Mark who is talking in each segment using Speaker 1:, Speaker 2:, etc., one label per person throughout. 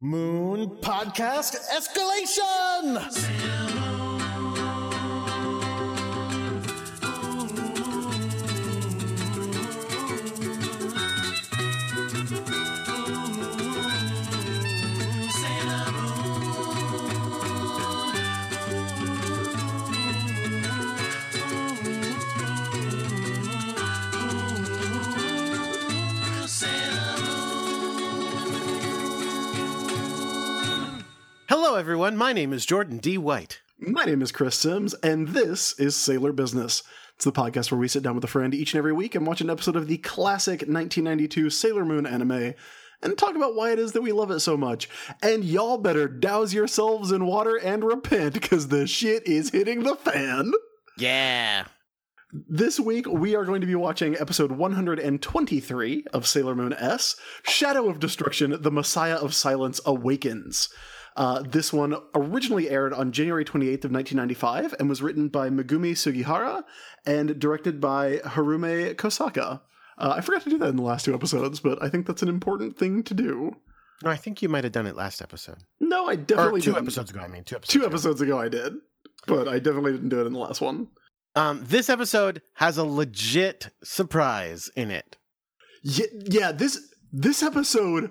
Speaker 1: Moon Podcast Escalation! Hello, everyone. My name is Jordan D. White.
Speaker 2: My name is Chris Sims, and this is Sailor Business. It's the podcast where we sit down with a friend each and every week and watch an episode of the classic 1992 Sailor Moon anime and talk about why it is that we love it so much. And y'all better douse yourselves in water and repent because the shit is hitting the fan.
Speaker 1: Yeah.
Speaker 2: This week, we are going to be watching episode 123 of Sailor Moon S Shadow of Destruction, The Messiah of Silence Awakens. Uh, this one originally aired on January 28th of 1995 and was written by Megumi Sugihara and directed by Harume Kosaka. Uh, I forgot to do that in the last two episodes, but I think that's an important thing to do.
Speaker 1: No, I think you might have done it last episode.
Speaker 2: No, I
Speaker 1: Or
Speaker 2: definitely
Speaker 1: 2
Speaker 2: didn't.
Speaker 1: episodes ago, I mean. Two episodes
Speaker 2: Two
Speaker 1: ago.
Speaker 2: episodes ago, I did, but I definitely didn't do it in the last one.
Speaker 1: Um, this episode has a legit surprise in it.
Speaker 2: Yeah, yeah. This this episode,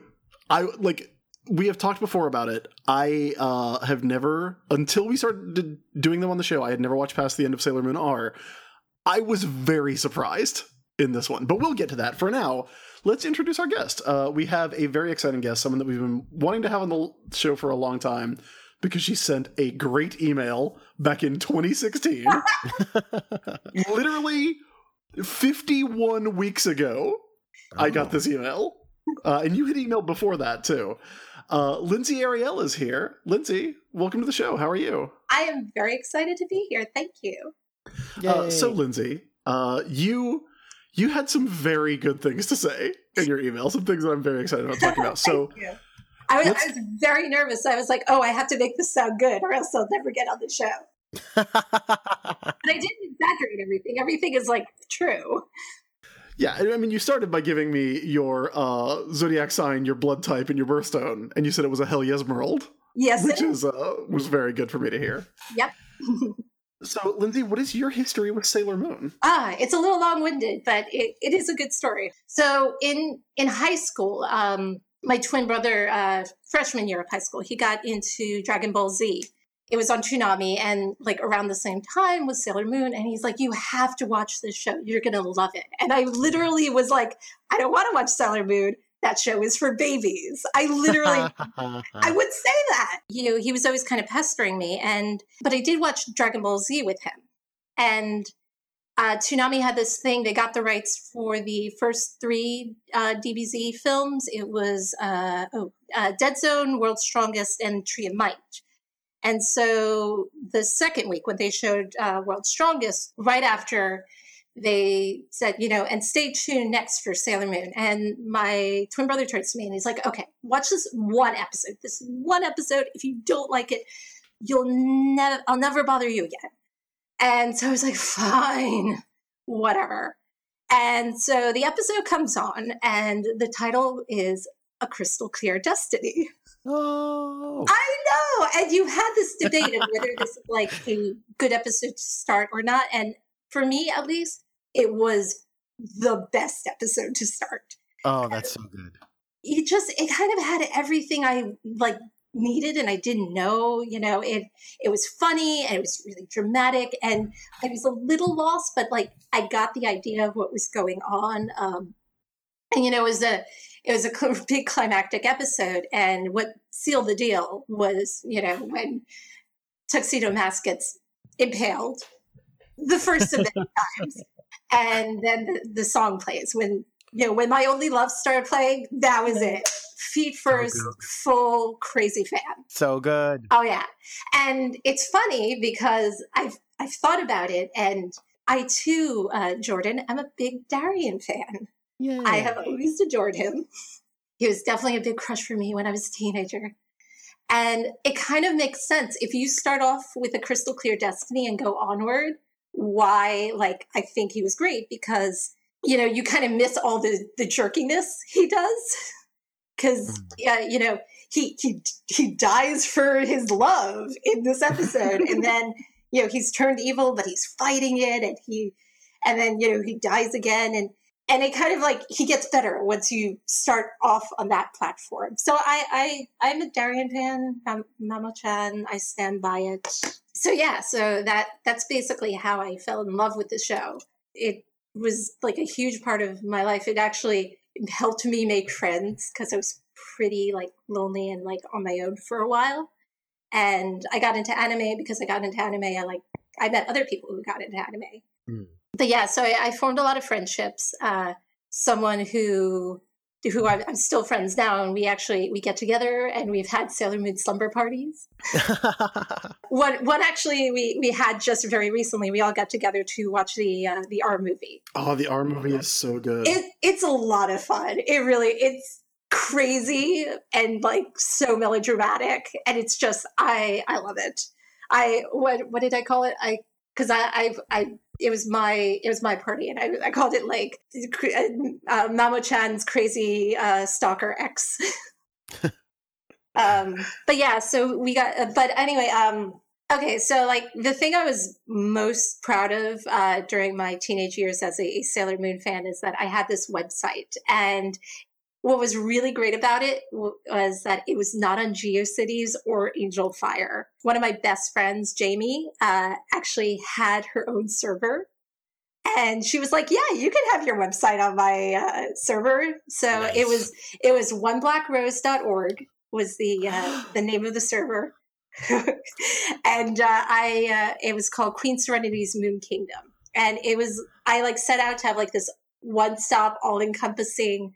Speaker 2: I like. We have talked before about it. I uh, have never, until we started doing them on the show, I had never watched past the end of Sailor Moon R. I was very surprised in this one, but we'll get to that. For now, let's introduce our guest. Uh, we have a very exciting guest, someone that we've been wanting to have on the show for a long time because she sent a great email back in 2016. Literally 51 weeks ago. I got
Speaker 1: Oh.
Speaker 2: this email. Uh, and you had emailed before that too. Uh, Lindsay Ariel is here. Lindsay, welcome to the show. How are you?
Speaker 3: I am very excited to be here. Thank you.
Speaker 2: Uh, so,
Speaker 1: Yay.
Speaker 2: Lindsay, uh, you you had some very good things to say in your email. Some things that I'm very excited about talking about. So,
Speaker 3: Thank you. I was, I was very nervous. I was like, oh, I have to make this sound good or else I'll never get on the show. But I didn't exaggerate everything. Everything is like true.
Speaker 2: Yeah, I mean, you started by giving me your uh, zodiac sign, your blood type, and your birthstone, and you said it was a Hell Esmeralda,
Speaker 3: Yes,
Speaker 2: which is uh, was very good for me to hear.
Speaker 3: Yep.
Speaker 2: So, Lindsay, what is your history with Sailor Moon?
Speaker 3: ah, it's a little long-winded, but it, it is a good story. So in in high school, um, my twin brother, uh, freshman year of high school, he got into Dragon Ball Z. It was on Toonami, and like around the same time was Sailor Moon. And he's like, "You have to watch this show. You're gonna love it." And I literally was like, "I don't want to watch Sailor Moon. That show is for babies." I literally I would say that. You know, he was always kind of pestering me, and but I did watch Dragon Ball Z with him, and uh, Toonami had this thing. They got the rights for the first three uh, DBZ films. It was uh, oh, uh, Dead Zone, World's Strongest, and Tree of Might. And so the second week, when they showed uh, World's Strongest, right after they said, you know, and stay tuned next for Sailor Moon. And my twin brother turns to me and he's like, okay, watch this one episode. This one episode. If you don't like it, you'll never, I'll never bother you again. And so I was like, fine, whatever. And so the episode comes on, and the title is A Crystal Clear Destiny.
Speaker 1: Oh.
Speaker 3: I know. And you had this debate of whether this is like a good episode to start or not. And for me, at least, it was the best episode to start.
Speaker 1: oh, that's so good.
Speaker 3: It just, it kind of had everything I like needed and I didn't know. You know, it it was funny and it was really dramatic and I was a little lost, but like I got the idea of what was going on. Um, and you know, it was a it was a big climactic episode, and what sealed the deal was you know when Tuxedo Mask gets impaled the first of many times, and then the, the song plays when you know when my only love started playing. That was it. Feet first,
Speaker 1: good.
Speaker 3: full crazy fan.
Speaker 1: So good.
Speaker 3: Oh yeah, and it's funny because I've I've thought about it, and I too, uh, Jordan, am a big Darien fan.
Speaker 1: Yeah.
Speaker 3: I have always adored him. He was definitely a big crush for me when I was a teenager. And it kind of makes sense if you start off with a crystal clear destiny and go onward, why like I think he was great because you know, you kind of miss all the the jerkiness he does. Cuz
Speaker 1: Mm.
Speaker 3: yeah, you know, he he he dies for his love in this episode, and then you know he's turned evil, but he's fighting it, and he and then you know he dies again, and and it kind of like he gets better once you start off on that platform. So I I I'm a Darien fan, I'm Mamo-chan. I stand by it. So yeah, so that that's basically how I fell in love with the show. It was like a huge part of my life. It actually helped me make friends because I was pretty like lonely and like on my own for a while. And I got into anime because I got into anime. I like I met other people who got into anime.
Speaker 1: Mm.
Speaker 3: But yeah, so I, I, formed a lot of friendships. Uh, someone who who I'm, I'm, still friends now, and we actually we get together and we've had Sailor Moon slumber parties. what what actually we we had just very recently. We all got together to watch the uh, the R movie.
Speaker 2: Oh, the R movie is so good.
Speaker 3: It, it's a lot of fun. It really it's crazy and like so melodramatic, and it's just I I love it. I what what did I call it? I because I I I it was my it was my party and I, I called it like uh, Mamo-chan's crazy uh, stalker X. um, but yeah, so we got. Uh, but anyway, um, okay, so like the thing I was most proud of uh, during my teenage years as a, a Sailor Moon fan is that I had this website and what was really great about it was that it was not on GeoCities or Angel Fire. One of my best friends, Jamie, uh, actually had her own server. And she was like, "Yeah, you can have your website on my uh, server." So nice. it was it was oneblackrose.org was the uh, the name of the server, and uh, I uh, it was called Queen Serenity's Moon Kingdom, and it was I like set out to have like this one stop, all encompassing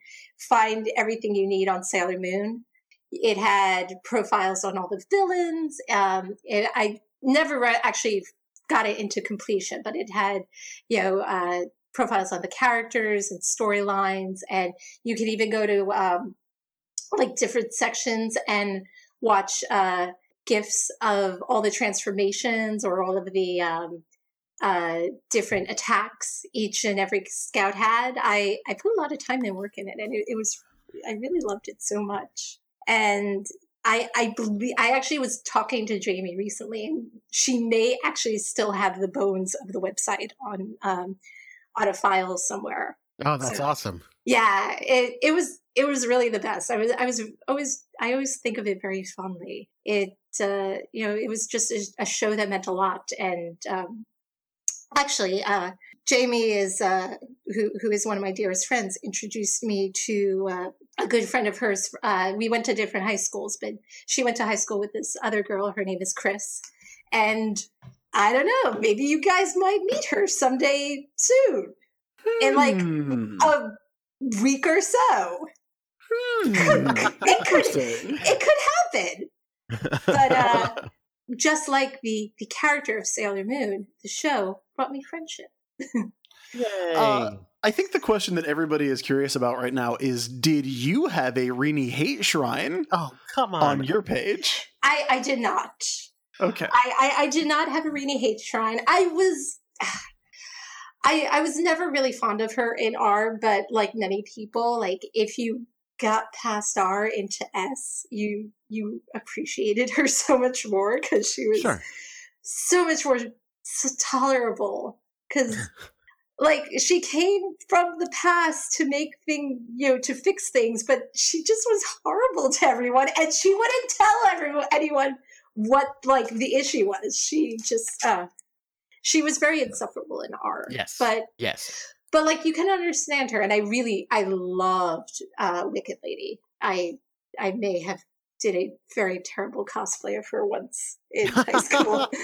Speaker 3: find everything you need on Sailor Moon. It had profiles on all the villains. Um, it, I never re- actually got it into completion, but it had, you know, uh, profiles on the characters and storylines, and you could even go to um, like different sections and watch uh, gifs of all the transformations or all of the um, uh, different attacks each and every scout had. I, I put a lot of time and work in it, and it, it was I really loved it so much. And I I believe I actually was talking to Jamie recently, and she may actually still have the bones of the website on um, on a file somewhere.
Speaker 1: Oh, that's so, awesome!
Speaker 3: Yeah, it it was it was really the best. I was I was always I always think of it very fondly. It uh, you know it was just a, a show that meant a lot, and um, actually, uh, Jamie is uh, who who is one of my dearest friends. Introduced me to uh, a good friend of hers. Uh, we went to different high schools, but she went to high school with this other girl. Her name is Chris, and I don't know. Maybe you guys might meet her someday soon, hmm. in like hmm. a week or so. Hmm. it could it could happen, but uh, just like the the character of Sailor Moon, the show brought me friendship.
Speaker 2: uh, I think the question that everybody is curious about right now is: Did you have a Rini hate shrine?
Speaker 1: Oh, come on!
Speaker 2: On your page,
Speaker 3: I I did not.
Speaker 2: Okay,
Speaker 3: I I, I did not have a Rini hate shrine. I was. I, I was never really fond of her in R, but like many people, like if you got past R into S, you you appreciated her so much more because she was sure. so much more so tolerable. Because like she came from the past to make things, you know, to fix things, but she just was horrible to everyone, and she wouldn't tell everyone anyone what like the issue was. She just uh she was very insufferable in R.
Speaker 1: Yes,
Speaker 3: but
Speaker 1: yes,
Speaker 3: but like you can understand her and i really i loved uh wicked lady. I i may have did a very terrible cosplay of her once in high school.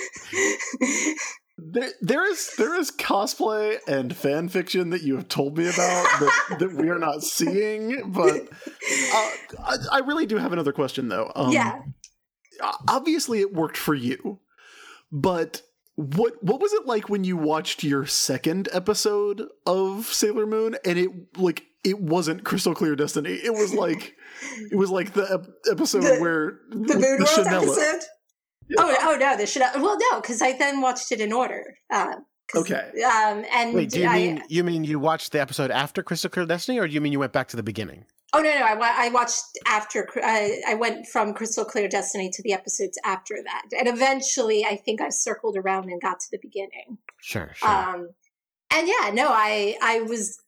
Speaker 2: There, there is there is cosplay and fan fiction that you have told me about that, that we are not seeing but uh, I, I, really do have another question though.
Speaker 3: Um, yeah.
Speaker 2: obviously it worked for you but what what was it like when you watched your second episode of Sailor Moon and it like it wasn't Crystal Clear Destiny. It was like it was like the ep- episode
Speaker 3: the,
Speaker 2: where
Speaker 3: the Moon the World Chanela. episode. Yeah. Oh, oh no, the Chanel. Well, no, because I then watched it in order. Uh,
Speaker 2: okay.
Speaker 3: Um, and
Speaker 1: wait, do you I, mean you mean you watched the episode after Crystal Clear Destiny, or do you mean you went back to the beginning?
Speaker 3: Oh no, no, I, wa- I watched after. I, I went from Crystal Clear Destiny to the episodes after that, and eventually, I think I circled around and got to the beginning.
Speaker 1: Sure, sure.
Speaker 3: Um, and yeah, no, I I was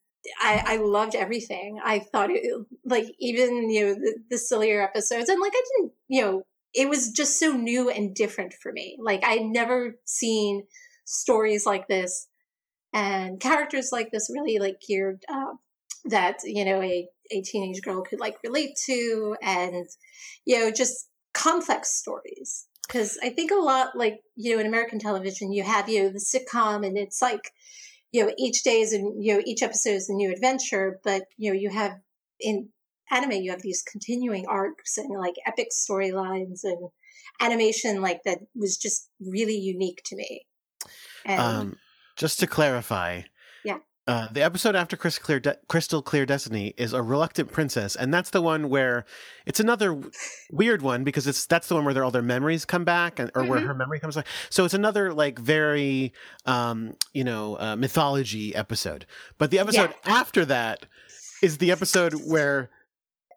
Speaker 3: I, I loved everything. I thought it like even you know the, the sillier episodes, and like I didn't you know it was just so new and different for me. Like I had never seen stories like this and characters like this really like geared uh, that you know a a teenage girl could like relate to, and you know just complex stories. Because I think a lot like you know in American television you have you know the sitcom and it's like you know each day is and you know each episode is a new adventure but you know you have in anime you have these continuing arcs and like epic storylines and animation like that was just really unique to me and
Speaker 1: Um, just to clarify,
Speaker 3: Yeah.
Speaker 1: Uh, the episode after Crystal Clear, De- Crystal Clear Destiny is a reluctant princess, and that's the one where it's another w- weird one because it's that's the one where their, all their memories come back, and or where
Speaker 3: Mhm.
Speaker 1: her memory comes back. So it's another like very, um, you know, uh, mythology episode. But the episode after that is the episode where.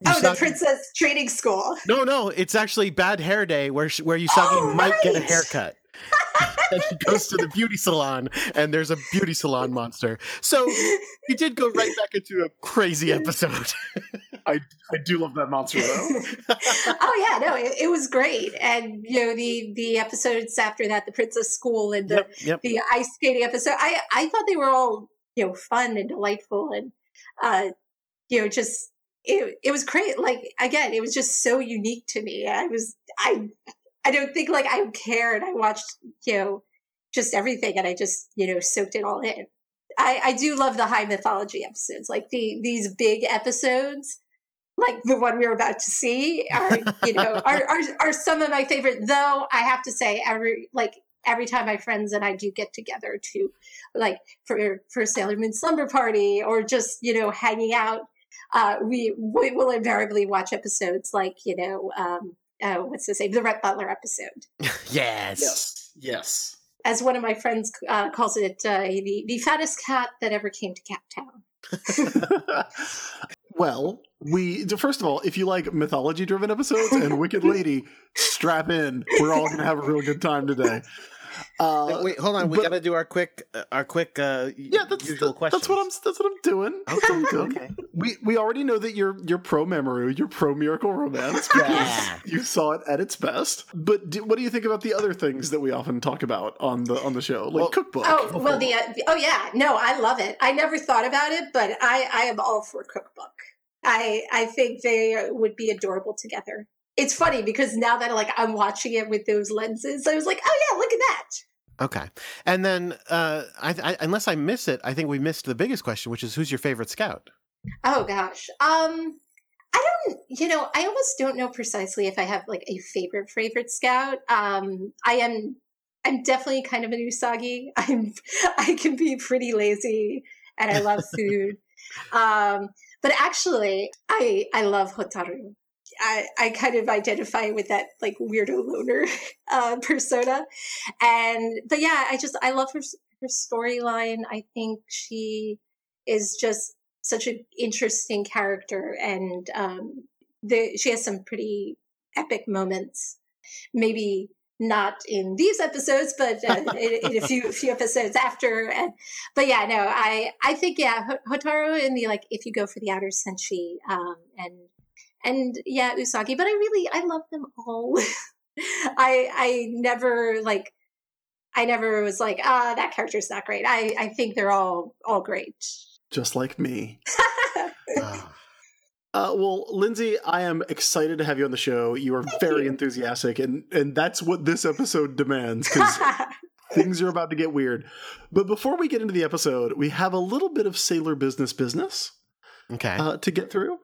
Speaker 3: oh the princess training school
Speaker 1: no, no, it's actually Bad Hair Day where she, where Usagi
Speaker 3: Oh,
Speaker 1: might get a haircut. and she goes to the beauty salon, and there's a beauty salon monster. So he did go right back into a crazy episode.
Speaker 2: I do love that monster though.
Speaker 3: oh yeah no it, it was great and you know the the episodes after that the princess school and the
Speaker 1: yep, yep.
Speaker 3: the ice skating episode. I I thought they were all you know fun and delightful and uh you know just it it was great. Like again, it was just so unique to me. I was I I don't think like I cared. I watched you know just everything and I just you know soaked it all in. I I do love the high mythology episodes, like the these big episodes. Like the one we we're about to see are, you know, are, are are some of my favorite. Though I have to say, every like every time my friends and I do get together to like for for Sailor Moon slumber party or just you know hanging out, uh, we we will invariably watch episodes like you know um, uh, what's this name the Rhett Butler episode.
Speaker 1: yes.
Speaker 2: yes. Yes.
Speaker 3: As one of my friends uh, calls it, uh, the the fattest cat that ever came to Cat Town.
Speaker 2: well, we first of all, if you like mythology driven episodes and Wicked Lady, strap in. We're all gonna have a real good time today. Uh,
Speaker 1: Wait, hold on. We
Speaker 2: but-
Speaker 1: got to do our quick, uh, our quick, uh,
Speaker 2: yeah, that's
Speaker 1: usual
Speaker 2: that- that's what I'm that's what I'm doing. That's what I'm doing.
Speaker 1: okay.
Speaker 2: We we already know that you're you're pro Mamoru, you're pro Miracle Romance
Speaker 1: Yeah.
Speaker 2: you saw it at its best. But do, what do you think about the other things that we often talk about on the on the show, like
Speaker 1: Well-
Speaker 2: cookbook?
Speaker 3: Oh well, the uh, oh yeah, no, I love it. I never thought about it, but I I am all for cookbook. I I think they would be adorable together. It's funny because now that like I'm watching it with those lenses, I was like, oh yeah, look at that.
Speaker 1: Okay. And then, uh, I, I, unless I miss it, I think we missed the biggest question, which is who's your favorite scout?
Speaker 3: Oh gosh. Um I don't you know, I almost don't know precisely if I have like a favorite favorite scout. Um I am I'm definitely kind of an usagi. I'm I can be pretty lazy and I love food. um but actually I I love Hotaru. I, I kind of identify with that like weirdo loner uh, persona, and but yeah, I just I love her her storyline. I think she is just such an interesting character, and um, the, she has some pretty epic moments. Maybe not in these episodes, but uh, in, in a few few episodes after. And but yeah, no, I I think yeah, Ho- Hotaru in the like if you go for the outer senshi, um, and and yeah, Usagi. But I really I love them all. I I never like. I never was like, ah, that character's not great. I, I think they're all all great.
Speaker 2: Just like me.
Speaker 1: Ah.
Speaker 2: Uh, well, Lindsay, I am excited to have you on the show. You are very
Speaker 3: you.
Speaker 2: enthusiastic, and and that's what this episode demands because things are about to get weird. But before we get into the episode, we have a little bit of sailor business business
Speaker 1: okay.
Speaker 2: uh, to get through.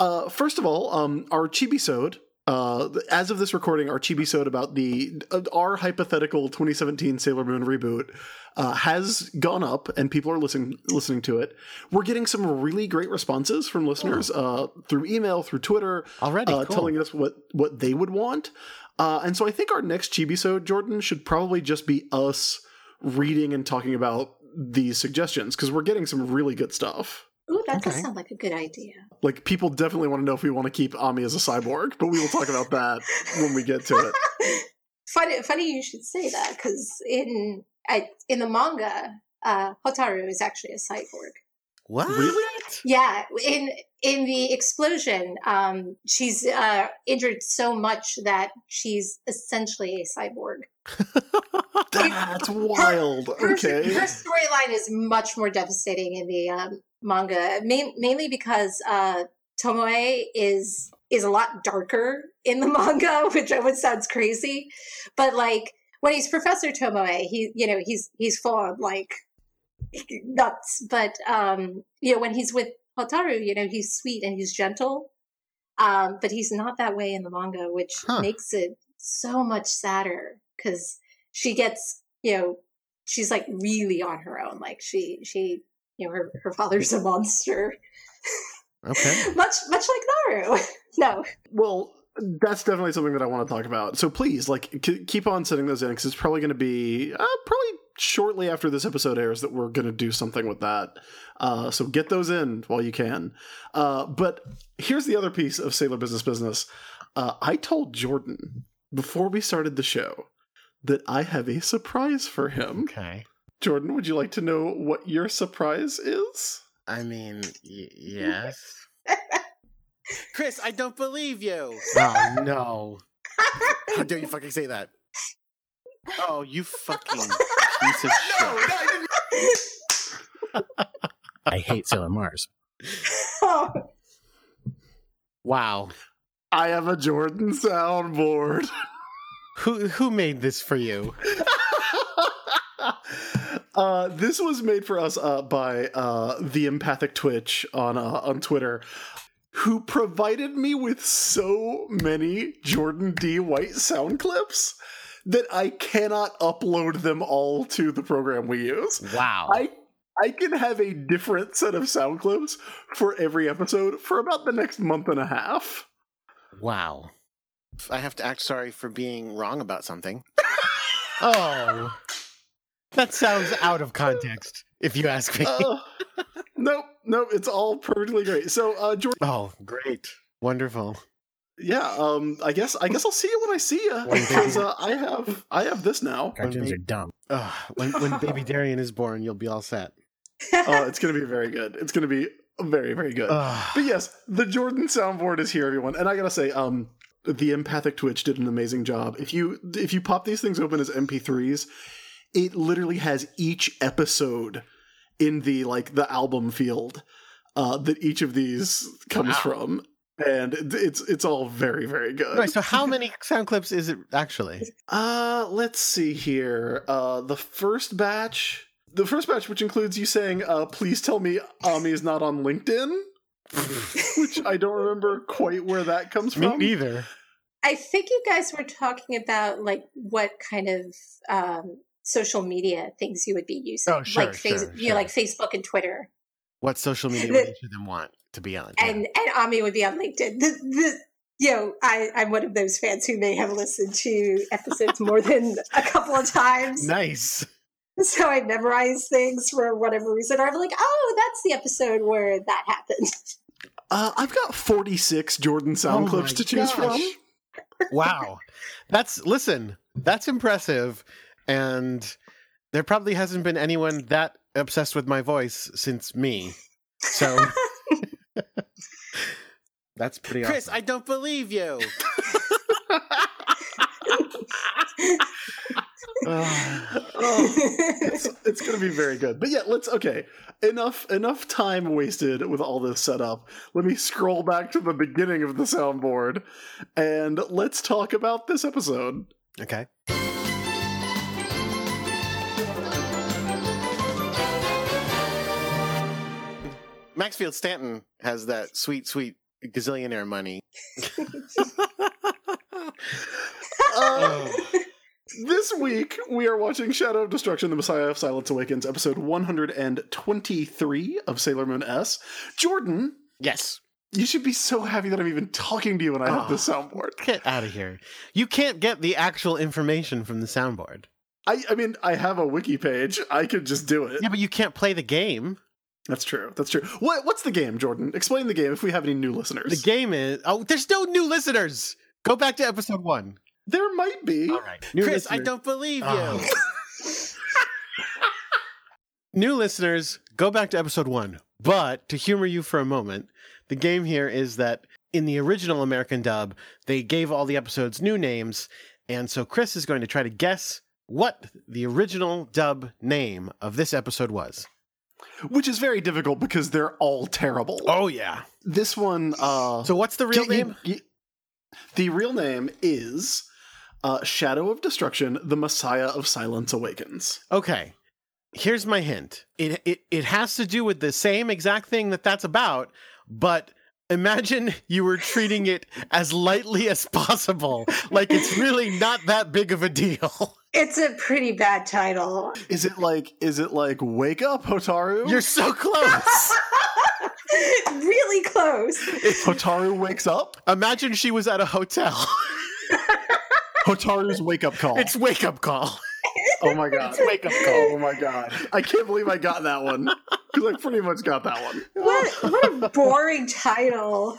Speaker 2: Uh, first of all, um, our Chibi-sode, uh, as of this recording, our Chibi-sode about the uh, our hypothetical 2017 Sailor Moon reboot uh, has gone up, and people are listening listening to it. We're getting some really great responses from listeners uh, through email, through Twitter,
Speaker 1: Already
Speaker 2: uh,
Speaker 1: cool.
Speaker 2: telling us what what they would want. Uh, and so I think our next Chibi-sode, Jordan, should probably just be us reading and talking about these suggestions because we're getting some really good stuff.
Speaker 3: Ooh, that does sound like a good idea.
Speaker 2: Like people definitely want to know if we want to keep Ami as a cyborg, but we will talk about that when we get to it.
Speaker 3: funny, funny you should say that because in I, in the manga, uh, Hotaru is actually a cyborg.
Speaker 1: What?
Speaker 2: Really?
Speaker 3: Yeah, in in the explosion, um, she's uh, injured so much that she's essentially a cyborg.
Speaker 2: That's wild.
Speaker 3: Her,
Speaker 2: Okay.
Speaker 3: her storyline is much more devastating in the um, manga, main, mainly because uh, Tomoe is is a lot darker in the manga, which I would sounds crazy, but like when he's Professor Tomoe, he you know he's he's full on like nuts, but um, you know when he's with Hotaru, you know he's sweet and he's gentle, um, but he's not that way in the manga, which
Speaker 1: Huh.
Speaker 3: makes it so much sadder because she gets you know she's like really on her own like she she you know her, her father's a monster
Speaker 1: Okay.
Speaker 3: much much like naru no
Speaker 2: Well, that's definitely something that I want to talk about. So please, like, k- keep on sending those in because it's probably going to be uh, probably shortly after this episode airs that we're going to do something with that. Uh, so get those in while you can. Uh, but here's the other piece of Sailor Business Business. Uh, I told Jordan before we started the show that I have a surprise for him.
Speaker 1: Okay.
Speaker 2: Jordan, would you like to know what your surprise is?
Speaker 1: I mean, y- yes. Chris, I don't believe you. Oh no! How dare you fucking say that? Oh, you fucking piece of shit!
Speaker 4: I hate Sailor Mars.
Speaker 3: oh,
Speaker 1: Wow.
Speaker 2: I have a Jordan soundboard.
Speaker 1: Who who made this for you?
Speaker 2: uh, this was made for us uh, by uh, the Empathic Twitch on uh, on Twitter, who provided me with so many Jordan D. White sound clips that I cannot upload them all to the program we use.
Speaker 1: Wow.
Speaker 2: I I can have a different set of sound clips for every episode for about the next month and a half.
Speaker 1: Wow. I have to act sorry for being wrong about something. oh. That sounds out of context, if you ask me.
Speaker 2: Uh, nope, nope, it's all perfectly great. So, uh, Jordan.
Speaker 1: oh, great. Wonderful.
Speaker 2: Yeah, um, I guess I guess I'll see you when I see you because uh, I have I have this now.
Speaker 4: Cartoons
Speaker 1: they-
Speaker 4: are dumb.
Speaker 1: Ugh, when when baby Darien is born, you'll be all set.
Speaker 2: Uh, it's gonna be very good. It's gonna be very very good.
Speaker 1: Ugh.
Speaker 2: But yes, the Jordan soundboard is here, everyone, and I gotta say, um, the empathic Twitch did an amazing job. If you if you pop these things open as MP3s, it literally has each episode in the like the album field uh, that each of these comes
Speaker 1: Wow.
Speaker 2: from, and it's it's all very very good.
Speaker 1: Right, so how many sound clips is it actually?
Speaker 2: Uh, let's see here. Uh, the first batch, the first batch, which includes you saying, uh, please tell me Ami is not on LinkedIn, which I don't remember quite where that comes
Speaker 1: Me
Speaker 2: from.
Speaker 1: Me neither.
Speaker 3: i think you guys were talking about like what kind of um, social media things you would be using
Speaker 1: Oh, sure,
Speaker 3: like face,
Speaker 1: sure,
Speaker 3: you know like facebook and twitter
Speaker 1: What social media would each of them want to be on?
Speaker 3: and and ami would be on linkedin the, the, you know I, i'm one of those fans who may have listened to episodes more than a couple of times
Speaker 1: nice.
Speaker 3: so i memorize things for whatever reason or i'm like oh that's the episode where that happened
Speaker 2: Uh, I've got 46 Jordan sound
Speaker 1: Oh
Speaker 2: clips to choose
Speaker 1: gosh.
Speaker 2: from.
Speaker 1: Wow. That's listen, that's impressive. And there probably hasn't been anyone that obsessed with my voice since me. So that's pretty awesome. Chris, I don't believe you.
Speaker 2: Oh, it's, it's gonna be very good. But yeah, let's okay. Enough enough time wasted with all this setup. Let me scroll back to the beginning of the soundboard and let's talk about this episode.
Speaker 1: okay. Maxfield Stanton has that sweet, sweet gazillionaire money.
Speaker 2: Uh, this week we are watching Shadow of Destruction: The Messiah of Silence Awakens, episode 123 of Sailor Moon S. Jordan,
Speaker 1: yes.
Speaker 2: you should be so happy that I'm even talking to you when I have the soundboard.
Speaker 1: Get out of here. You can't get the actual information from the soundboard.
Speaker 2: I, I mean, I have a wiki page. I could just do it.
Speaker 1: Yeah, but you can't play the game.
Speaker 2: That's true. That's true. What What's the game, Jordan? Explain the game if we have any new listeners.
Speaker 1: The game is oh, there's no new listeners. Go back to episode one.
Speaker 2: There might be.
Speaker 1: All right, Chris, listeners. I don't believe you. Oh. new listeners, go back to episode one. But to humor you for a moment, the game here is that in the original American dub, they gave all the episodes new names, and so Chris is going to try to guess what the original dub name of this episode was
Speaker 2: which is very difficult because they're all terrible.
Speaker 1: Oh yeah.
Speaker 2: This one. Uh,
Speaker 1: so what's the real name?
Speaker 2: the real name is uh, Shadow of Destruction: The Messiah of Silence Awakens.
Speaker 1: Okay. Here's my hint. It it it has to do with the same exact thing that that's about, but imagine you were treating it as lightly as possible, like it's really not that big of a deal.
Speaker 3: It's a pretty bad title.
Speaker 2: Is it like is it like wake up Hotaru?
Speaker 1: You're so close.
Speaker 3: really close.
Speaker 2: If Hotaru wakes up,
Speaker 1: imagine she was at a hotel.
Speaker 2: Hotaru's wake up call.
Speaker 1: It's wake up call.
Speaker 2: Oh my god. It's
Speaker 1: wake up call.
Speaker 2: Oh my god. I can't believe I got that one. Because I pretty much got that one.
Speaker 3: What what a boring title.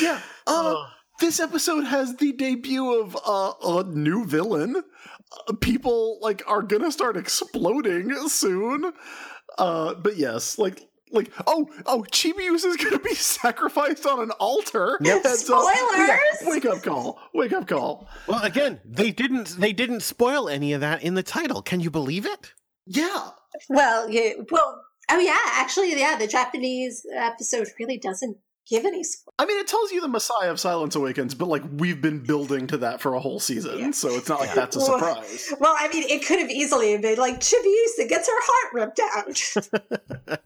Speaker 2: Yeah. Uh, this episode has the debut of uh, a new villain people like are gonna start exploding soon. Uh, but yes, like like oh oh Chibiusa is gonna be sacrificed on an altar.
Speaker 3: Yep. Spoilers! yeah,
Speaker 2: wake up call! Wake up call!
Speaker 1: Well, again, they didn't they didn't spoil any of that in the title. Can you believe it?
Speaker 2: Yeah.
Speaker 3: Well, yeah. Well, oh yeah. Actually, yeah. The Japanese episode really doesn't give any spoilers.
Speaker 2: I mean, it tells you the Messiah of Silence Awakens, but like we've been building to that for a whole season, yeah. so it's not like that's a well, surprise.
Speaker 3: Well, I mean, it could have easily been like Chibiusa gets her heart ripped out.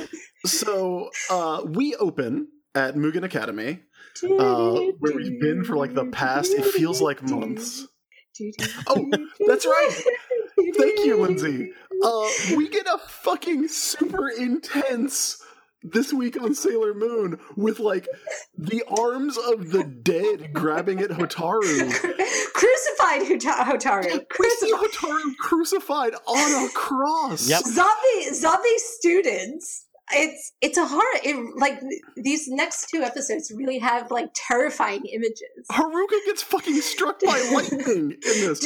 Speaker 2: so uh, we open at Mugen Academy, uh, where we've been for like the past. It feels like months. Oh, that's right. Thank you, Lindsay. Uh, we get a fucking super intense this week on Sailor Moon with like the arms of the dead grabbing at Hotaru.
Speaker 3: crucified Hotaru.
Speaker 2: Crucified. Hotaru crucified on a cross.
Speaker 1: Yep.
Speaker 3: Zombie zombie students. It's it's a horror. It, like these next two episodes really have like terrifying images.
Speaker 2: Haruka gets fucking struck by lightning in this.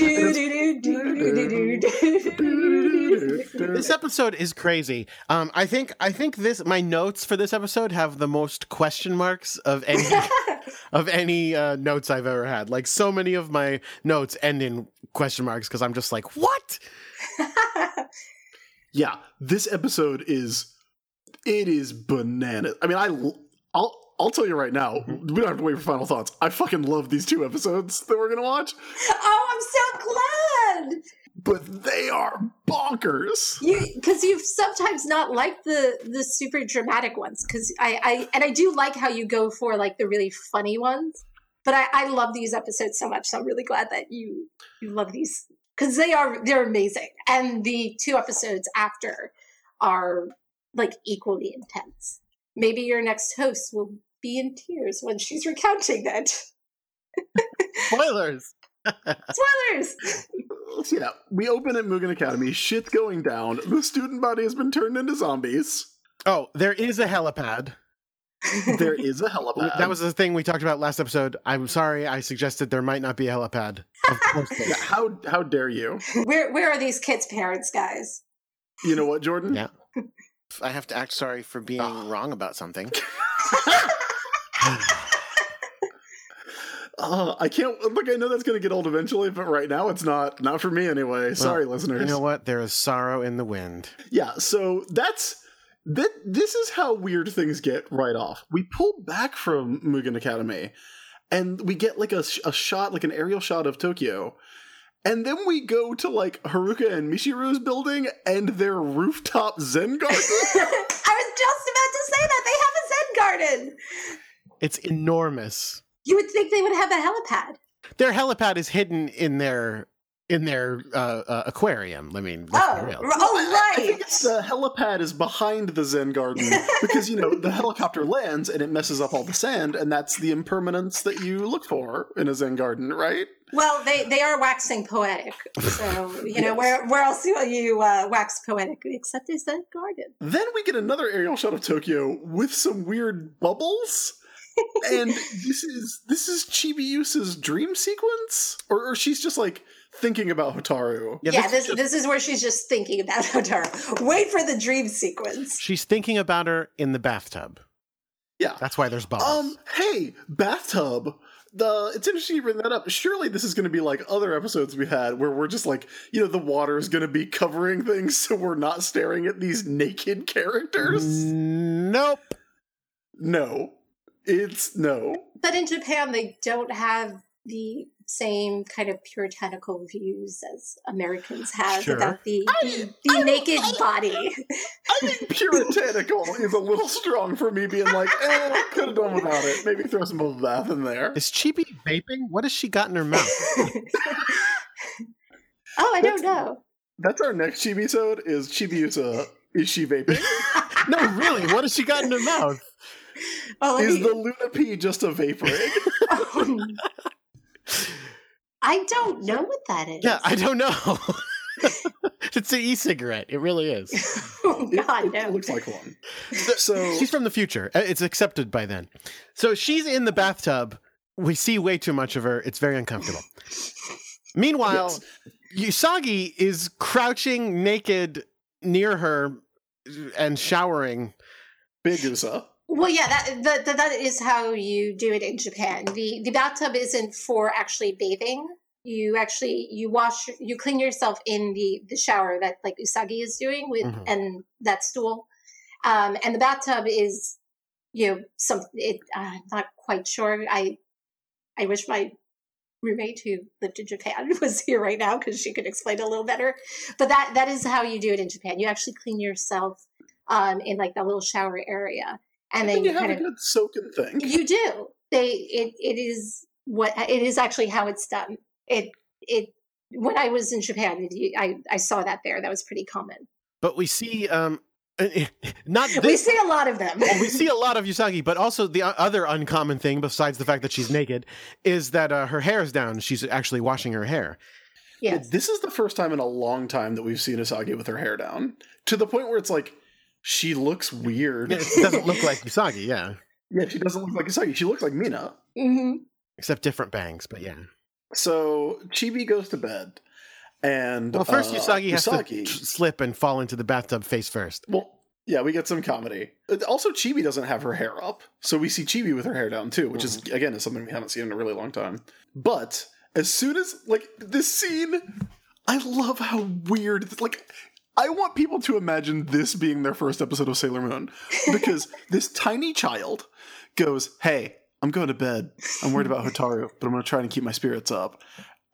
Speaker 1: This episode is crazy. Um, I think I think this my notes for this episode have the most question marks of any of any uh, notes I've ever had. Like so many of my notes end in question marks because I'm just like, what?
Speaker 2: yeah, this episode is it is bananas. I mean, I I'll I'll tell you right now, we don't have to wait for final thoughts. I fucking love these two episodes that we're gonna watch.
Speaker 3: Oh, I'm so glad
Speaker 2: but they are bonkers.
Speaker 3: You because you've sometimes not liked the the super dramatic ones because I I and I do like how you go for like the really funny ones. But I, I love these episodes so much, so I'm really glad that you you love these because they are they're amazing, and the two episodes after are like equally intense. Maybe your next host will be in tears when she's recounting that.
Speaker 1: Spoilers.
Speaker 3: Spoilers.
Speaker 2: yeah, we open at Mugen Academy. Shit's going down. The student body has been turned into zombies.
Speaker 1: Oh, there is a helipad.
Speaker 2: there is a helipad.
Speaker 1: That was the thing we talked about last episode. I'm sorry, I suggested there might not be a helipad. Of
Speaker 2: course, yeah, how how dare you?
Speaker 3: Where where are these kids' parents, guys?
Speaker 2: You know what, Jordan?
Speaker 1: Yeah. I have to act sorry for being oh. wrong about something.
Speaker 2: Uh, I can't look. I know that's going to get old eventually, but right now it's not. Not for me anyway. Sorry, well, listeners.
Speaker 1: You know what? There is sorrow in the wind.
Speaker 2: Yeah. So that's that. This is how weird things get right off. We pull back from Mugen Academy, and we get like a, a shot, like an aerial shot of Tokyo, and then we go to like Haruka and Michiru's building and their rooftop Zen garden.
Speaker 3: I was just about to say that they have a Zen garden.
Speaker 1: It's enormous.
Speaker 3: You would think they would have a helipad.
Speaker 1: Their helipad is hidden in their in their uh, uh, aquarium. I mean,
Speaker 3: oh,
Speaker 1: real.
Speaker 3: oh, right.
Speaker 2: the helipad is behind the Zen garden because you know the helicopter lands and it messes up all the sand, and that's the impermanence that you look for in a Zen garden, right?
Speaker 3: Well, they, they are waxing poetic, so you know where where else will you uh, wax poetic except is Zen garden?
Speaker 2: Then we get another aerial shot of Tokyo with some weird bubbles. And this is this is Chibiusa's dream sequence, or, or she's just like thinking about Hotaru.
Speaker 3: Yeah, yeah this, just, this is where she's just thinking about Hotaru. Wait for the dream sequence.
Speaker 1: She's thinking about her in the bathtub.
Speaker 2: Yeah.
Speaker 1: That's why there's bubbles.
Speaker 2: Um, hey, bathtub. The it's interesting you bring that up. Surely this is going to be like other episodes we had where we're just like, you know, the water is going to be covering things so we're not staring at these naked characters.
Speaker 1: Nope.
Speaker 2: No. It's no.
Speaker 3: But in Japan they don't have the same kind of puritanical views as Americans have sure. about the, the, the I, naked I, body.
Speaker 2: I think puritanical is a little strong for me being like, eh, could have done without it. Maybe throw some bubble bath in there.
Speaker 1: Is Chibi vaping? What has she got in her mouth?
Speaker 3: oh, I don't know.
Speaker 2: That's our next Chibi sode is Chibiusa. Is she vaping?
Speaker 1: no, really. What has she got in her mouth?
Speaker 2: Oh, is the Luna P just a vapor oh,
Speaker 3: I don't know what that is.
Speaker 1: Yeah, I don't know. it's an e-cigarette. It really is.
Speaker 3: oh God, it, no.
Speaker 2: It looks like one. So
Speaker 1: she's from the future. Uh, it's accepted by then. So she's in the bathtub. We see way too much of her. It's very uncomfortable. Meanwhile, yes. Usagi is crouching naked near her and showering.
Speaker 2: Big Usa.
Speaker 3: Well, yeah, that, that that is how you do it in Japan. the The bathtub isn't for actually bathing. You actually you wash you clean yourself in the the shower that like Usagi is doing with mm-hmm. and that stool, um, and the bathtub is you know some it. I'm not quite sure. I I wish my roommate who lived in Japan was here right now because she could explain a little better. But that that is how you do it in Japan. You actually clean yourself um, in like that little shower area and then
Speaker 2: you, you have a of, good soaking thing.
Speaker 3: You do. They it it is what it is actually how it's done. It it when I was in Japan, I I saw that there. That was pretty common.
Speaker 1: But we see um not
Speaker 3: this, we see a lot of them.
Speaker 1: well, we see a lot of Usagi, but also the other uncommon thing, besides the fact that she's naked, is that uh, her hair is down. She's actually washing her hair.
Speaker 3: Yes.
Speaker 2: This is the first time in a long time that we've seen Usagi with her hair down to the point where it's like she looks weird.
Speaker 1: Yeah, it doesn't look like Usagi, yeah.
Speaker 2: Yeah, she doesn't look like Usagi. She looks like Mina.
Speaker 3: Mm-hmm.
Speaker 1: Except different bangs, but yeah.
Speaker 2: So Chibi goes to bed, and
Speaker 1: well, first uh, Usagi has Usagi, to slip and fall into the bathtub face first.
Speaker 2: Well, yeah, we get some comedy. Also, Chibi doesn't have her hair up, so we see Chibi with her hair down too, which mm-hmm. is again is something we haven't seen in a really long time. But as soon as like this scene, I love how weird. Like I want people to imagine this being their first episode of Sailor Moon because this tiny child goes, Hey, I'm going to bed. I'm worried about Hotaru, but I'm going to try and keep my spirits up.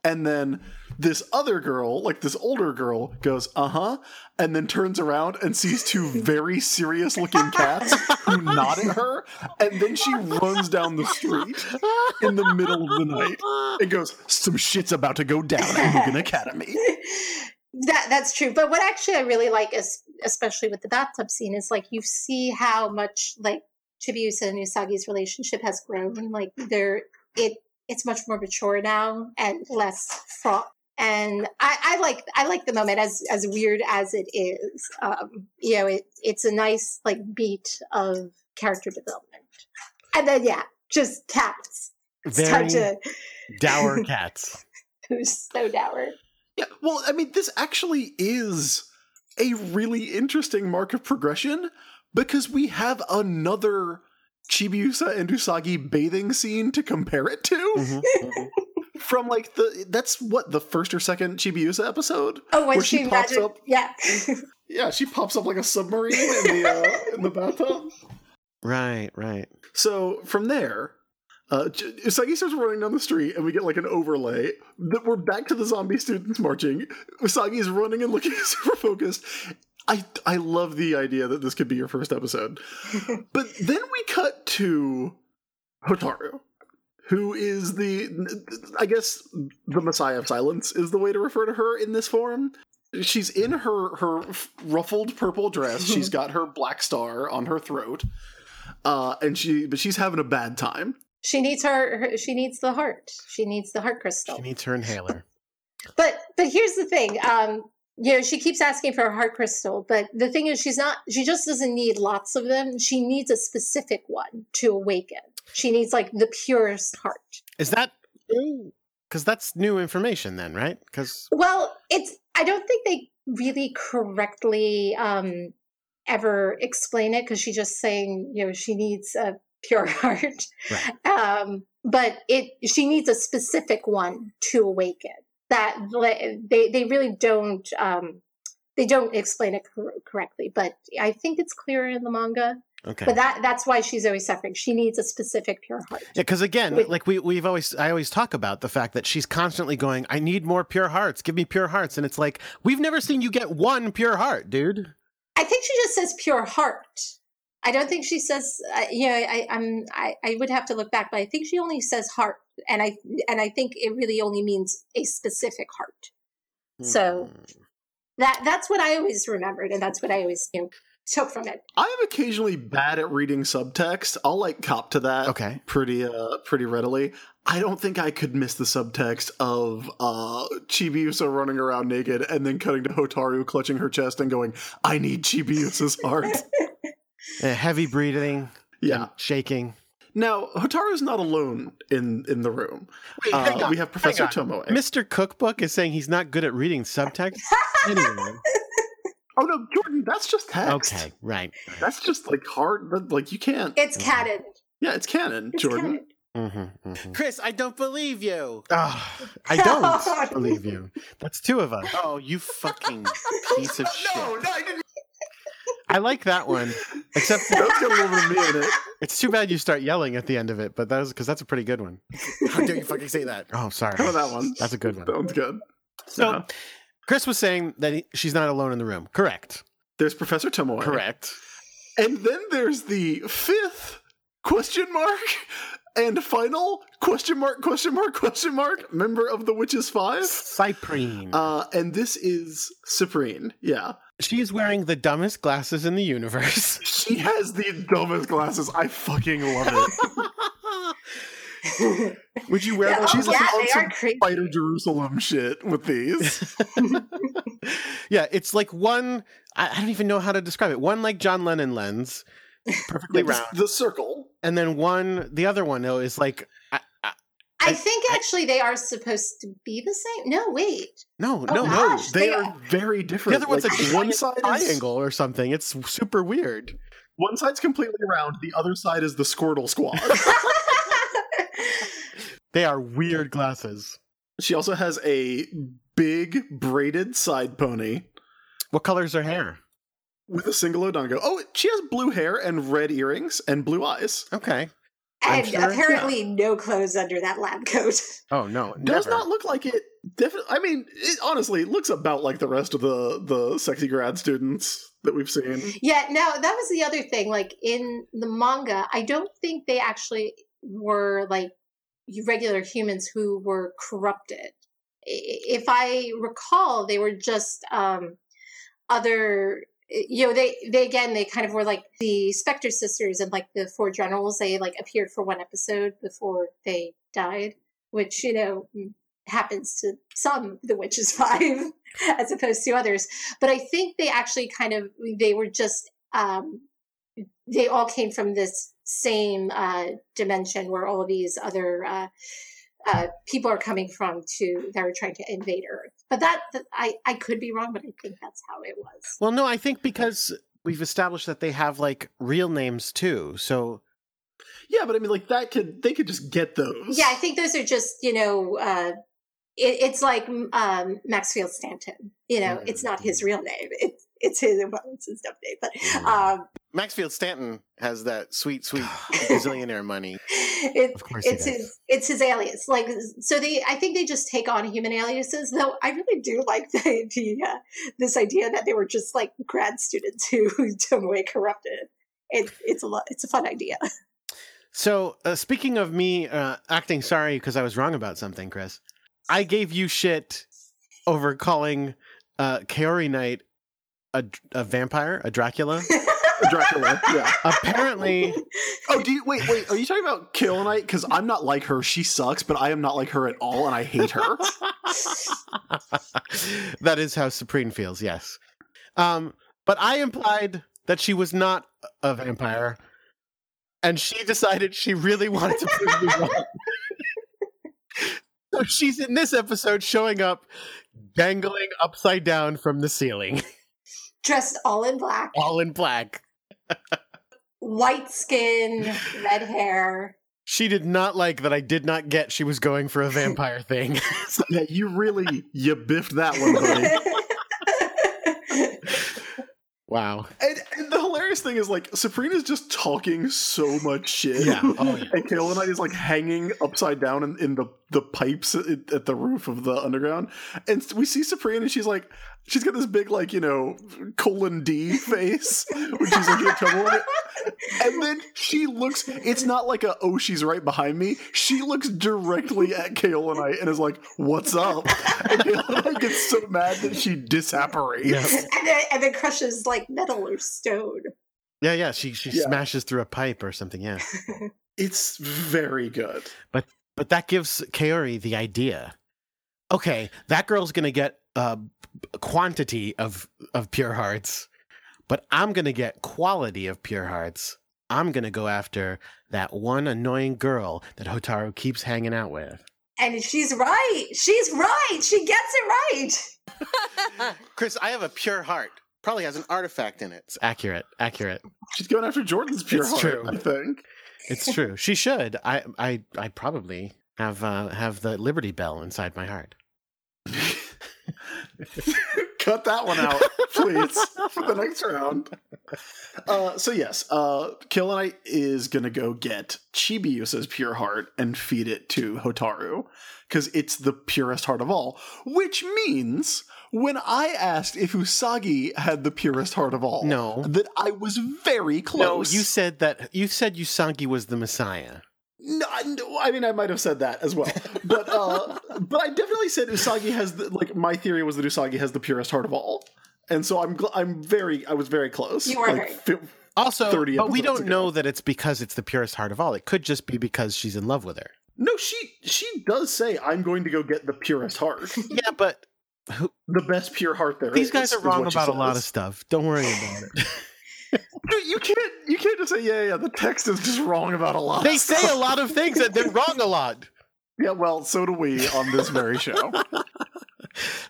Speaker 2: And then this other girl, like this older girl, goes, uh huh, and then turns around and sees two very serious looking cats who nod at her. And then she runs down the street in the middle of the night and goes, Some shit's about to go down at Mugen Academy.
Speaker 3: That that's true. But what actually I really like is especially with the bathtub scene is like you see how much like Chibiusa and Usagi's relationship has grown. Like they're it it's much more mature now and less fraught. And I, I like I like the moment as as weird as it is. Um, you know, it it's a nice like beat of character development. And then yeah, just cats.
Speaker 1: Very to... dour cats.
Speaker 3: Who's so dour.
Speaker 2: Yeah, well, I mean, this actually is a really interesting mark of progression because we have another Chibiusa and Usagi bathing scene to compare it to. Mm-hmm, mm-hmm. From like the that's what the first or second Chibiusa episode.
Speaker 3: Oh, when she, she pops imagine, up, yeah,
Speaker 2: yeah, she pops up like a submarine in the uh, in the bathtub.
Speaker 1: Right, right.
Speaker 2: So from there, uh, Usagi starts running down the street, and we get like an overlay that we're back to the zombie students marching. Usagi is running and looking super focused. I I love the idea that this could be your first episode, but then we cut to Hotaru, who is the, I guess, the Messiah of Silence is the way to refer to her in this form. She's in her her ruffled purple dress. She's got her black star on her throat, uh, and she but she's having a bad time.
Speaker 3: She needs her, her. She needs the heart. She needs the heart crystal.
Speaker 1: She needs her inhaler.
Speaker 3: but but here's the thing. Um, you know, she keeps asking for a heart crystal, but the thing is, she's not. She just doesn't need lots of them. She needs a specific one to awaken. She needs like the purest heart.
Speaker 1: Is that because that's new information then, right? Because
Speaker 3: well, it's. I don't think they really correctly um, ever explain it because she's just saying, you know, she needs a pure heart. Right. Um, but it she needs a specific one to awaken. That they they really don't um, they don't explain it cor- correctly, but I think it's clearer in the manga. Okay. But that that's why she's always suffering. She needs a specific pure heart.
Speaker 1: Yeah, because again, With, like we we've always I always talk about the fact that she's constantly going, I need more pure hearts. Give me pure hearts. And it's like, we've never seen you get one pure heart, dude.
Speaker 3: I think she just says pure heart. I don't think she says. Uh, you know, I, I'm. I, I would have to look back, but I think she only says heart, and I and I think it really only means a specific heart. Hmm. So that that's what I always remembered, and that's what I always you know took from it.
Speaker 2: I am occasionally bad at reading subtext. I'll like cop to that.
Speaker 1: Okay,
Speaker 2: pretty uh pretty readily. I don't think I could miss the subtext of uh Chibiusa running around naked and then cutting to Hotaru clutching her chest and going, "I need Chibiusa's heart."
Speaker 1: Uh, heavy breathing.
Speaker 2: Yeah.
Speaker 1: Shaking.
Speaker 2: Now, Hotaru's not alone in, in the room. Wait, uh, we have Professor Tomoe.
Speaker 1: Mr. Cookbook is saying he's not good at reading subtext. anyway.
Speaker 2: Oh no, Jordan, that's just text.
Speaker 1: Okay, right.
Speaker 2: That's just like hard, like you can't.
Speaker 3: It's canon.
Speaker 2: Yeah, it's canon, it's Jordan. Canon.
Speaker 1: Mm-hmm, mm-hmm.
Speaker 5: Chris, I don't believe you.
Speaker 1: Oh, I don't believe you. That's two of us.
Speaker 5: Oh, you fucking piece of shit. No, no, I didn't
Speaker 1: I like that one. Except that's got a little bit of me in it. It's too bad you start yelling at the end of it, but that was because that's a pretty good one.
Speaker 5: How dare you fucking say that?
Speaker 1: Oh, sorry.
Speaker 2: How about that one?
Speaker 1: That's a good one.
Speaker 2: Sounds good.
Speaker 1: So, uh-huh. Chris was saying that he, she's not alone in the room. Correct.
Speaker 2: There's Professor Tomoe.
Speaker 1: Correct.
Speaker 2: And then there's the fifth question mark and final question mark question mark question mark member of the Witches Five.
Speaker 1: Cyprine.
Speaker 2: Uh, and this is Cyprine. Yeah.
Speaker 1: She is wearing the dumbest glasses in the universe.
Speaker 2: she has the dumbest glasses. I fucking love it. Would you wear
Speaker 3: yeah,
Speaker 2: She's
Speaker 3: oh, yeah, on some
Speaker 2: Spider Jerusalem shit with these.
Speaker 1: yeah, it's like one. I don't even know how to describe it. One like John Lennon lens, perfectly round,
Speaker 2: the circle,
Speaker 1: and then one. The other one though is like
Speaker 3: I, think actually they are supposed to be the same. No, wait.
Speaker 1: No,
Speaker 2: oh,
Speaker 1: no,
Speaker 2: gosh, no. They, they are, are, very different.
Speaker 1: The other one's like, one side triangle or something. It's super weird.
Speaker 2: One side's completely round. The other side is the Squirtle Squad.
Speaker 1: they are weird glasses.
Speaker 2: She also has a big braided side pony.
Speaker 1: What color is her hair?
Speaker 2: With a single odango. Oh, she has blue hair and red earrings and blue eyes.
Speaker 1: Okay
Speaker 3: and sure apparently no clothes under that lab coat.
Speaker 1: Oh no, never.
Speaker 2: does not look like it. Definitely, I mean, it, honestly, it looks about like the rest of the the sexy grad students that we've seen.
Speaker 3: Yeah, now that was the other thing. Like in the manga, I don't think they actually were like regular humans who were corrupted. If I recall, they were just um, other you know they they again they kind of were like the spectre sisters and like the four generals they like appeared for one episode before they died which you know happens to some the witches five as opposed to others. But i think they actually kind of they were just um they all came from this same uh dimension where all these other uh uh, people are coming from to that are trying to invade Earth. But that, that I I could be wrong, but I think that's how it was.
Speaker 1: Well, no, I think because we've established that they have like real names too, so.
Speaker 2: Yeah, but I mean, like that could they could just get those.
Speaker 3: Yeah, I think those are just you know, uh, it, it's like um, Maxfield Stanton. You know, mm-hmm. it's not his real name. It's it's his well, it's his dumb name, but mm. um,
Speaker 5: Maxfield Stanton has that sweet, sweet billionaire money.
Speaker 3: It, it's his it's his alias. Like so, they I think they just take on human aliases. Though I really do like the idea, this idea that they were just like grad students who Tomoe corrupted. It, it's a lot. It's a fun idea.
Speaker 1: So, uh, speaking of me uh, acting sorry because I was wrong about something, Chris, I gave you shit over calling uh, Kaori Knight a, a vampire, a Dracula.
Speaker 2: Dracula. Yeah.
Speaker 1: Apparently,
Speaker 2: Oh, do you wait? Wait, are you talking about Kill Knight? Because I'm not like her. She sucks, but I am not like her at all, and I hate her.
Speaker 1: that is how Cyprine feels. Yes, um, but I implied that she was not a vampire, and she decided she really wanted to prove me wrong. so she's in this episode showing up, dangling upside down from the ceiling,
Speaker 3: Dressed all in black,
Speaker 1: all in black.
Speaker 3: White skin, red hair.
Speaker 1: She did not like that I did not get she was going for a vampire thing.
Speaker 2: yeah, you really you biffed that one, buddy.
Speaker 1: wow.
Speaker 2: And, and the hilarious thing is, like, Cyprine's just talking so much shit.
Speaker 1: Yeah. Oh, yeah.
Speaker 2: and Killnite is like hanging upside down in, in the the pipes at, at the roof of the underground, and we see Cyprine, and she's like, she's got this big like you know colon D face, which she's like in trouble with. And then she looks. It's not like a oh she's right behind me. She looks directly at Kaolinite and is like, "What's up?" And Kaolinite gets so mad that she disapparates.
Speaker 1: Yeah.
Speaker 3: and, then, and then crushes like metal or stone.
Speaker 1: Yeah, yeah. She she
Speaker 2: Yeah.
Speaker 1: smashes through a pipe or something. Yeah.
Speaker 2: It's very good.
Speaker 1: But but that gives Kaori the idea. Okay, that girl's gonna get a quantity of of pure hearts, but I'm gonna get quality of pure hearts. I'm gonna go after that one annoying girl that Hotaru keeps hanging out with.
Speaker 3: And she's right. She's right. She gets it right.
Speaker 5: Chris, I have a pure heart. Probably has an artifact in it.
Speaker 1: It's accurate, accurate.
Speaker 2: She's going after Jordan's pure
Speaker 1: It's
Speaker 2: heart.
Speaker 1: true.
Speaker 2: I think.
Speaker 1: It's true. She should. I I I probably have uh, have the Liberty Bell inside my heart.
Speaker 2: Cut that one out, please, for the next round. Uh, so yes, uh, Killinite is gonna go get Chibiusa's pure heart and feed it to Hotaru because it's the purest heart of all. Which means when I asked if Usagi had the purest heart of all,
Speaker 1: No.
Speaker 2: that I was very close.
Speaker 1: No,
Speaker 2: close.
Speaker 1: you said that. You said Usagi was the Messiah.
Speaker 2: No, I- mean I might have said that as well, but uh, but I definitely said Usagi has the, like my theory was that Usagi has the purest heart of all, and so I'm gl- I'm very I was very close.
Speaker 3: You were
Speaker 2: like,
Speaker 3: very
Speaker 2: fi-
Speaker 1: Also,
Speaker 2: 30
Speaker 1: but we don't
Speaker 2: ago.
Speaker 1: know that it's because it's the purest heart of all. It could just be because she's in love with her.
Speaker 2: no, she she does say I'm going to go get the purest heart,
Speaker 1: Yeah, but who,
Speaker 2: the best pure heart there
Speaker 1: these
Speaker 2: is,
Speaker 1: guys are wrong about a lot of stuff. Don't worry about it.
Speaker 2: Dude, you can't you can't just say yeah yeah the text is just wrong about a lot.
Speaker 1: they
Speaker 2: of
Speaker 1: say
Speaker 2: stuff.
Speaker 1: a lot of things that they're wrong a lot.
Speaker 2: Yeah, well, so do we on this very show.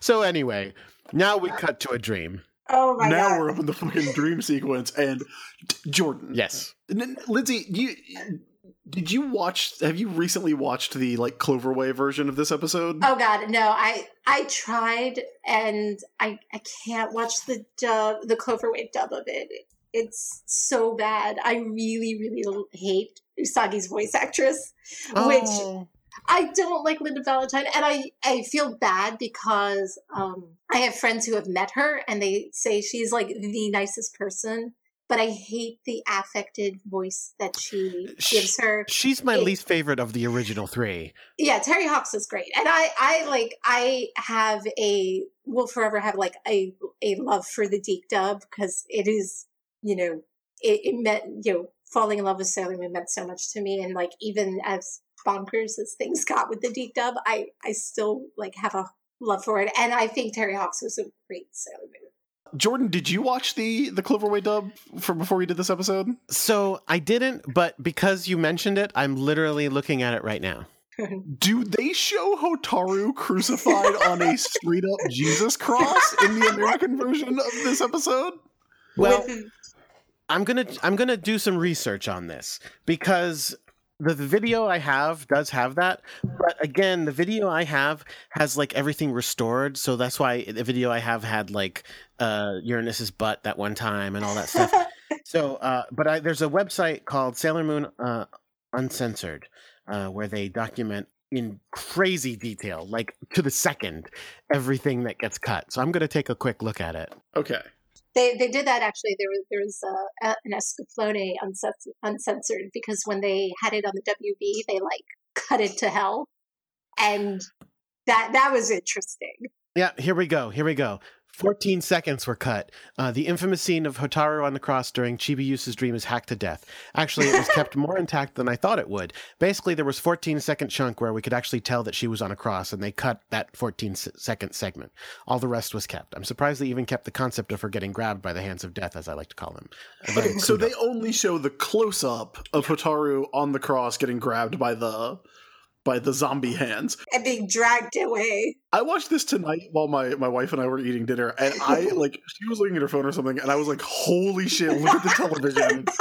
Speaker 1: So anyway, now we cut to a dream.
Speaker 3: Oh my god.
Speaker 2: now
Speaker 3: god.
Speaker 2: we're up in the fucking dream sequence, and t- Jordan,
Speaker 1: Yes.
Speaker 2: And then, Lindsay, you did you watch? Have you recently watched the like Cloverway version of this episode?
Speaker 3: Oh god, no! I I tried and I I can't watch the dub, the Cloverway dub of it. It's so bad. I really really hate Usagi's voice actress, which
Speaker 1: Oh.
Speaker 3: I don't like Linda Ballantyne, and I I feel bad because um I have friends who have met her and they say she's like the nicest person, but I hate the affected voice that she
Speaker 1: Sh-
Speaker 3: gives her.
Speaker 1: She's my
Speaker 3: It-
Speaker 1: least favorite of the original three.
Speaker 3: yeah Terri Hawkes is great and i i like i have a will forever have like a a love for the DiC dub because it is you know it, it meant you know falling in love with sailor moon meant so much to me and like even as bonkers as things got with the DiC dub i i still like have a love for it and i think Terri Hawkes was a great sailor
Speaker 2: Jordan, did you watch the the Cloverway dub from before we did this episode?
Speaker 1: So I didn't, but because you mentioned it, I'm literally looking at it right now.
Speaker 2: Do they show Hotaru crucified on a straight up Jesus cross in the American version of this episode?
Speaker 1: Well, I'm gonna I'm gonna do some research on this because the, the video I have does have that, but again, the video I have has like everything restored, so that's why the video I have had like uh Uranus's butt that one time and all that stuff. so, uh, but I, there's a website called Sailor Moon uh, Uncensored uh, where they document in crazy detail, like to the second, everything that gets cut. So I'm gonna take a quick look at it.
Speaker 2: Okay.
Speaker 3: They they did that actually. There was there was uh, an Escaflowne uncensored because when they had it on the WB, they like cut it to hell, and that that was interesting.
Speaker 1: Yeah, here we go. Here we go. 14 seconds were cut. Uh, the infamous scene of Hotaru on the cross during Chibiusa's dream is hacked to death. Actually, it was kept more intact than I thought it would. Basically, there was 14 second chunk where we could actually tell that she was on a cross, and they cut that 14 second segment. All the rest was kept. I'm surprised they even kept the concept of her getting grabbed by the hands of death, as I like to call them.
Speaker 2: Okay, so they only show the close up of Hotaru on the cross getting grabbed by the by the zombie hands
Speaker 3: and being dragged away.
Speaker 2: I watched this tonight while my, my wife and I were eating dinner, and I like she was looking at her phone or something, and I was like, "Holy shit! Look at the television."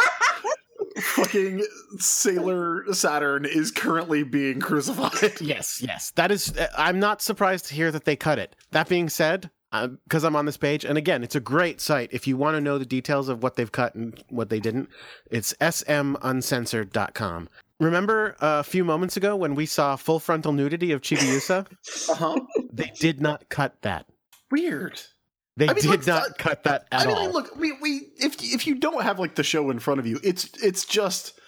Speaker 2: Fucking Sailor Saturn is currently being crucified.
Speaker 1: Yes, yes. That is. Uh, I'm not surprised to hear that they cut it. That being said, because I'm on this page, and again, it's a great site. If you want to know the details of what they've cut and what they didn't, it's smuncensored.com. Remember a few moments ago when we saw full frontal nudity of Chibiusa?
Speaker 2: uh-huh.
Speaker 1: They did not cut that.
Speaker 2: Weird.
Speaker 1: They I mean, did not uh, cut that at all. I mean, all.
Speaker 2: Look, we, we if if you don't have like the show in front of you, it's it's just.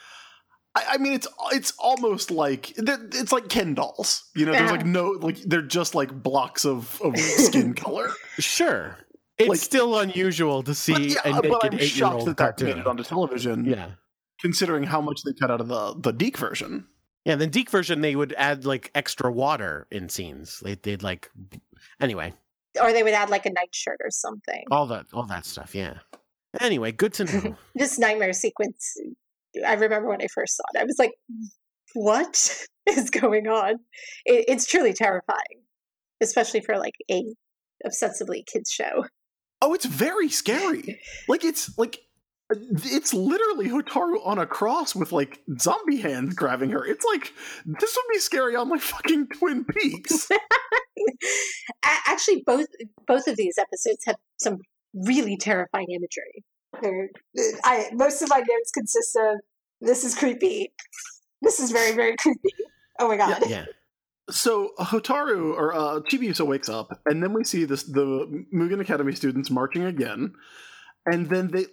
Speaker 2: I, I mean, it's it's almost like it's like Ken dolls. You know, yeah. there's like no like they're just like blocks of, of skin color.
Speaker 1: Sure, it's like, still unusual to see yeah, a naked eight-year-old that cartoon.
Speaker 2: That made it onto television.
Speaker 1: Yeah,
Speaker 2: considering how much they cut out of the the DiC version.
Speaker 1: Yeah, the DiC version they would add like extra water in scenes. They'd like anyway.
Speaker 3: Or they would add like a nightshirt or something.
Speaker 1: All that all that stuff, yeah. Anyway, good to know.
Speaker 3: this nightmare sequence I remember when I first saw it. I was like, what is going on? It, it's truly terrifying. Especially for like a ostensibly kids show.
Speaker 2: Oh, it's very scary. like it's like it's literally Hotaru on a cross with like zombie hands grabbing her. It's like this would be scary on like fucking Twin Peaks.
Speaker 3: Actually, both both of these episodes have some really terrifying imagery. I, most of my notes consist of this is creepy. This is very very creepy. Oh my god.
Speaker 1: Yeah. yeah.
Speaker 2: So Hotaru or uh, Chibiusa wakes up, and then we see this the Mugen Academy students marching again, and then they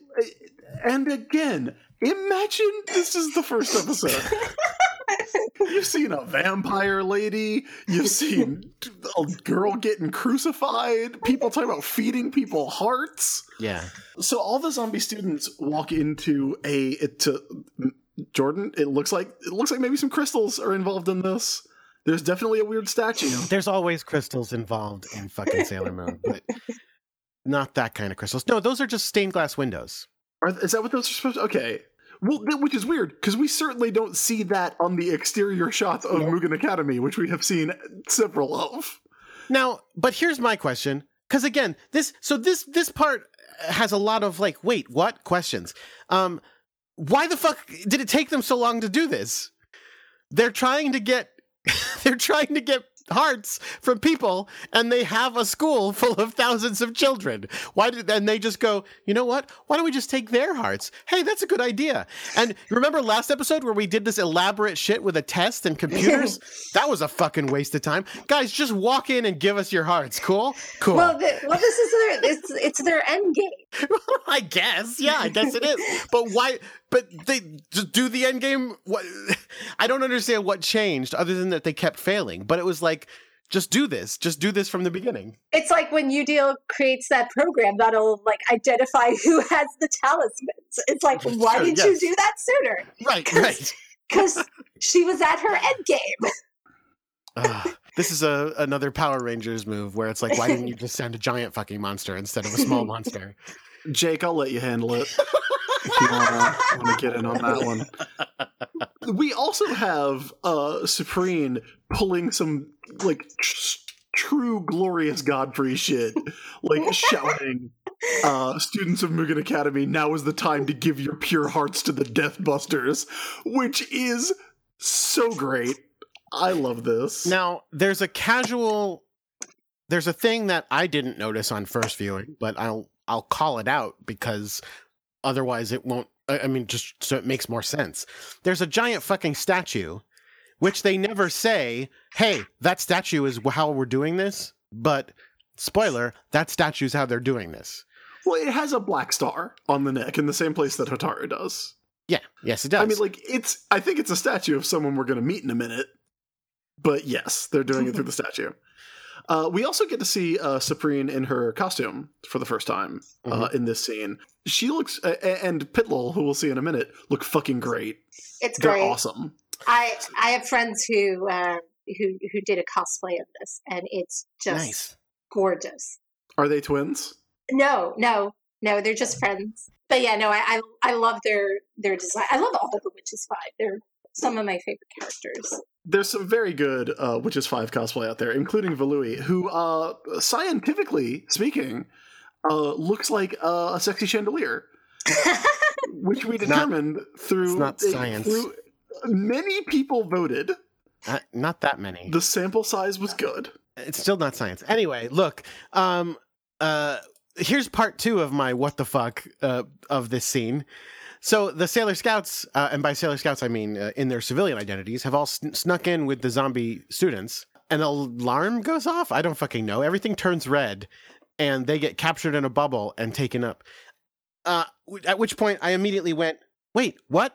Speaker 2: and again, imagine this is the first episode. You've seen a vampire lady. You've seen a girl getting crucified. People talking about feeding people hearts.
Speaker 1: Yeah.
Speaker 2: So all the zombie students walk into a to Jordan. It looks like it looks like maybe some crystals are involved in this. There's definitely a weird statue.
Speaker 1: There's always crystals involved in fucking Sailor Moon, but not that kind of crystals. No, those are just stained glass windows.
Speaker 2: Are, is that what those are supposed to? Okay. Well, which is weird because we certainly don't see that on the exterior shots of Mugen Academy, which we have seen several of.
Speaker 1: Now, but here's my question: because again, this so this this part has a lot of like, wait, what questions? Um, why the fuck did it take them so long to do this? They're trying to get they're trying to get hearts from people and they have a school full of thousands of children. Why did and they just go you know what? Why don't we just take their hearts? Hey that's a good idea. And remember last episode where we did this elaborate shit with a test and computers? That was a fucking waste of time. Guys just walk in and give us your hearts. Cool? Cool.
Speaker 3: Well, the, well this is their it's, it's their end game
Speaker 1: i guess yeah i guess it is but why but they just do the end game. What I don't understand what changed other than that they kept failing. But it was like, just do this. Just do this from the beginning.
Speaker 3: It's like when Eudial creates that program that'll like identify who has the talismans. It's like, why didn't yes. you do that sooner?
Speaker 1: Right, right.
Speaker 3: Because she was at her end game.
Speaker 1: Uh, this is a another Power Rangers move where it's like, why didn't you just send a giant fucking monster instead of a small monster?
Speaker 2: Jake, I'll let you handle it if you want to get in on that one. We also have uh, Cyprine pulling some like tr- true glorious Godfrey shit, like shouting. Uh, students of Mugen Academy, now is the time to give your pure hearts to the Death Busters, which is so great. I love this.
Speaker 1: Now, there's a casual there's a thing that I didn't notice on first viewing, but I'll I'll call it out because Otherwise, it won't. I mean, just so it makes more sense. There's a giant fucking statue, which they never say, hey, that statue is how we're doing this. But spoiler, that statue is how they're doing this.
Speaker 2: Well, it has a black star on the neck in the same place that Hotaru does.
Speaker 1: Yeah, yes, it does.
Speaker 2: I mean, like it's. I think it's a statue of someone we're going to meet in a minute. But yes, they're doing it through the statue. Uh, we also get to see uh, Cyprine in her costume for the first time uh,
Speaker 1: Mhm.
Speaker 2: in this scene. She looks, uh, and Ptilol, who we'll see in a minute, look fucking great.
Speaker 3: It's great.
Speaker 2: They're
Speaker 3: great.
Speaker 2: awesome.
Speaker 3: I I have friends who uh, who who did a cosplay of this, and it's just
Speaker 1: nice.
Speaker 3: gorgeous.
Speaker 2: Are they twins?
Speaker 3: No, no, no, they're just friends. But yeah, no, I I, I love their their design. I love all of the Witches Five. They're some of my favorite characters.
Speaker 2: There's some very good uh, Witches 5 cosplay out there, including Viluy, who, uh, scientifically speaking, uh, looks like uh, a sexy chandelier, which we
Speaker 1: It's not-
Speaker 2: determined through,
Speaker 1: it's not science.
Speaker 2: through many people voted.
Speaker 1: Uh, not that many.
Speaker 2: The sample size was good.
Speaker 1: it's still not science. Anyway, look, um, uh, here's part two of my what the fuck uh, of this scene. So the Sailor Scouts, uh, and by Sailor Scouts I mean uh, in their civilian identities, have all sn- snuck in with the zombie students. An alarm goes off. I don't fucking know. Everything turns red, and they get captured in a bubble and taken up. Uh, w- at which point I immediately went, "Wait, what?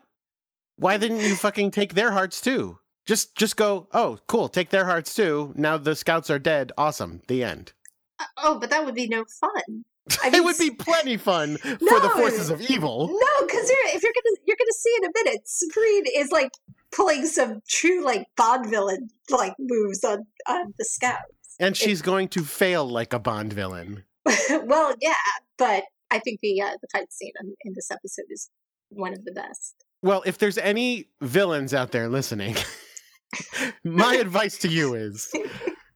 Speaker 1: Why didn't you fucking take their hearts too? Just, just go. Oh, cool. Take their hearts too. Now the scouts are dead. Awesome. The end.
Speaker 3: Oh, but that would be no fun. I
Speaker 1: it would be plenty fun for the forces of evil.
Speaker 3: No, because you're, if you're gonna you're gonna see in a minute, Cyprine is like pulling some true like Bond villain like moves on on the scouts.
Speaker 1: And she's going to fail like a Bond villain.
Speaker 3: well, yeah, but I think the uh, the fight scene in, in this episode is one of the best.
Speaker 1: Well, if there's any villains out there listening, my advice to you is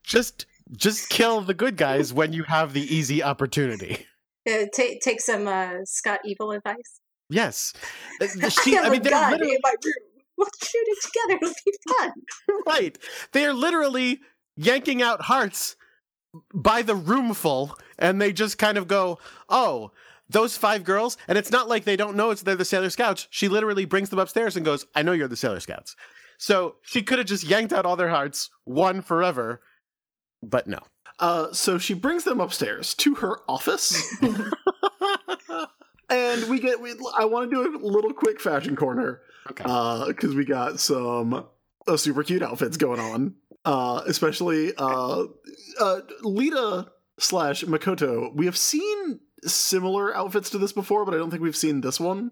Speaker 1: just just kill the good guys when you have the easy opportunity.
Speaker 3: Uh, take take some uh, Scott Evil advice.
Speaker 1: Yes.
Speaker 3: I
Speaker 1: she-
Speaker 3: have
Speaker 1: I mean, they're literally-
Speaker 3: in my room. We'll shoot it together. It'll be fun.
Speaker 1: right. They are literally yanking out hearts by the roomful, and they just kind of go, "Oh, those five girls." And it's not like they don't know it's they're the Sailor Scouts. She literally brings them upstairs and goes, "I know you're the Sailor Scouts." So she could have just yanked out all their hearts, one forever, but no.
Speaker 2: Uh, so she brings them upstairs to her office, and we get. We, I want to do a little quick fashion corner
Speaker 1: Okay.
Speaker 2: because we got some uh, super cute outfits going on, uh, especially uh, uh, Lita slash Makoto. We have seen similar outfits to this before, but I don't think we've seen this one.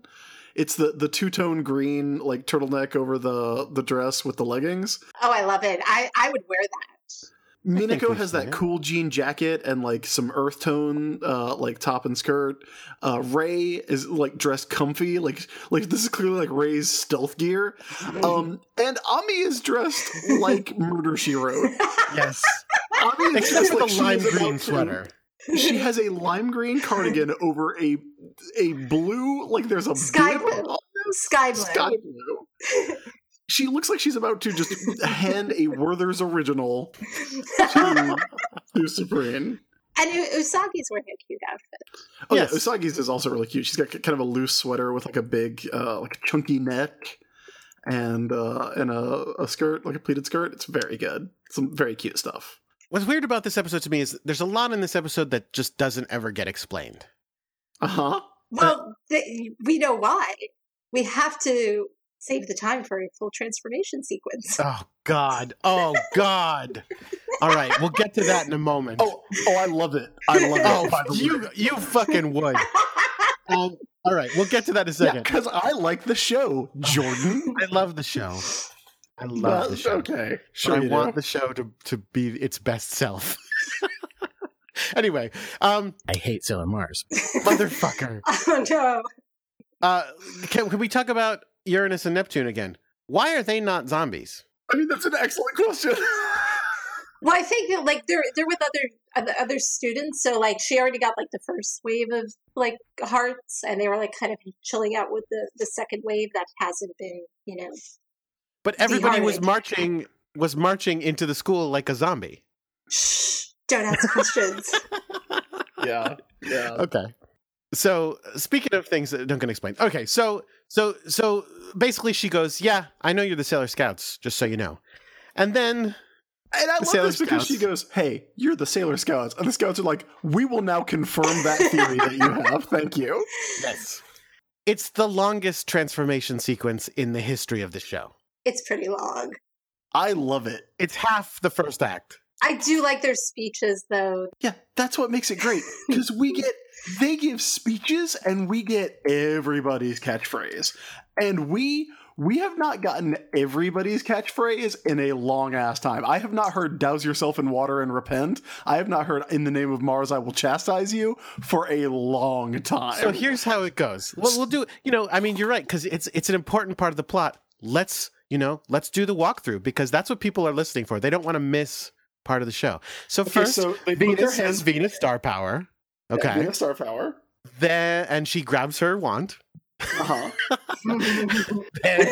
Speaker 2: It's the the two tone green like turtleneck over the the dress with the leggings.
Speaker 3: Oh, I love it. I I would wear that.
Speaker 1: Think
Speaker 2: Minako has that
Speaker 1: it.
Speaker 2: cool jean jacket and like some earth tone uh like top and skirt. Uh Ray is like dressed comfy, like like this is clearly like Ray's stealth gear. Um and Ami is dressed like Murder She Wrote.
Speaker 1: yes.
Speaker 2: Ami is
Speaker 1: Except
Speaker 2: dressed
Speaker 1: for
Speaker 2: like
Speaker 1: the lime green sweater.
Speaker 2: She has a lime green cardigan over a a blue like there's a
Speaker 3: Sky blue. Sky blue.
Speaker 2: Sky blue. She looks like she's about to just hand a Werther's original to, to Cyprine.
Speaker 3: And Usagi's wearing a cute outfit.
Speaker 2: Oh
Speaker 1: Yes.
Speaker 2: yeah, Usagi's is also really cute. She's got kind of a loose sweater with like a big, uh, like a chunky neck, and uh, and a, a skirt, like a pleated skirt. It's very good. Some very cute stuff.
Speaker 1: What's weird about this episode to me is there's a lot in this episode that just doesn't ever get explained.
Speaker 2: Uh huh.
Speaker 3: Well, th- we know why. We have to save the time for a full transformation sequence.
Speaker 1: Oh God! Oh God! All right, we'll get to that in a moment.
Speaker 2: Oh, oh, I love it. I love it.
Speaker 1: Oh,
Speaker 2: by the way.
Speaker 1: you you fucking would. Um, all right, we'll get to that in a second.
Speaker 2: because I like the show, Jordan.
Speaker 1: I love the show. I love
Speaker 2: But-
Speaker 1: the show.
Speaker 2: Okay, sure.
Speaker 1: I
Speaker 2: you do.
Speaker 1: want the show to to be its best self. anyway, um,
Speaker 4: I hate Sailor Mars.
Speaker 1: motherfucker.
Speaker 3: oh no.
Speaker 1: Uh, can can we talk about Uranus and Neptune again? Why are they not zombies?
Speaker 2: I mean, that's an excellent question.
Speaker 3: Well, I think that, like they're they're with other other other students, so like she already got like the first wave of like hearts, and they were like kind of chilling out with the the second wave that hasn't been, you know.
Speaker 1: But everybody was marching was marching into the school like a zombie.
Speaker 3: Shh, don't ask questions.
Speaker 2: yeah, yeah.
Speaker 1: Okay. So speaking of things that don't get explained. Okay, so so so basically she goes, Yeah, I know you're the Sailor Scouts, just so you know. And then
Speaker 2: And I love
Speaker 1: Sailor
Speaker 2: this because
Speaker 1: Scouts.
Speaker 2: she goes, "Hey, you're the Sailor Scouts," and the Scouts are like, "We will now confirm that theory that you have. Thank you."
Speaker 1: Yes. It's the longest transformation sequence in the history of the show.
Speaker 3: It's pretty long.
Speaker 2: I love it.
Speaker 1: It's half the first act.
Speaker 3: I do like their speeches though.
Speaker 2: Yeah, that's what makes it great because we get they give speeches and we get everybody's catchphrase, and we we have not gotten everybody's catchphrase in a long ass time. I have not heard "douse yourself in water and repent." I have not heard "in the name of Mars I will chastise you" for a long time.
Speaker 1: So here's how it goes. Well, we'll do. You know, I mean, you're right because it's it's an important part of the plot. Let's you know, let's do the walkthrough because that's what people are listening for. They don't want to miss part of the show. So
Speaker 2: Okay,
Speaker 1: first,
Speaker 2: so
Speaker 1: Venus has Venus star power.
Speaker 2: Yeah,
Speaker 1: Okay,
Speaker 2: Venus Star Power.
Speaker 1: then and she grabs her wand.
Speaker 2: Uh huh.
Speaker 1: Then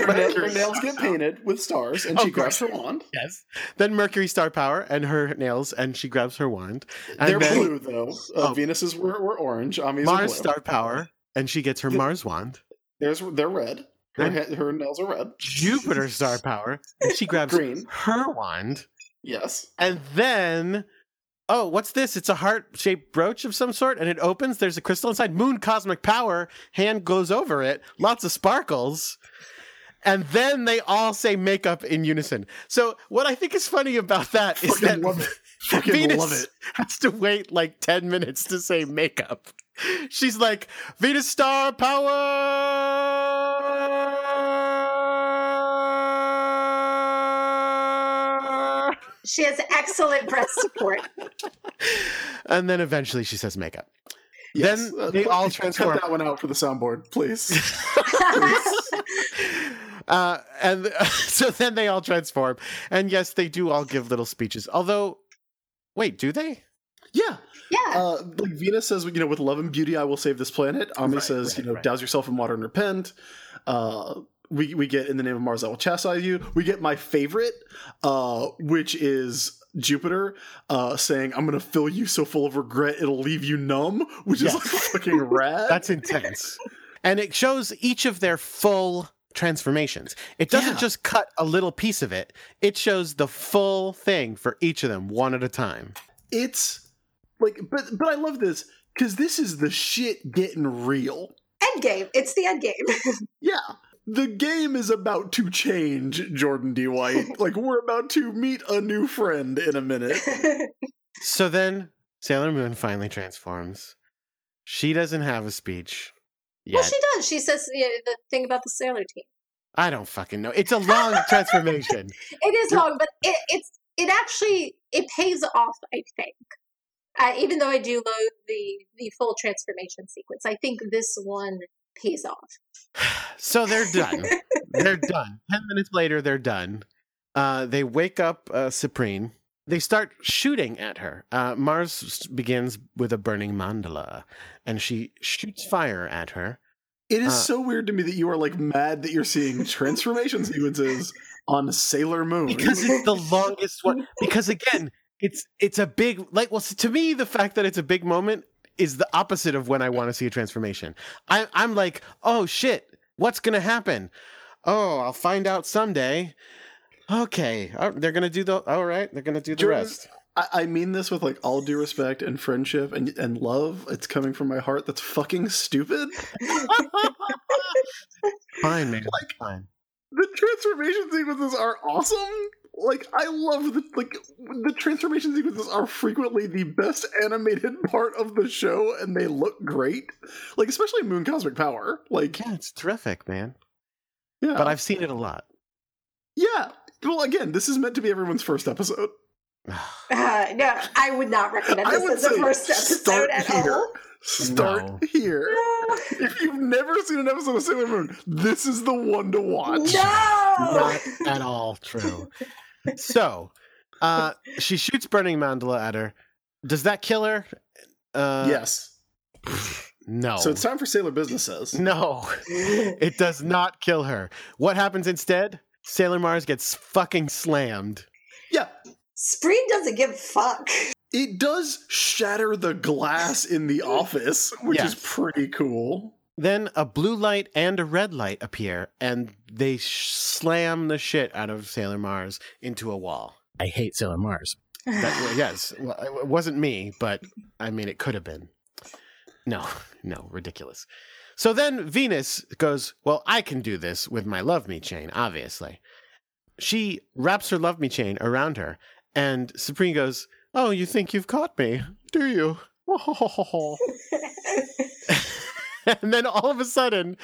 Speaker 2: her, her nails get painted with stars, and
Speaker 1: Of
Speaker 2: she grabs her wand.
Speaker 1: Yes. Then Mercury star power and her nails, and she grabs her wand. And
Speaker 2: They're
Speaker 1: then
Speaker 2: blue though. Uh,
Speaker 1: Oh.
Speaker 2: Venus's were, were orange. Ami's
Speaker 1: Mars star power, and she gets her
Speaker 2: The-
Speaker 1: Mars wand.
Speaker 2: There's they're red. Her, her nails are red.
Speaker 1: Jupiter star power, and she grabs
Speaker 2: Green.
Speaker 1: her wand.
Speaker 2: Yes.
Speaker 1: And then, oh, what's this? It's a heart shaped brooch of some sort, and it opens. There's a crystal inside. Moon cosmic power. Hand goes over it. Lots of sparkles. And then they all say makeup in unison. So, what I think is funny about that is that
Speaker 2: love it.
Speaker 1: Venus
Speaker 2: love it.
Speaker 1: has to wait like 10 minutes to say makeup. She's like, Venus star power.
Speaker 3: She has excellent breast support.
Speaker 1: And then eventually she says makeup.
Speaker 2: Yes.
Speaker 1: Then
Speaker 2: Uh,
Speaker 1: they
Speaker 2: put-
Speaker 1: all
Speaker 2: cut
Speaker 1: transform.
Speaker 2: that one out for the soundboard, please.
Speaker 1: uh, and so then they all transform. And yes, they do all give little speeches. Although, wait, do they?
Speaker 2: yeah.
Speaker 3: Yeah.
Speaker 2: Uh, like Venus says, you know, with love and beauty, I will save this planet. Ami
Speaker 1: Right,
Speaker 2: says,
Speaker 1: right,
Speaker 2: you know,
Speaker 1: right.
Speaker 2: douse yourself in water and repent. We we get in the name of Mars, I will chastise you. We get my favorite, uh, which is Jupiter uh, saying, "I'm going to fill you so full of regret it'll leave you numb," which is like fucking rad.
Speaker 1: That's intense. and it shows each of their full transformations. It doesn't
Speaker 2: Yeah.
Speaker 1: just cut a little piece of it, it shows the full thing for each of them, one at a time.
Speaker 2: it's like, but but I love this because this is the shit getting real.
Speaker 3: End game. It's the end game.
Speaker 2: Yeah. The game is about to change, Jordan D. White. like, we're about to meet a new friend in a minute.
Speaker 1: So then Sailor Moon finally transforms. She doesn't have a speech yet.
Speaker 3: well, she does. She says yeah, the thing about the sailor team.
Speaker 1: I don't fucking know. It's a long transformation.
Speaker 3: It is long, but it, it's it actually it pays off. I think, uh, even though I do loathe the the full transformation sequence, I think this one pays off.
Speaker 1: So they're done. they're done. Ten minutes later, they're done. Uh, they wake up uh, Cyprine. They start shooting at her. Uh, Mars begins with a burning mandala, and she shoots fire at her.
Speaker 2: It is
Speaker 1: Uh.
Speaker 2: so weird to me that you are like mad that you're seeing transformation sequences on Sailor Moon.
Speaker 1: because it's the longest one. Because again, it's it's a big like. Well, to me, the fact that it's a big moment is the opposite of when I want to see a transformation. I, I'm like, oh shit, what's gonna happen? Oh, I'll find out someday. Okay, oh, they're gonna do the. All right, they're gonna do the
Speaker 2: Jordan,
Speaker 1: rest.
Speaker 2: I, I mean this with like all due respect and friendship and, and love. It's coming from my heart. That's fucking stupid.
Speaker 1: Fine, man. fine.
Speaker 2: The transformation sequences are awesome. Like I love the like the transformation sequences are frequently the best animated part of the show, and they look great. Like especially Moon Cosmic Power. Like
Speaker 1: Yeah, it's terrific, man.
Speaker 2: yeah,
Speaker 1: But I've seen it a lot.
Speaker 2: yeah. Well, again, this is meant to be everyone's first episode.
Speaker 3: Uh, no, I would not recommend this
Speaker 2: would
Speaker 3: as a
Speaker 2: say
Speaker 3: first episode
Speaker 2: start
Speaker 3: at
Speaker 2: here.
Speaker 3: all.
Speaker 2: Start
Speaker 1: No.
Speaker 2: here.
Speaker 3: No.
Speaker 2: If you've never seen an episode of Sailor Moon, this is the one to watch.
Speaker 3: No.
Speaker 1: Not at all true. So, uh, she shoots burning mandala at her. Does that kill her? Uh,
Speaker 2: yes.
Speaker 1: No.
Speaker 2: So it's time for Sailor Businesses.
Speaker 1: no. It does not kill her. What happens instead? Sailor Mars gets fucking slammed.
Speaker 2: Yeah.
Speaker 3: Spring doesn't give a fuck.
Speaker 2: It does shatter the glass in the office, which is pretty cool.
Speaker 1: Then a blue light and a red light appear, and they sh- slam the shit out of Sailor Mars into a wall.
Speaker 4: I hate Sailor Mars.
Speaker 1: That, yes, well, it wasn't me, but I mean, it could have been. No, no, ridiculous. So then Venus goes, Well, I can do this with my Love Me chain, obviously. She wraps her Love Me chain around her, and Cyprine goes, Oh, you think you've caught me, do you? and then all of a sudden,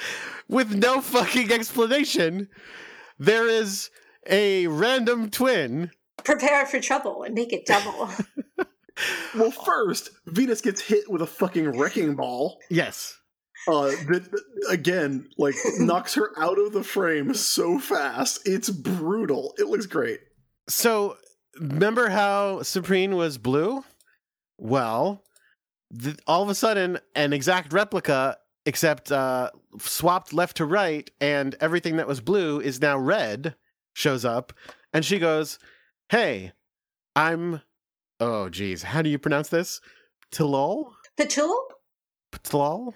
Speaker 1: with no fucking explanation, there is a random twin.
Speaker 3: Prepare for trouble and make it double.
Speaker 2: well, first, Venus gets hit with a fucking wrecking ball.
Speaker 1: Yes.
Speaker 2: Uh, that again, like knocks her out of the frame so fast. It's brutal. It looks great.
Speaker 1: So, remember how Cyprine was blue? Well, th- all of a sudden, an exact replica, except uh, swapped left to right, and everything that was blue is now red, shows up, and she goes, "Hey, I'm Oh, geez. How do you pronounce this? Tilol?
Speaker 3: Patul?
Speaker 1: Patul?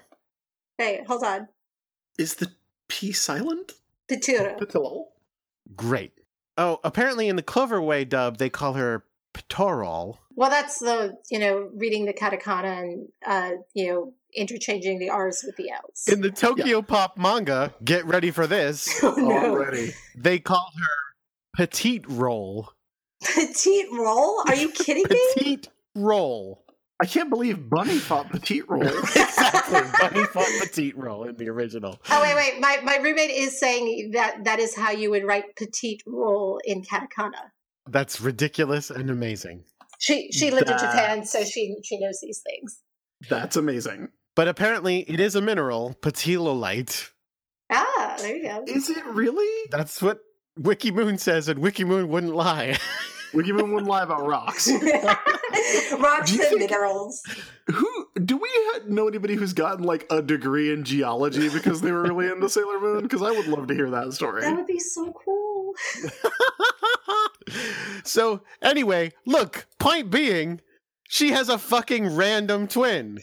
Speaker 3: Hey, hold on.
Speaker 2: Is the P silent?
Speaker 3: Patura.
Speaker 2: Patul.
Speaker 1: Great. Oh, apparently in the Cloverway dub, they call her Patorol.
Speaker 3: Well, that's the, you know, reading the katakana and, uh, you know, interchanging the R's with the L's.
Speaker 1: In the Tokyo yeah. Pop manga, get ready for this.
Speaker 3: oh, no.
Speaker 2: Already.
Speaker 1: They call her Petite Roll.
Speaker 3: Petite roll? Are you kidding
Speaker 1: me? Petite roll.
Speaker 2: I can't believe Bunny fought Petite Roll.
Speaker 1: exactly. Bunny fought Petite Roll in the original.
Speaker 3: Oh wait, wait. My my roommate is saying that that is how you would write Petite Roll in katakana.
Speaker 1: That's ridiculous and amazing.
Speaker 3: She she lived in Japan, so she she knows these things.
Speaker 2: That's amazing.
Speaker 1: But apparently, it is a mineral, petilolite.
Speaker 3: Ah, there you go.
Speaker 2: Is it really?
Speaker 1: That's what WikiMoon says, and WikiMoon wouldn't lie.
Speaker 2: WikiMoon wouldn't lie about rocks.
Speaker 3: rocks and minerals.
Speaker 2: Who do we know anybody who's gotten like a degree in geology because they were really into Sailor Moon? Because I would love to hear that story.
Speaker 3: That would be so cool.
Speaker 1: so anyway, look. Point being, she has a fucking random twin.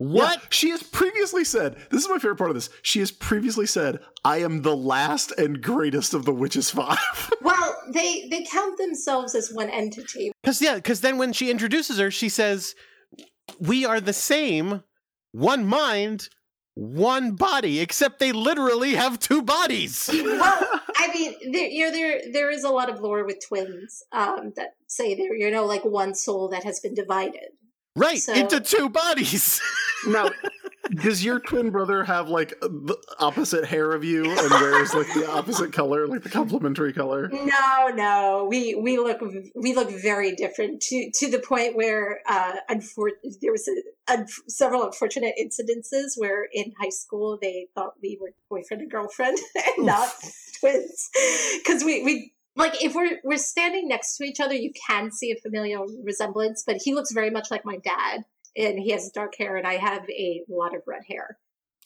Speaker 1: What? Yeah,
Speaker 2: she has previously said, this is my favorite part of this. She has previously said, I am the last and greatest of the Witches Five.
Speaker 3: well, they they count themselves as one entity.
Speaker 1: Because yeah, because then when she introduces her, she says, We are the same, one mind, one body, except they literally have two bodies.
Speaker 3: well, I mean, there, you know, there there is a lot of lore with twins um, that say they're you know like one soul that has been divided.
Speaker 1: Right, so... into two bodies.
Speaker 2: now, does your twin brother have like the opposite hair of you and wears like the opposite color, like the complementary color?
Speaker 3: No, no. We we look we look very different to to the point where uh unfor- there was a, several unfortunate incidences where in high school they thought we were boyfriend and girlfriend and not twins because we we like if we're we're standing next to each other, you can see a familial resemblance, but he looks very much like my dad, and he has dark hair, and I have a lot of red hair.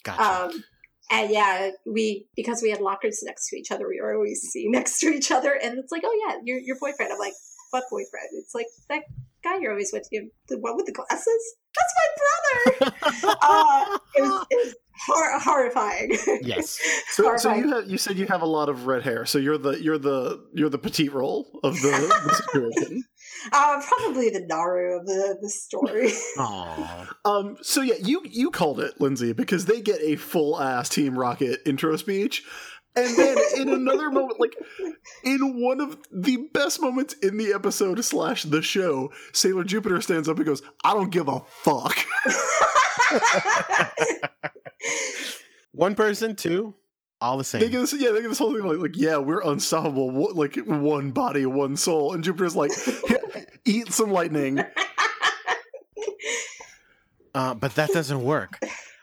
Speaker 1: Gotcha. Um,
Speaker 3: and yeah, we because we had lockers next to each other, we were always seen next to each other, and it's like, oh yeah, your your boyfriend. I'm like, what boyfriend? It's like that guy you're always with, you, the one with the glasses. That's my brother. uh, it was, it was Hor- horrifying.
Speaker 1: Yes.
Speaker 2: So, horrifying. so you have you said you have a lot of red hair. So you're the you're the you're the petite role of the, the situation.
Speaker 3: Uh, probably the Naru of the, the story.
Speaker 1: Aww.
Speaker 2: Um. So yeah, you you called it, Lindsay, because they get a full ass Team Rocket intro speech. And then in another moment, like in one of the best moments in the episode slash the show, Sailor Jupiter stands up and goes, "I don't give a fuck."
Speaker 1: One person, two, all the same.
Speaker 2: They get this, yeah, they get this whole thing like, like, yeah, we're unstoppable, like one body, one soul, and Jupiter's like, eat some lightning.
Speaker 1: Uh, but that doesn't work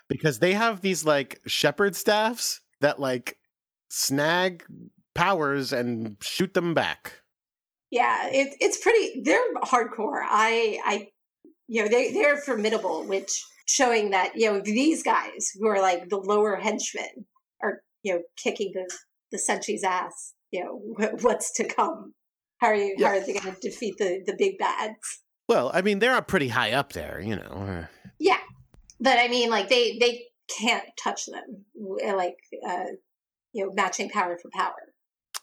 Speaker 1: because they have these like shepherd staffs that like snag powers and shoot them back.
Speaker 3: Yeah, it, it's pretty. They're hardcore. I, I, you know, they they're formidable, which showing that you know these guys who are like the lower henchmen are you know kicking the the Senshi's ass. You know what's to come. How are you? Yeah. How are they going to defeat the the big bads?
Speaker 1: Well, I mean, they're pretty high up there, you know.
Speaker 3: Yeah, but I mean, like they they can't touch them, like uh, you know, matching power for power.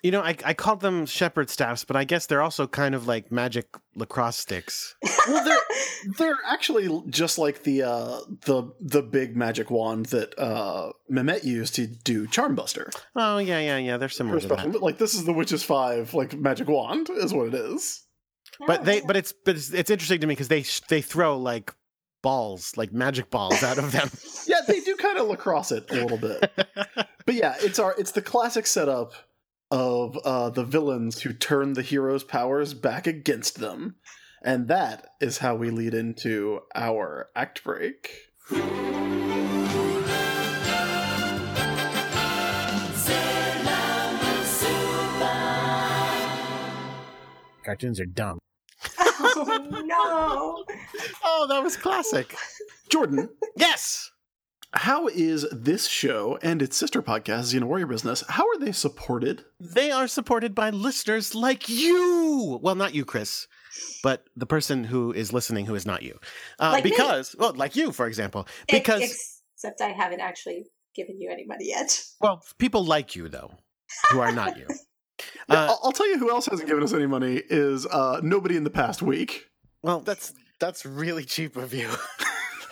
Speaker 1: You know, I, I called them shepherd staffs, but I guess they're also kind of like magic lacrosse sticks.
Speaker 2: well, they're they're actually just like the uh, the the big magic wand that uh, Mimete used to do Charmbuster.
Speaker 1: Oh yeah, yeah, yeah. They're similar to that.
Speaker 2: Like this is the Witch's Five like magic wand is what it is.
Speaker 1: But they but it's but it's, it's interesting to me because they they throw like balls, like magic balls out of them.
Speaker 2: yeah, they do kind of lacrosse it a little bit. but yeah, it's our it's the classic setup of uh, the villains who turn the heroes' powers back against them. And that is how we lead into our act break.
Speaker 4: Cartoons are dumb.
Speaker 3: Oh no!
Speaker 1: oh, that was classic.
Speaker 2: Jordan.
Speaker 1: yes.
Speaker 2: How is this show and its sister podcast, Xena Warrior Business, how are they supported?
Speaker 1: They are supported by listeners like you. Well, not you, Chris, but the person who is listening who is not you. Uh, like because, me. well, like you, for example. Because.
Speaker 3: Except I haven't actually given you any money yet.
Speaker 1: Well, people like you, though, who are not you.
Speaker 2: Uh, I'll tell you who else hasn't given us any money is uh, nobody in the past week.
Speaker 5: Well, that's that's really cheap of you.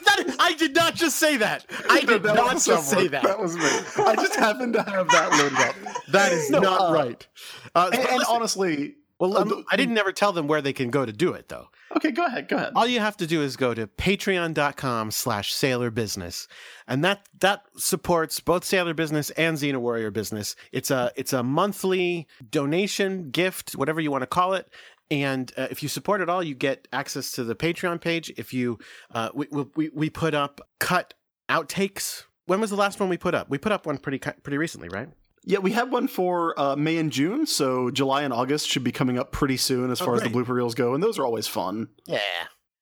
Speaker 1: that, I did not just say that. I did that not just say that.
Speaker 2: That was me. I just happened to have that loaded up.
Speaker 1: That is no, not uh, right.
Speaker 2: Uh, and, and honestly,
Speaker 1: well, um, I didn't ever tell them where they can go to do it, though.
Speaker 2: Okay, go ahead. Go ahead.
Speaker 1: All you have to do is go to patreon.com slash sailor business. And that that supports both Sailor Business and Xena Warrior Business. It's a it's a monthly donation, gift, whatever you want to call it. And uh, if you support it all, you get access to the Patreon page. If you, uh, we, we, we put up cut outtakes. When was the last one we put up? We put up one pretty pretty recently, right?
Speaker 2: Yeah, we have one for uh, May and June, so July and August should be coming up pretty soon as oh, far great. as the blooper reels go, and those are always fun.
Speaker 1: Yeah.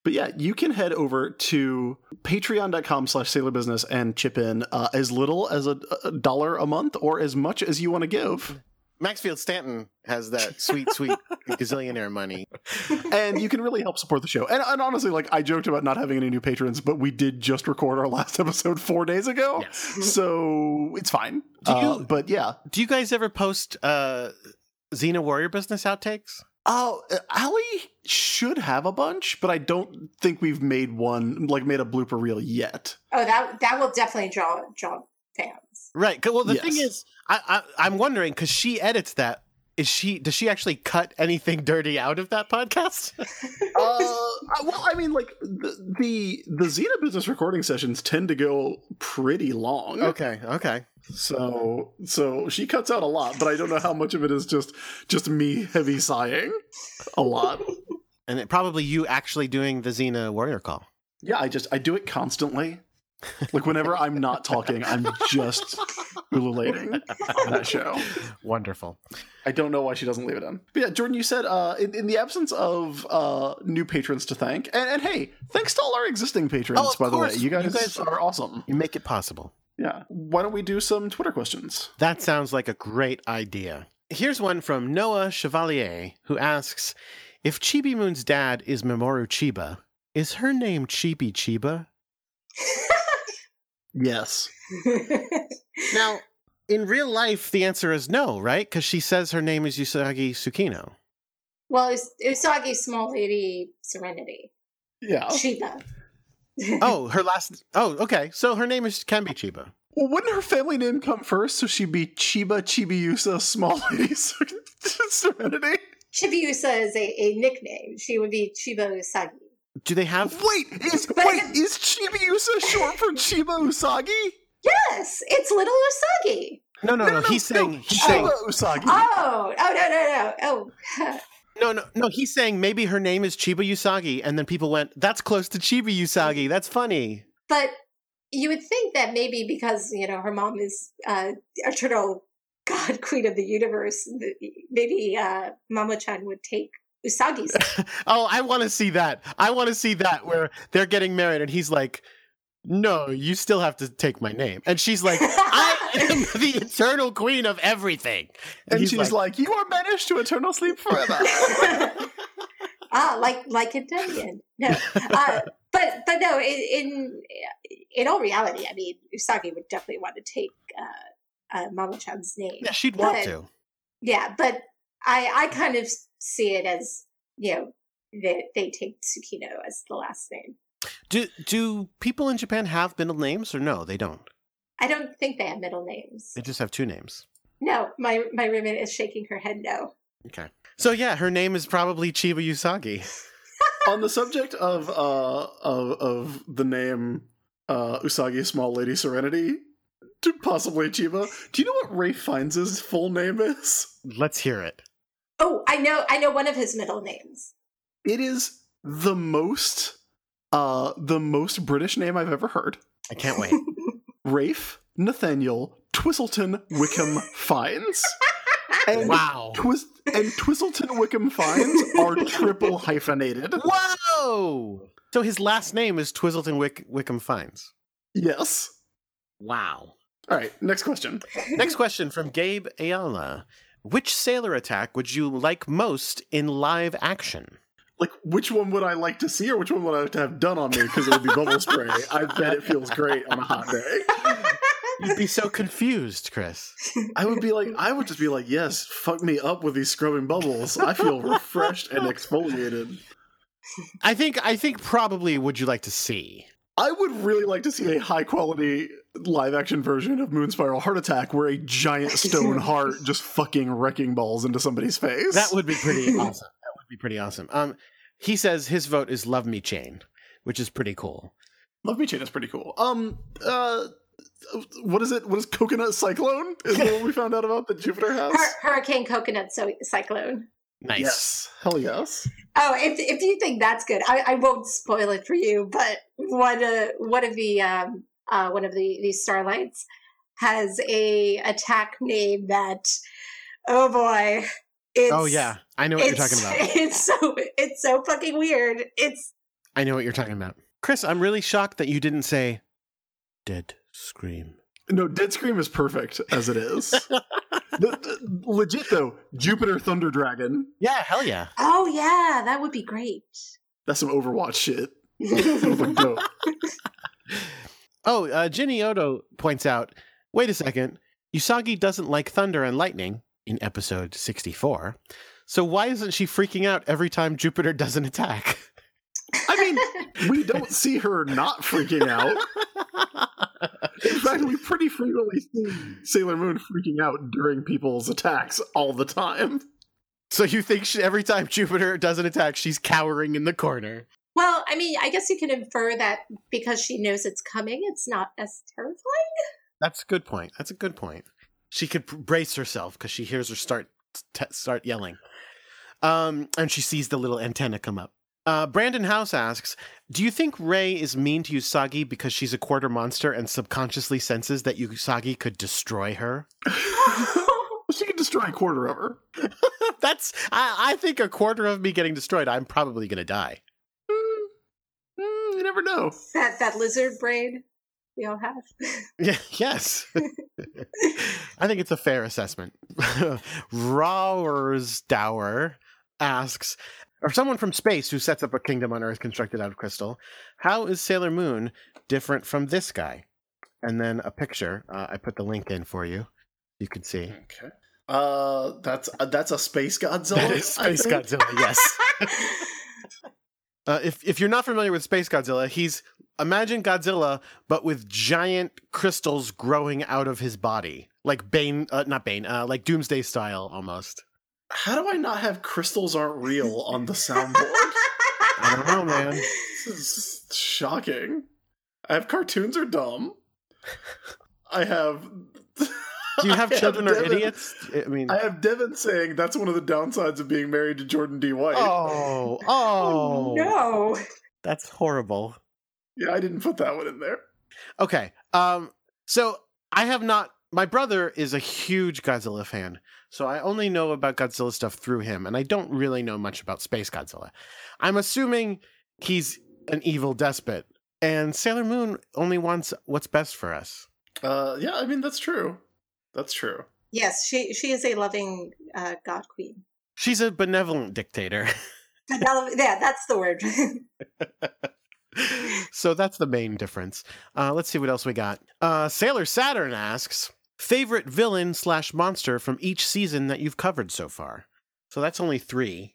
Speaker 2: But yeah, you can head over to patreon.com slash sailorbusiness and chip in uh, as little as a, a dollar a month or as much as you want to give.
Speaker 5: Maxfield Stanton has that sweet, sweet gazillionaire money.
Speaker 2: And you can really help support the show. And, and, honestly, like I joked about not having any new patrons, but we did just record our last episode four days ago. Yes. So it's fine.
Speaker 1: Do you, uh,
Speaker 2: but yeah.
Speaker 1: Do you guys ever post uh, Xena Warrior Business outtakes?
Speaker 2: Oh, uh, Ali should have a bunch, but I don't think we've made one, like made a blooper reel yet.
Speaker 3: Oh, that that will definitely draw draw fans.
Speaker 1: Right. Well, the yes. thing is, I, I I'm wondering because she edits that. Is she? Does she actually cut anything dirty out of that podcast?
Speaker 2: uh, well, I mean, like the, the the Xena business recording sessions tend to go pretty long.
Speaker 1: Okay. Okay.
Speaker 2: So so she cuts out a lot, but I don't know how much of it is just just me heavy sighing. A lot.
Speaker 1: and it, probably you actually doing the Xena warrior call.
Speaker 2: Yeah, I just I do it constantly. Like whenever I'm not talking, I'm just ululating on that show.
Speaker 1: Wonderful.
Speaker 2: I don't know why she doesn't leave it in. But yeah, Jordan, you said uh, in, in the absence of uh, new patrons to thank, and, and hey, thanks to all our existing patrons, oh, by course. the way. You guys, you guys are awesome.
Speaker 1: You make it possible.
Speaker 2: Yeah. Why don't we do some Twitter questions?
Speaker 1: That sounds like a great idea. Here's one from Noah Chevalier, who asks If Chibi Moon's dad is Mamoru Chiba, is her name Chibi Chiba?
Speaker 2: Yes.
Speaker 1: now, in real life, the answer is no, right? Because she says her name is Usagi Tsukino.
Speaker 3: Well, it's Usagi Small Lady Serenity.
Speaker 2: Yeah.
Speaker 3: Chiba.
Speaker 1: oh, her last. Oh, okay. So her name is can be Chiba.
Speaker 2: Well, wouldn't her family name come first? So she'd be Chiba Chibiusa Small Lady Serenity.
Speaker 3: Chibiusa is a, a nickname. She would be Chiba Usagi.
Speaker 1: Do they have?
Speaker 2: Wait, is wait is Chibiusa short for Chiba Usagi?
Speaker 3: Yes, it's little Usagi.
Speaker 1: No, no, no. no, no he's saying he's saying
Speaker 2: Usagi.
Speaker 3: Oh, oh no, no, no.
Speaker 1: Oh. No, no, no. He's saying maybe her name is Chiba Usagi, and then people went, "That's close to Chiba Usagi. That's funny."
Speaker 3: But you would think that maybe because you know her mom is uh, eternal god queen of the universe, maybe uh, Mamo-chan would take Usagi's.
Speaker 1: oh, I want to see that. I want to see that where they're getting married and he's like, no, you still have to take my name. And she's like, I am the eternal queen of everything.
Speaker 2: And, and she's like, like, you are banished to eternal sleep forever.
Speaker 3: ah, like like Italian. No, uh, but but no. In, in, in all reality, I mean, Usagi would definitely want to take uh, uh, Mamo Chan's name.
Speaker 1: Yeah, she'd want to.
Speaker 3: Yeah, but I I kind of see it as you know they they take Tsukino as the last name.
Speaker 1: Do do people in Japan have middle names or no? They don't.
Speaker 3: I don't think they have middle names.
Speaker 1: They just have two names.
Speaker 3: No, my my roommate is shaking her head no.
Speaker 1: Okay. So yeah, her name is probably Chiba Usagi.
Speaker 2: On the subject of uh of of the name uh Usagi Small Lady Serenity, to possibly Chiba, do you know what Ray Fiennes' full name is?
Speaker 1: Let's hear it.
Speaker 3: Oh, I know I know one of his middle names.
Speaker 2: It is the most uh the most British name I've ever heard.
Speaker 1: I can't wait.
Speaker 2: Rafe Nathaniel Twistleton Wickham Fiennes. And
Speaker 1: wow.
Speaker 2: Twist and Twistleton Wickham Fiennes are triple hyphenated.
Speaker 1: Whoa! So his last name is Twizzleton Wick- Wickham Fiennes.
Speaker 2: Yes.
Speaker 1: Wow.
Speaker 2: All right, next question.
Speaker 1: Next question from Gabe Ayala. Which sailor attack would you like most in live action?
Speaker 2: Like, which one would I like to see, or which one would I like to have done on me? Because it would be bubble spray. I bet it feels great on a hot day.
Speaker 1: You'd be so confused, Chris.
Speaker 2: I would be like, I would just be like, yes, fuck me up with these scrubbing bubbles. I feel refreshed and exfoliated.
Speaker 1: I think I think probably would you like to see?
Speaker 2: I would really like to see a high quality live action version of Moon Spiral Heart Attack where a giant stone heart just fucking wrecking balls into somebody's face.
Speaker 1: That would be pretty awesome. That would be pretty awesome. Um he says his vote is Love Me Chain, which is pretty cool.
Speaker 2: Love Me Chain is pretty cool. Um uh what is it? What is coconut cyclone? Is that what we found out about that Jupiter has?
Speaker 3: Hur- Hurricane Coconut so- Cyclone.
Speaker 1: Nice.
Speaker 2: Yes. Hell yes.
Speaker 3: Oh, if if you think that's good, I, I won't spoil it for you. But one uh, one of the um uh one of the these starlights has a attack name that oh boy, it's
Speaker 1: oh yeah, I know what you're talking about.
Speaker 3: It's so it's so fucking weird. It's
Speaker 1: I know what you're talking about. Chris, I'm really shocked that you didn't say Dead Scream.
Speaker 2: No, Dead Scream is perfect as it is. The- the- legit though, Jupiter Thunder Dragon.
Speaker 1: Yeah, hell yeah.
Speaker 3: oh yeah, that would be great.
Speaker 2: That's some Overwatch shit. Sounds like dope.
Speaker 1: Oh, uh, Ginny Odo points out wait a second. Usagi doesn't like thunder and lightning in episode 64. So why isn't she freaking out every time Jupiter does an attack?
Speaker 2: I mean, we don't see her not freaking out. In fact, we pretty frequently see Sailor Moon freaking out during people's attacks all the time.
Speaker 1: so you think she, every time Jupiter does an attack, she's cowering in the corner?
Speaker 3: Well, I mean, I guess you can infer that because she knows it's coming, it's not as terrifying.
Speaker 1: That's a good point. That's a good point. She could brace herself because she hears her start t- start yelling, um, and she sees the little antenna come up. Uh, Brandon House asks, "Do you think Ray is mean to Usagi because she's a quarter monster and subconsciously senses that Usagi could destroy her?"
Speaker 2: she can destroy a quarter of her.
Speaker 1: That's. I, I think a quarter of me getting destroyed, I'm probably gonna die.
Speaker 2: Mm, mm, you never know.
Speaker 3: that that lizard brain we all have.
Speaker 1: Yeah, yes. I think it's a fair assessment. Rowersdower asks, or someone from space who sets up a kingdom on Earth constructed out of crystal, how is Sailor Moon different from this guy? And then a picture. Uh, I put the link in for you. You can see.
Speaker 2: Okay. Uh, that's uh, that's a space Godzilla.
Speaker 1: That is Space? Godzilla, yes. Uh, if if you're not familiar with Space Godzilla, he's imagine Godzilla but with giant crystals growing out of his body, like Bane, uh, not Bane, uh, like Doomsday style almost.
Speaker 2: How do I not have crystals aren't real on the soundboard?
Speaker 1: I don't know, man.
Speaker 2: this is shocking. I have cartoons are dumb. I have.
Speaker 1: Do you have
Speaker 2: I
Speaker 1: children or
Speaker 2: Devin-
Speaker 1: idiots? I mean,
Speaker 2: I have Devin saying that's one of the downsides of being married to Jordan D. White.
Speaker 1: oh, oh,
Speaker 3: no.
Speaker 1: that's horrible.
Speaker 2: Yeah, I didn't put that one in there.
Speaker 1: Okay. Um so I have not my brother is a huge Godzilla fan. So I only know about Godzilla stuff through him and I don't really know much about Space Godzilla. I'm assuming he's an evil despot and Sailor Moon only wants what's best for us.
Speaker 2: Uh, yeah, I mean that's true. That's true.
Speaker 3: Yes, she she is a loving uh, god queen.
Speaker 1: She's a benevolent dictator.
Speaker 3: yeah, that's the word.
Speaker 1: so that's the main difference. Uh, let's see what else we got. Uh, Sailor Saturn asks favorite villain slash monster from each season that you've covered so far. So that's only three.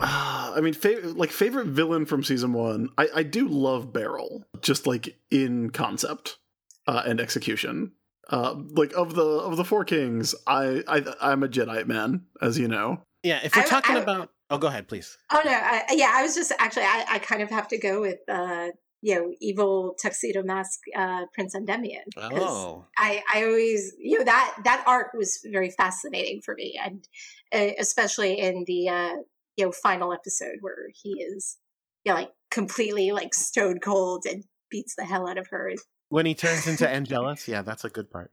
Speaker 2: Uh, I mean, fav- like favorite villain from season one. I, I do love Beryl, just like in concept uh, and execution. Uh, like of the of the four kings, I, I I'm a Jadeite man, as you know.
Speaker 1: Yeah, if we're
Speaker 3: I-
Speaker 1: talking
Speaker 3: I-
Speaker 1: about, oh, go ahead, please.
Speaker 3: Oh no, I, yeah, I was just actually I, I kind of have to go with uh, you know evil tuxedo mask uh, Prince Endymion. 'cause
Speaker 1: Oh,
Speaker 3: I I always you know that that arc was very fascinating for me, and uh, especially in the uh, you know final episode where he is you know like completely like stone cold and beats the hell out of her.
Speaker 1: when he turns into Angelus, yeah, that's a good part.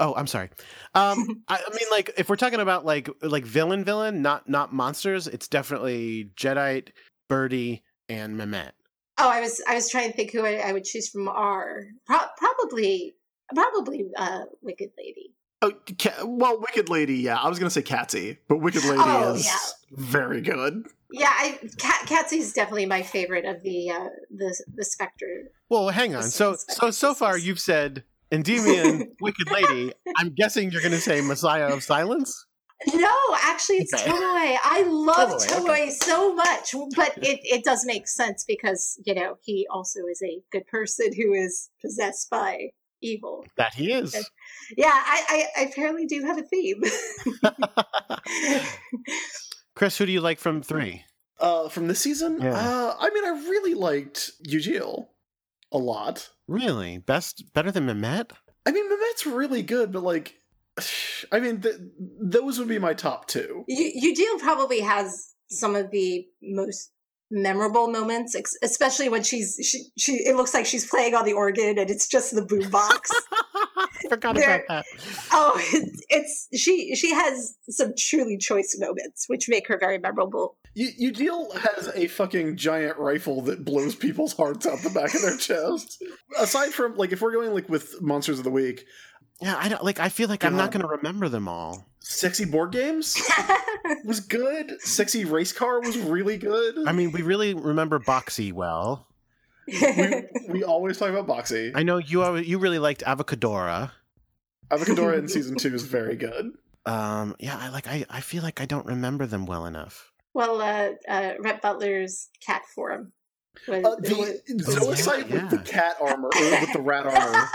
Speaker 1: Oh, I'm sorry. Um, I, I mean, like, if we're talking about like like villain, villain, not not monsters, it's definitely Jadeite, Birdie, and Mimete.
Speaker 3: Oh, I was I was trying to think who I, I would choose from R. Pro- probably probably uh, Wicked Lady.
Speaker 2: Oh, well, Wicked Lady, yeah. I was gonna say Catsy, but Wicked Lady
Speaker 3: Oh,
Speaker 2: is
Speaker 3: yeah.
Speaker 2: very good.
Speaker 3: Yeah, I Cat Catsy is definitely my favorite of the uh, the the Spectre.
Speaker 1: Well, hang on. So so so far, you've said Endymion, Wicked Lady. I'm guessing you're going to say Messiah of Silence.
Speaker 3: No, actually, it's
Speaker 1: Okay.
Speaker 3: Tomoe. I love
Speaker 1: Tomoe,
Speaker 3: Tomoe
Speaker 1: okay.
Speaker 3: so much, but it, it does make sense because you know he also is a good person who is possessed by evil.
Speaker 1: That he is.
Speaker 3: Yeah, I I, I apparently do have a theme.
Speaker 1: Chris, who do you like from three?
Speaker 2: Uh, from this season,
Speaker 1: Yeah.
Speaker 2: uh, I mean, I really liked Eudial a lot.
Speaker 1: Really, best, better than Mimete?
Speaker 2: I mean, Mimete's really good, but like, I mean, th- those would be my top two.
Speaker 3: you, Eudial probably has some of the most memorable moments, ex- especially when she's she, she it looks like she's playing on the organ and it's just the boombox.
Speaker 1: Forgot
Speaker 3: There-
Speaker 1: about that.
Speaker 3: oh, it's, it's she she has some truly choice moments which make her very memorable.
Speaker 2: You Eudial has a fucking giant rifle that blows people's hearts out the back of their chest. Aside from like, if we're going like with monsters of the week,
Speaker 1: Yeah, I don't like. I feel like I'm not going to remember them all.
Speaker 2: sexy board games was good. Sexy race car was really good.
Speaker 1: I mean, we really remember Boxy well.
Speaker 2: we, we always talk about Boxy.
Speaker 1: I know you. al- You really liked Avocadora.
Speaker 2: Avocadora in season two is very good.
Speaker 1: Um, yeah, I like. I, I feel like I don't remember them well enough.
Speaker 3: well, uh, uh, Rhett Butler's cat form. Was,
Speaker 2: Uh, the Zoicide
Speaker 1: yeah.
Speaker 2: with the cat armor, or with the rat armor,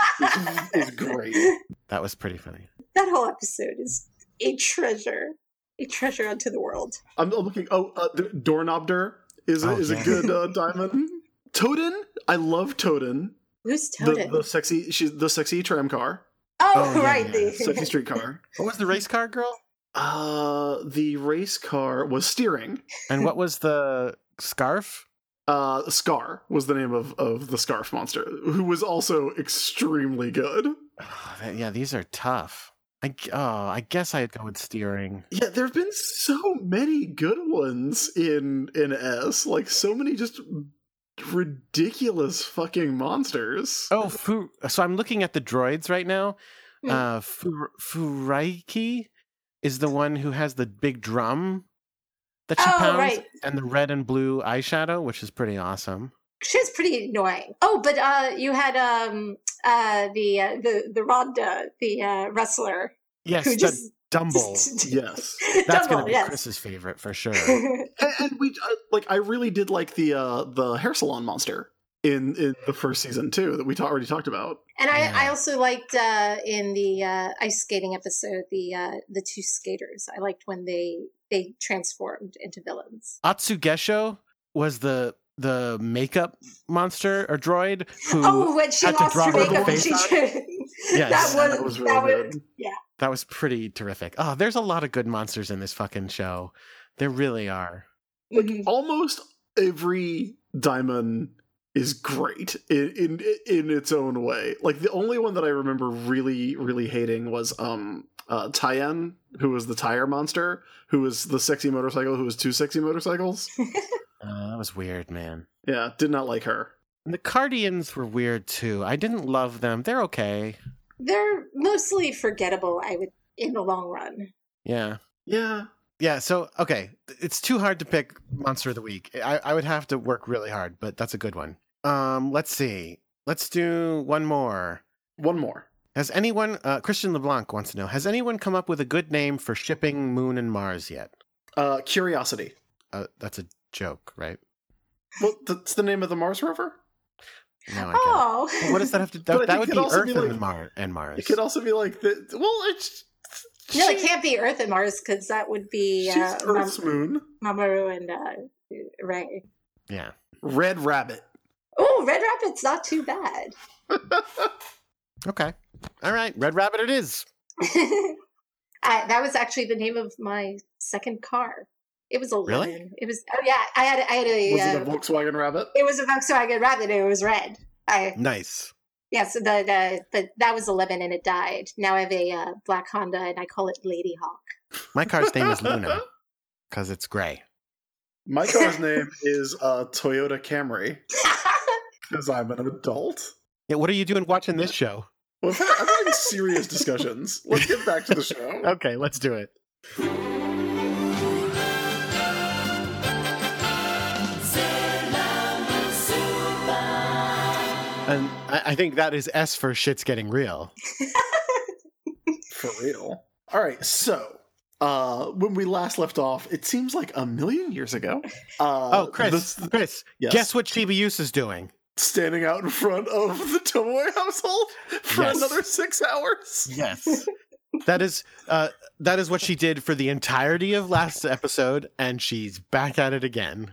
Speaker 2: is, is great.
Speaker 1: That was pretty funny.
Speaker 3: that whole episode is a treasure, a treasure unto the world.
Speaker 2: I'm looking. Oh, uh, the Doorknobder is a,
Speaker 1: Oh,
Speaker 2: is
Speaker 1: yeah.
Speaker 2: a good uh, diamond. Toten, I love Toten.
Speaker 3: Who's
Speaker 2: The, the sexy, she's the sexy tram car,
Speaker 3: oh,
Speaker 1: Oh, yeah,
Speaker 3: right.
Speaker 1: yeah.
Speaker 3: the-
Speaker 2: sexy street car.
Speaker 1: What was the race car girl?
Speaker 2: Uh, the race car was steering.
Speaker 1: And what was the scarf?
Speaker 2: Uh, Scar was the name of of the scarf monster, who was also extremely good.
Speaker 1: Oh, that- yeah, these are tough. I g- oh, I guess I'd go with steering.
Speaker 2: Yeah, there have been so many good ones in in S. Like so many just ridiculous fucking monsters.
Speaker 1: Oh, Fu- so I'm looking at the droids right now.
Speaker 3: Hmm.
Speaker 1: Uh, Fu- Furaiki is the one who has the big drum that she
Speaker 3: Oh,
Speaker 1: pounds,
Speaker 3: right.
Speaker 1: and the red and blue eyeshadow, which is pretty awesome.
Speaker 3: She's pretty annoying. Oh, but uh, you had um uh the uh, the the Ronda, the uh, wrestler,
Speaker 1: Yes,
Speaker 3: who just
Speaker 1: Dumble.
Speaker 2: Yes,
Speaker 1: That's
Speaker 3: Dumble,
Speaker 1: gonna be
Speaker 3: yes.
Speaker 1: Chris's favorite for sure.
Speaker 2: and, and we uh, like. I really did like the uh the hair salon monster in in the first season too that we ta- already talked about.
Speaker 3: And I,
Speaker 1: Yeah.
Speaker 3: I also liked uh, in the uh, ice skating episode the uh, the two skaters. I liked when they they transformed into villains.
Speaker 1: Atsugesho was the the makeup monster or droid who
Speaker 3: oh, when she
Speaker 1: had
Speaker 3: lost
Speaker 1: draw
Speaker 3: her
Speaker 1: her
Speaker 3: makeup and
Speaker 1: face
Speaker 3: she
Speaker 1: on? Yes,
Speaker 3: that was
Speaker 2: that was really
Speaker 3: that was
Speaker 2: good.
Speaker 3: yeah.
Speaker 1: that was pretty terrific. Oh, there's a lot of good monsters in this fucking show. There really are.
Speaker 3: Mhm.
Speaker 2: Almost every diamond is great in, in in its own way. Like the only one that I remember really really hating was um uh Tyen, who was the tire monster, who was the sexy motorcycle, who was two sexy motorcycles.
Speaker 1: Uh, that was weird, man.
Speaker 2: Yeah, did not like her.
Speaker 1: And the Cardians were weird too. I didn't love them. They're okay.
Speaker 3: They're mostly forgettable. I would in the long run.
Speaker 1: Yeah.
Speaker 2: Yeah,
Speaker 1: Yeah, so okay, it's too hard to pick monster of the week. I, I would have to work really hard, but that's a good one. Um, let's see. Let's do one more.
Speaker 2: one more.
Speaker 1: Has anyone, uh, Christian LeBlanc wants to know, has anyone come up with a good name for shipping Moon and Mars yet?
Speaker 2: Uh, Curiosity.
Speaker 1: Uh, that's a joke, right?
Speaker 2: Well, that's the name of the Mars rover.
Speaker 1: No, I
Speaker 3: Oh,
Speaker 1: get it. Well, what does that have to?
Speaker 2: But I
Speaker 1: That, that would be Earth
Speaker 2: be
Speaker 1: and, Mar- and Mars.
Speaker 2: It could also be like the well, it's
Speaker 3: no,
Speaker 2: she-
Speaker 3: it can't be Earth and Mars because that would be
Speaker 2: She's
Speaker 3: uh, Mam-
Speaker 2: Earth's moon.
Speaker 3: Mamoru and uh, Ray.
Speaker 1: yeah.
Speaker 2: Red Rabbit.
Speaker 3: Oh, Red Rabbit's not too bad.
Speaker 1: Okay. All right. Red Rabbit. It is.
Speaker 3: I, that was actually the name of my second car. It was a
Speaker 1: Really?
Speaker 3: lemon. It was. Oh yeah, I had. I had a.
Speaker 2: Was
Speaker 3: uh,
Speaker 2: it a Volkswagen Rabbit?
Speaker 3: it was a Volkswagen Rabbit. and It was red. I
Speaker 1: Nice.
Speaker 3: yeah. So the, the, the that was a lemon and it died. Now I have a uh, black Honda and I call it Lady Hawk.
Speaker 1: My car's name is Luna because it's gray.
Speaker 2: My car's name is uh, Toyota Camry because I'm an adult.
Speaker 1: Yeah. What are you doing watching this show?
Speaker 2: Well, I'm having serious discussions. Let's get back to the show.
Speaker 1: Okay, let's do it. And I, I think that is S for shit's getting real.
Speaker 2: For real. All right, so uh, when we last left off, it seems like a million years ago. Uh,
Speaker 1: Oh, Chris,
Speaker 2: this-
Speaker 1: Chris,
Speaker 2: Yes.
Speaker 1: guess what Chibiusa is doing?
Speaker 2: Standing out in front of the Tomoe household for
Speaker 1: Yes.
Speaker 2: another six hours.
Speaker 1: Yes. that is uh that is what she did for the entirety of last episode and she's back at it again.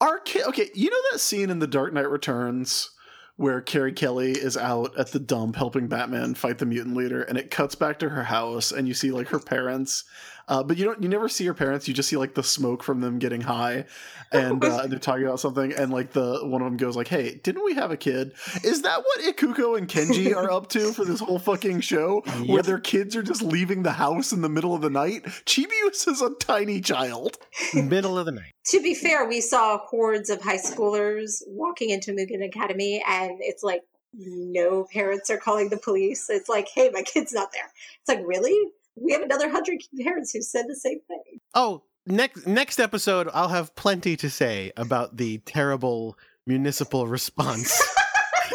Speaker 2: Our ki- okay, you know that scene in The Dark Knight Returns where Carrie Kelly is out at the dump helping Batman fight the mutant leader, and it cuts back to her house, and you see like her parents, uh, but you don't you never see her parents. You just see like the smoke from them getting high, and uh, they're talking about something, and like the one of them goes like, "Hey, didn't we have a kid? Is that what Ikuko and Kenji are up to for this whole fucking show, where their kids are just leaving the house in the middle of the night? Chibius is a tiny child."
Speaker 1: Middle of the night.
Speaker 3: to be fair, we saw hordes of high schoolers walking into Mugen Academy, and it's like no parents are calling the police. It's like, hey, my kid's not there. It's like, really? We have another hundred parents who said the same thing.
Speaker 1: Oh, next next episode I'll have plenty to say about the terrible municipal response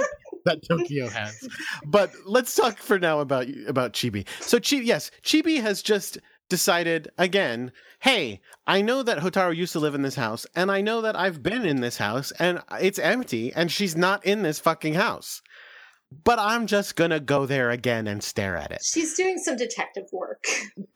Speaker 1: that Tokyo has. But let's talk for now about about Chibi. So Chibi, yes, Chibi has just decided again, hey, I know that Hotaru used to live in this house and I know that I've been in this house and it's empty and she's not in this fucking house. But I'm just going to go there again and stare at it.
Speaker 3: She's doing some detective work.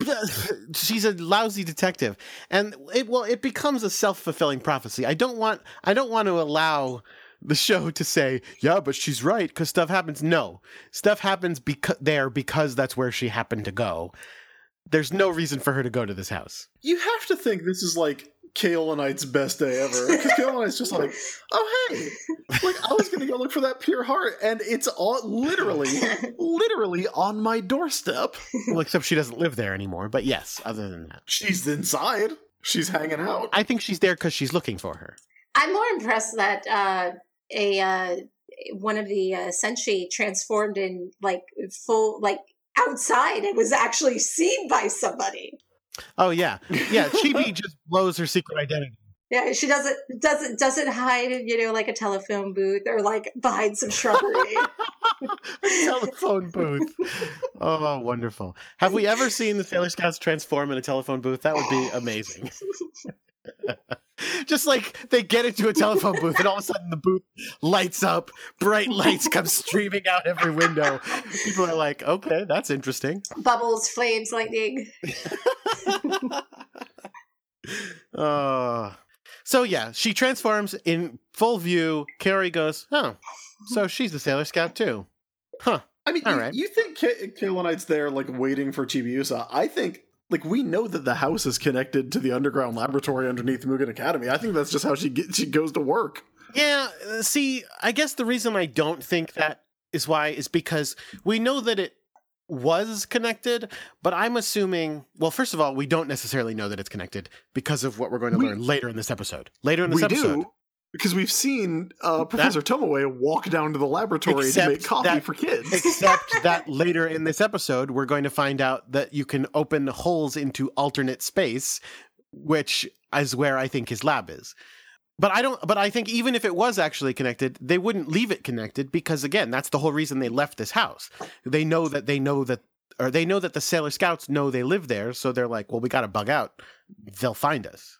Speaker 1: she's a lousy detective. And it well it becomes a self-fulfilling prophecy. I don't want i don't want to allow the show to say yeah but she's right because stuff happens. No. Stuff happens because there because that's where she happened to go. There's no reason for her to go to this house.
Speaker 2: You have to think this is like Kaolinite's best day ever. Because Kaolinite's just like, oh hey, like I was gonna go look for that pure heart, and it's all literally, literally on my doorstep.
Speaker 1: well except she doesn't live there anymore but yes other than that
Speaker 2: She's inside. She's hanging out.
Speaker 1: i think she's there because she's looking for her
Speaker 3: I'm more impressed that uh, a uh, one of the uh, senshi transformed in like full like outside and was actually seen by somebody.
Speaker 1: Oh yeah yeah chibi just blows her secret identity
Speaker 3: Yeah, she doesn't doesn't doesn't hide, you know, like a telephone booth or like behind some shrubbery.
Speaker 1: telephone booth. Oh, wonderful. Have we ever seen the Sailor Scouts transform in a telephone booth? That would be amazing. Just like they get into a telephone booth and all of a sudden the booth lights up, bright lights come streaming out every window. People are like, okay, that's interesting.
Speaker 3: Bubbles, flames, lightning.
Speaker 1: Uh, so yeah, she transforms in full view. Carrie goes, oh, so she's the Sailor Scout too. Huh.
Speaker 2: I mean,
Speaker 1: All
Speaker 2: you,
Speaker 1: right.
Speaker 2: you think Ka- Kaolinite's there, like waiting for Chibiusa? I think. Like we know that the house is connected to the underground laboratory underneath Mugen Academy. I think that's just how she get, she goes to work.
Speaker 1: Yeah, uh, see, I guess the reason I don't think that is why is because we know that it was connected, but I'm assuming, well, first of all, we don't necessarily know that it's connected because of what we're going to
Speaker 2: We-
Speaker 1: learn later in this episode. Later in this
Speaker 2: we
Speaker 1: episode.
Speaker 2: do because we've seen uh, Professor Tomoe walk down to the laboratory to make coffee
Speaker 1: that-
Speaker 2: for kids.
Speaker 1: Except that later in this episode, we're going to find out that you can open holes into alternate space, which is where I think his lab is. But I don't. But I think even if it was actually connected, they wouldn't leave it connected because again, that's the whole reason they left this house. They know that they know that, or they know that the Sailor Scouts know they live there, so they're like, well, we got to bug out. They'll find us.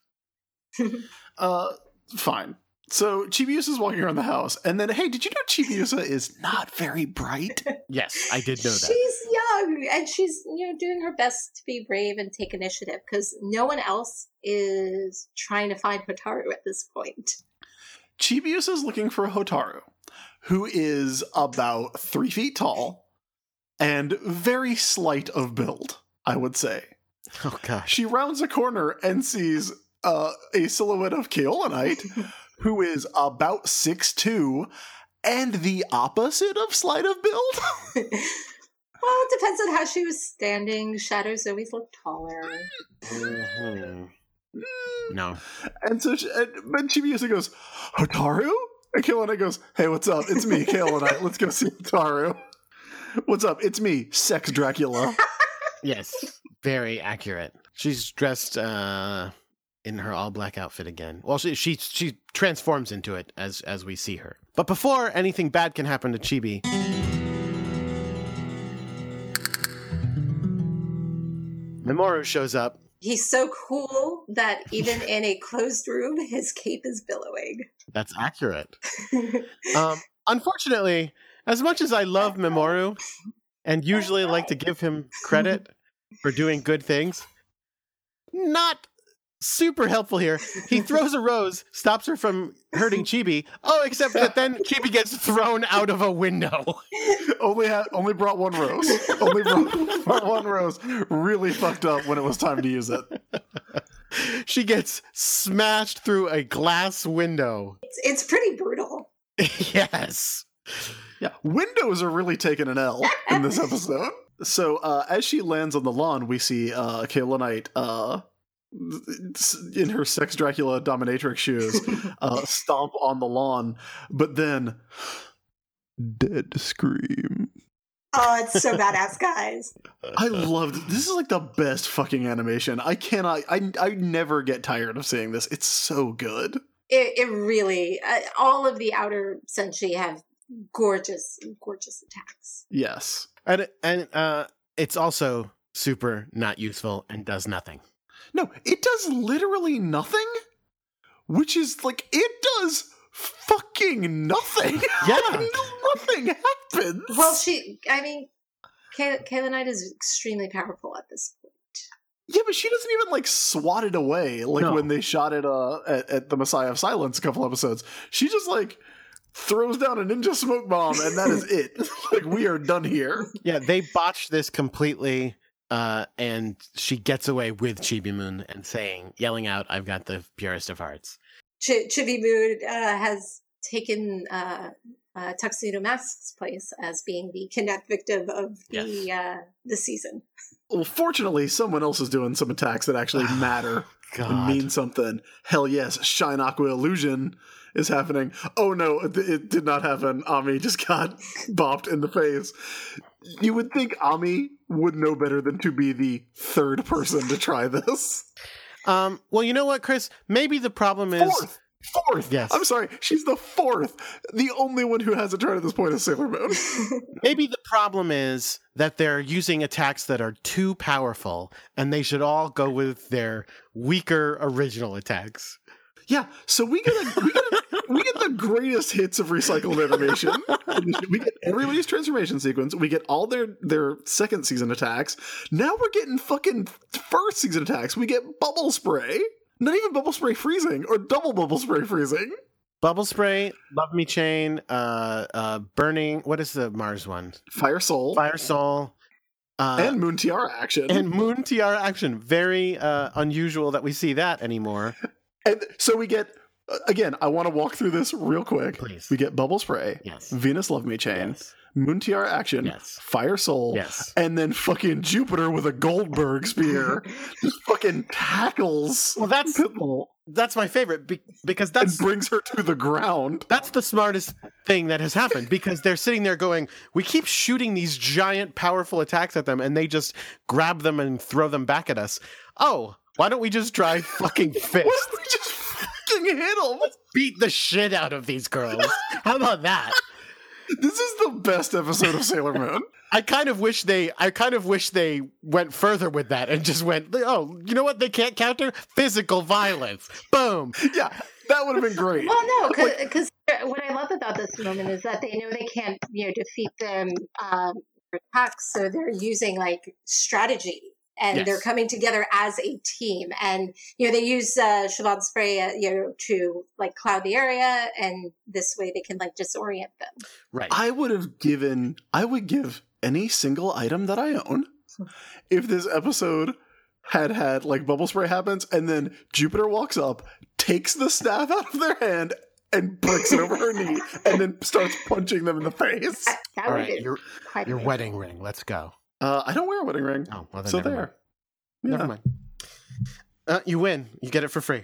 Speaker 2: uh, fine. So Chibiusa is walking around the house, and then, hey, did you know Chibiusa is not very bright?
Speaker 1: yes, I did know that.
Speaker 3: She's young, and she's you know doing her best to be brave and take initiative because no one else is trying to find Hotaru at this point.
Speaker 2: Chibiusa is looking for Hotaru, who is about three feet tall and very slight of build. I would say.
Speaker 1: Oh gosh.
Speaker 2: She rounds a corner and sees uh, a silhouette of Kaolinite who is about six two, and the opposite of sleight of build.
Speaker 3: well, it depends on how she was standing. Shadows always look taller.
Speaker 1: Mm-hmm. No.
Speaker 2: And so, she, and, but Chibiusa goes, Hotaru? And Kaolinite goes, Hey, what's up? It's me, Kaolinite. Let's go see Hotaru. What's up? It's me, Sex Dracula.
Speaker 1: yes, very accurate. She's dressed uh in her all black outfit again. Well, she she she transforms into it as as we see her. But before anything bad can happen to Chibi, Mamoru shows up.
Speaker 3: He's so cool that even in a closed room, his cape is billowing.
Speaker 1: That's accurate. um, unfortunately, as much as I love Mamoru and usually like to give him credit for doing good things, not super helpful here. He throws a rose, stops her from hurting Chibi. Oh, except that then Chibi gets thrown out of a window.
Speaker 2: only had only brought one rose. Only brought, brought one rose. Really fucked up when it was time to use it.
Speaker 1: She gets smashed through a glass window.
Speaker 3: It's, it's pretty brutal.
Speaker 1: yes.
Speaker 2: Yeah, windows are really taking an L in this episode. So uh, as she lands on the lawn, we see uh, Kaolinite uh, in her sex Dracula dominatrix shoes, uh, stomp on the lawn, but then dead scream.
Speaker 3: Oh, it's so badass, guys.
Speaker 2: I loved this is like the best fucking animation. I cannot I I never get tired of seeing this. It's so good.
Speaker 3: It, it really uh, all of the outer senshi have gorgeous gorgeous attacks.
Speaker 2: Yes.
Speaker 1: And and uh it's also super not useful and does nothing.
Speaker 2: No, it does literally nothing, which is like it does fucking nothing.
Speaker 1: Yeah,
Speaker 2: nothing happens.
Speaker 3: Well, she, I mean, Kay- Knight is extremely powerful at this point.
Speaker 2: Yeah, but she doesn't even like swat it away like no. when they shot it uh, at, at the Messiah of Silence a couple episodes. She just like throws down a ninja smoke bomb and that is it. like we are done here.
Speaker 1: Yeah, they botched this completely uh, and she gets away with Chibi Moon and saying, yelling out, "I've got the purest of hearts."
Speaker 3: Ch- Chibi Moon uh, has taken uh, uh, Tuxedo Mask's place as being the kidnapped victim of the yes. uh, the season.
Speaker 2: Well, fortunately, someone else is doing some attacks that actually matter God. and mean something. Hell yes, Shine Aqua Illusion is happening. Oh no, it, it did not happen. Ami just got bopped in the face. You would think Ami would know better than to be the third person to try this.
Speaker 1: Um, well, you know what, Chris? Maybe the problem is
Speaker 2: fourth. Fourth. Yes. I'm sorry. She's the fourth. The only one who hasn't tried at this point is Sailor Moon.
Speaker 1: Maybe the problem is that they're using attacks that are too powerful, and they should all go with their weaker original attacks.
Speaker 2: Yeah, so we get a, we get a, we get the greatest hits of recycled animation. we get everybody's transformation sequence. We get all their their second season attacks. Now we're getting fucking first season attacks. We get bubble spray. Not even bubble spray freezing or double bubble spray freezing.
Speaker 1: Bubble spray, love me chain, uh, uh, burning. What is the Mars one?
Speaker 2: Fire soul.
Speaker 1: Fire soul.
Speaker 2: Uh, and Moon Tiara action.
Speaker 1: And Moon Tiara action. Very uh, unusual that we see that anymore.
Speaker 2: And so we get again. I want to walk through this real quick.
Speaker 1: Please.
Speaker 2: We get Bubble Spray.
Speaker 1: Yes.
Speaker 2: Venus Love Me Chain.
Speaker 1: Yes.
Speaker 2: Moon Tiara Action.
Speaker 1: Yes.
Speaker 2: Fire Soul.
Speaker 1: Yes.
Speaker 2: And then fucking Jupiter with a Goldberg spear. just fucking tackles.
Speaker 1: Well, that's that's my favorite be- because that
Speaker 2: brings her to the ground.
Speaker 1: That's the smartest thing that has happened because they're sitting there going, "We keep shooting these giant, powerful attacks at them, and they just grab them and throw them back at us." Oh, why don't we just try fucking fist?
Speaker 2: Just fucking hit them.
Speaker 1: Beat the shit out of these girls. How about that?
Speaker 2: This is the best episode of Sailor Moon.
Speaker 1: I kind of wish they I kind of wish they went further with that and just went, oh, you know what they can't counter? Physical violence. Boom.
Speaker 2: Yeah, that would have been great.
Speaker 3: Well, no, because what I love about this moment is that they know they can't, you know, defeat them um, attacks, so they're using like strategy and yes. they're coming together as a team. And you know, they use uh, Shabon spray, uh, you know, to like cloud the area, and this way they can like disorient them.
Speaker 1: Right.
Speaker 2: I would have given. I would give any single item that I own if this episode had had like bubble spray happens, and then Jupiter walks up, takes the staff out of their hand. And breaks it over her knee, and then starts punching them in the face.
Speaker 3: That, that
Speaker 1: All right, your, your wedding ring. Let's go.
Speaker 2: Uh, I don't wear a wedding ring.
Speaker 1: Oh, well,
Speaker 2: so there.
Speaker 1: Yeah. Never mind. Uh, you win. You get it for free.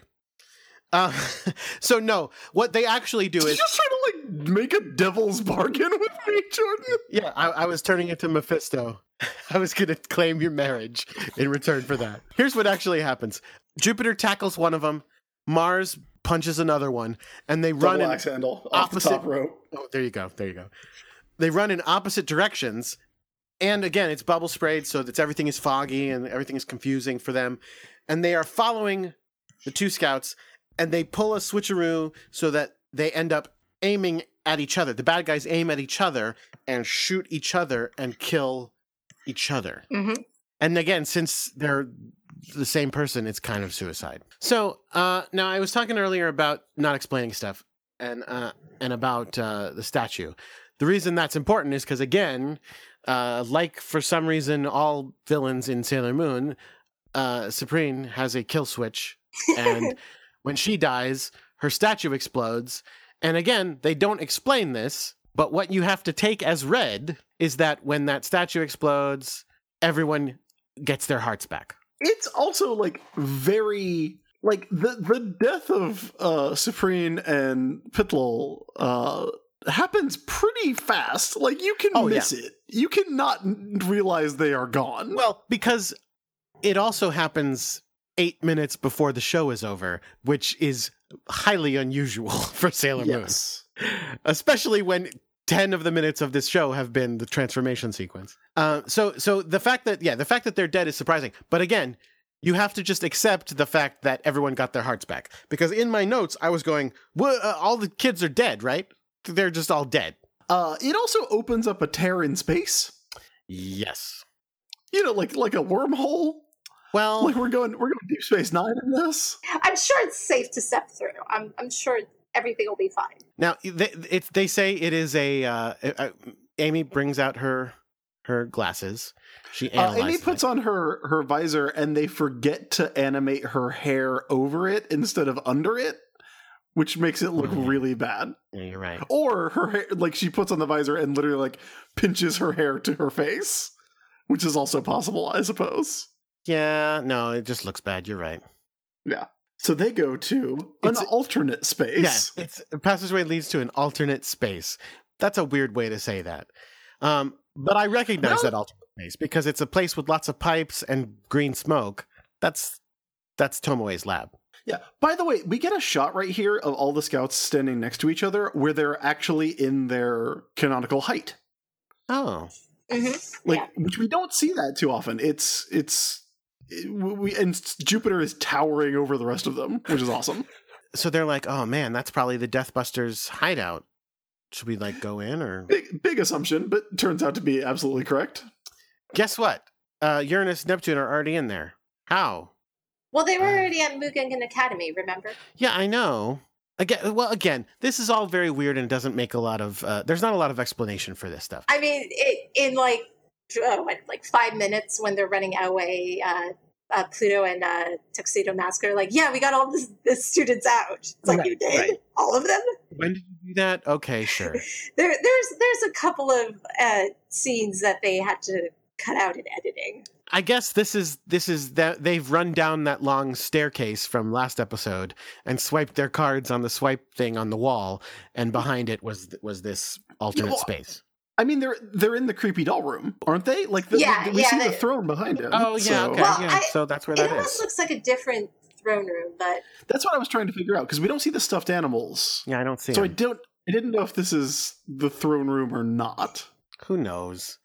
Speaker 1: Uh, so no, what they actually do
Speaker 2: Did
Speaker 1: is
Speaker 2: just trying to like make a devil's bargain with me, Jordan.
Speaker 1: Yeah, I, I was turning into Mephisto. I was going to claim your marriage in return for that. Here's what actually happens: Jupiter tackles one of them, Mars punches another one, and they
Speaker 2: Double
Speaker 1: run in
Speaker 2: axe handle opposite the top rope.
Speaker 1: Oh, there you go. There you go. They run in opposite directions, and again, it's bubble sprayed, so that everything is foggy and everything is confusing for them. And they are following the two scouts, and they pull a switcheroo so that they end up aiming at each other. The bad guys aim at each other and shoot each other and kill each other.
Speaker 3: Mm-hmm.
Speaker 1: And again, since they're the same person, it's kind of suicide. So uh, now I was talking earlier about not explaining stuff and uh, and about uh, the statue. The reason that's important is because again, uh, like for some reason, all villains in Sailor Moon, uh, Cyprine has a kill switch, and when she dies, her statue explodes. And again, they don't explain this, but what you have to take as read is that when that statue explodes, everyone gets their hearts back.
Speaker 2: It's also like very like the the death of uh Cyprine and Ptilol uh happens pretty fast. Like you can oh, miss yeah. it. You cannot realize they are gone.
Speaker 1: Well, because it also happens eight minutes before the show is over, which is highly unusual for Sailor yes. Moon. Especially when 10 of the minutes of this show have been the transformation sequence. Uh, so so the fact that yeah, the fact that they're dead is surprising. But again, you have to just accept the fact that everyone got their hearts back. Because in my notes, I was going, well, uh, all the kids are dead, right? they're just all dead.
Speaker 2: Uh, it also opens up a tear in space.
Speaker 1: Yes.
Speaker 2: You know, like like a wormhole.
Speaker 1: Well,
Speaker 2: like we're going we're going Deep Space Nine in this.
Speaker 3: I'm sure it's safe to step through. I'm I'm sure everything will be fine.
Speaker 1: Now they it, they say it is a. Uh, uh, Ami brings out her her glasses. She uh,
Speaker 2: Ami puts
Speaker 1: it.
Speaker 2: on her her visor, and they forget to animate her hair over it instead of under it which makes it look mm-hmm. really bad.
Speaker 1: Yeah, you're right.
Speaker 2: Or her hair, like she puts on the visor and literally like pinches her hair to her face, which is also possible, I suppose.
Speaker 1: Yeah, no, it just looks bad. You're right.
Speaker 2: Yeah. So they go to an alternate space.
Speaker 1: Yeah, it's a passageway leads to an alternate space. That's a weird way to say that. Um, but I recognize that alternate space because it's a place with lots of pipes and green smoke. That's that's Tomoe's lab.
Speaker 2: Yeah. By the way, we get a shot right here of all the scouts standing next to each other where they're actually in their canonical height.
Speaker 1: Oh.
Speaker 3: Mm-hmm.
Speaker 2: Like, yeah. which we don't see that too often. It's it's it, we and Jupiter is towering over the rest of them, which is awesome.
Speaker 1: so they're like, "Oh man, that's probably the Deathbusters hideout." Should we like go in or
Speaker 2: big big assumption, but turns out to be absolutely correct.
Speaker 1: Guess what? Uh, Uranus, Neptune are already in there. How?
Speaker 3: Well, they were already at Mugen Academy, remember?
Speaker 1: Yeah, I know. Again, well, again, this is all very weird and doesn't make a lot of. Uh, there's not a lot of explanation for this stuff.
Speaker 3: I mean, it, in like oh, what, like five minutes when they're running away, uh, uh, Pluto and uh, Tuxedo Mask are like, "Yeah, we got all the, the students out." It's like right, you did right. all of them.
Speaker 1: When did you do that? Okay, sure.
Speaker 3: there, there's there's a couple of uh, scenes that they had to cut out in editing.
Speaker 1: I guess this is this is that they've run down that long staircase from last episode and swiped their cards on the swipe thing on the wall, and behind it was was this alternate well, space.
Speaker 2: I mean, they're they're in the creepy doll room, aren't they? Like, the,
Speaker 3: yeah,
Speaker 2: we
Speaker 3: yeah,
Speaker 2: see
Speaker 3: they,
Speaker 2: the throne behind it.
Speaker 1: Oh yeah, so. okay, well, yeah. I, so that's where that
Speaker 3: is. It almost looks like a different throne room, but
Speaker 2: that's what I was trying to figure out because we don't see the stuffed animals.
Speaker 1: Yeah, I don't see.
Speaker 2: So
Speaker 1: him.
Speaker 2: I don't. I didn't know if this is the throne room or not.
Speaker 1: Who knows?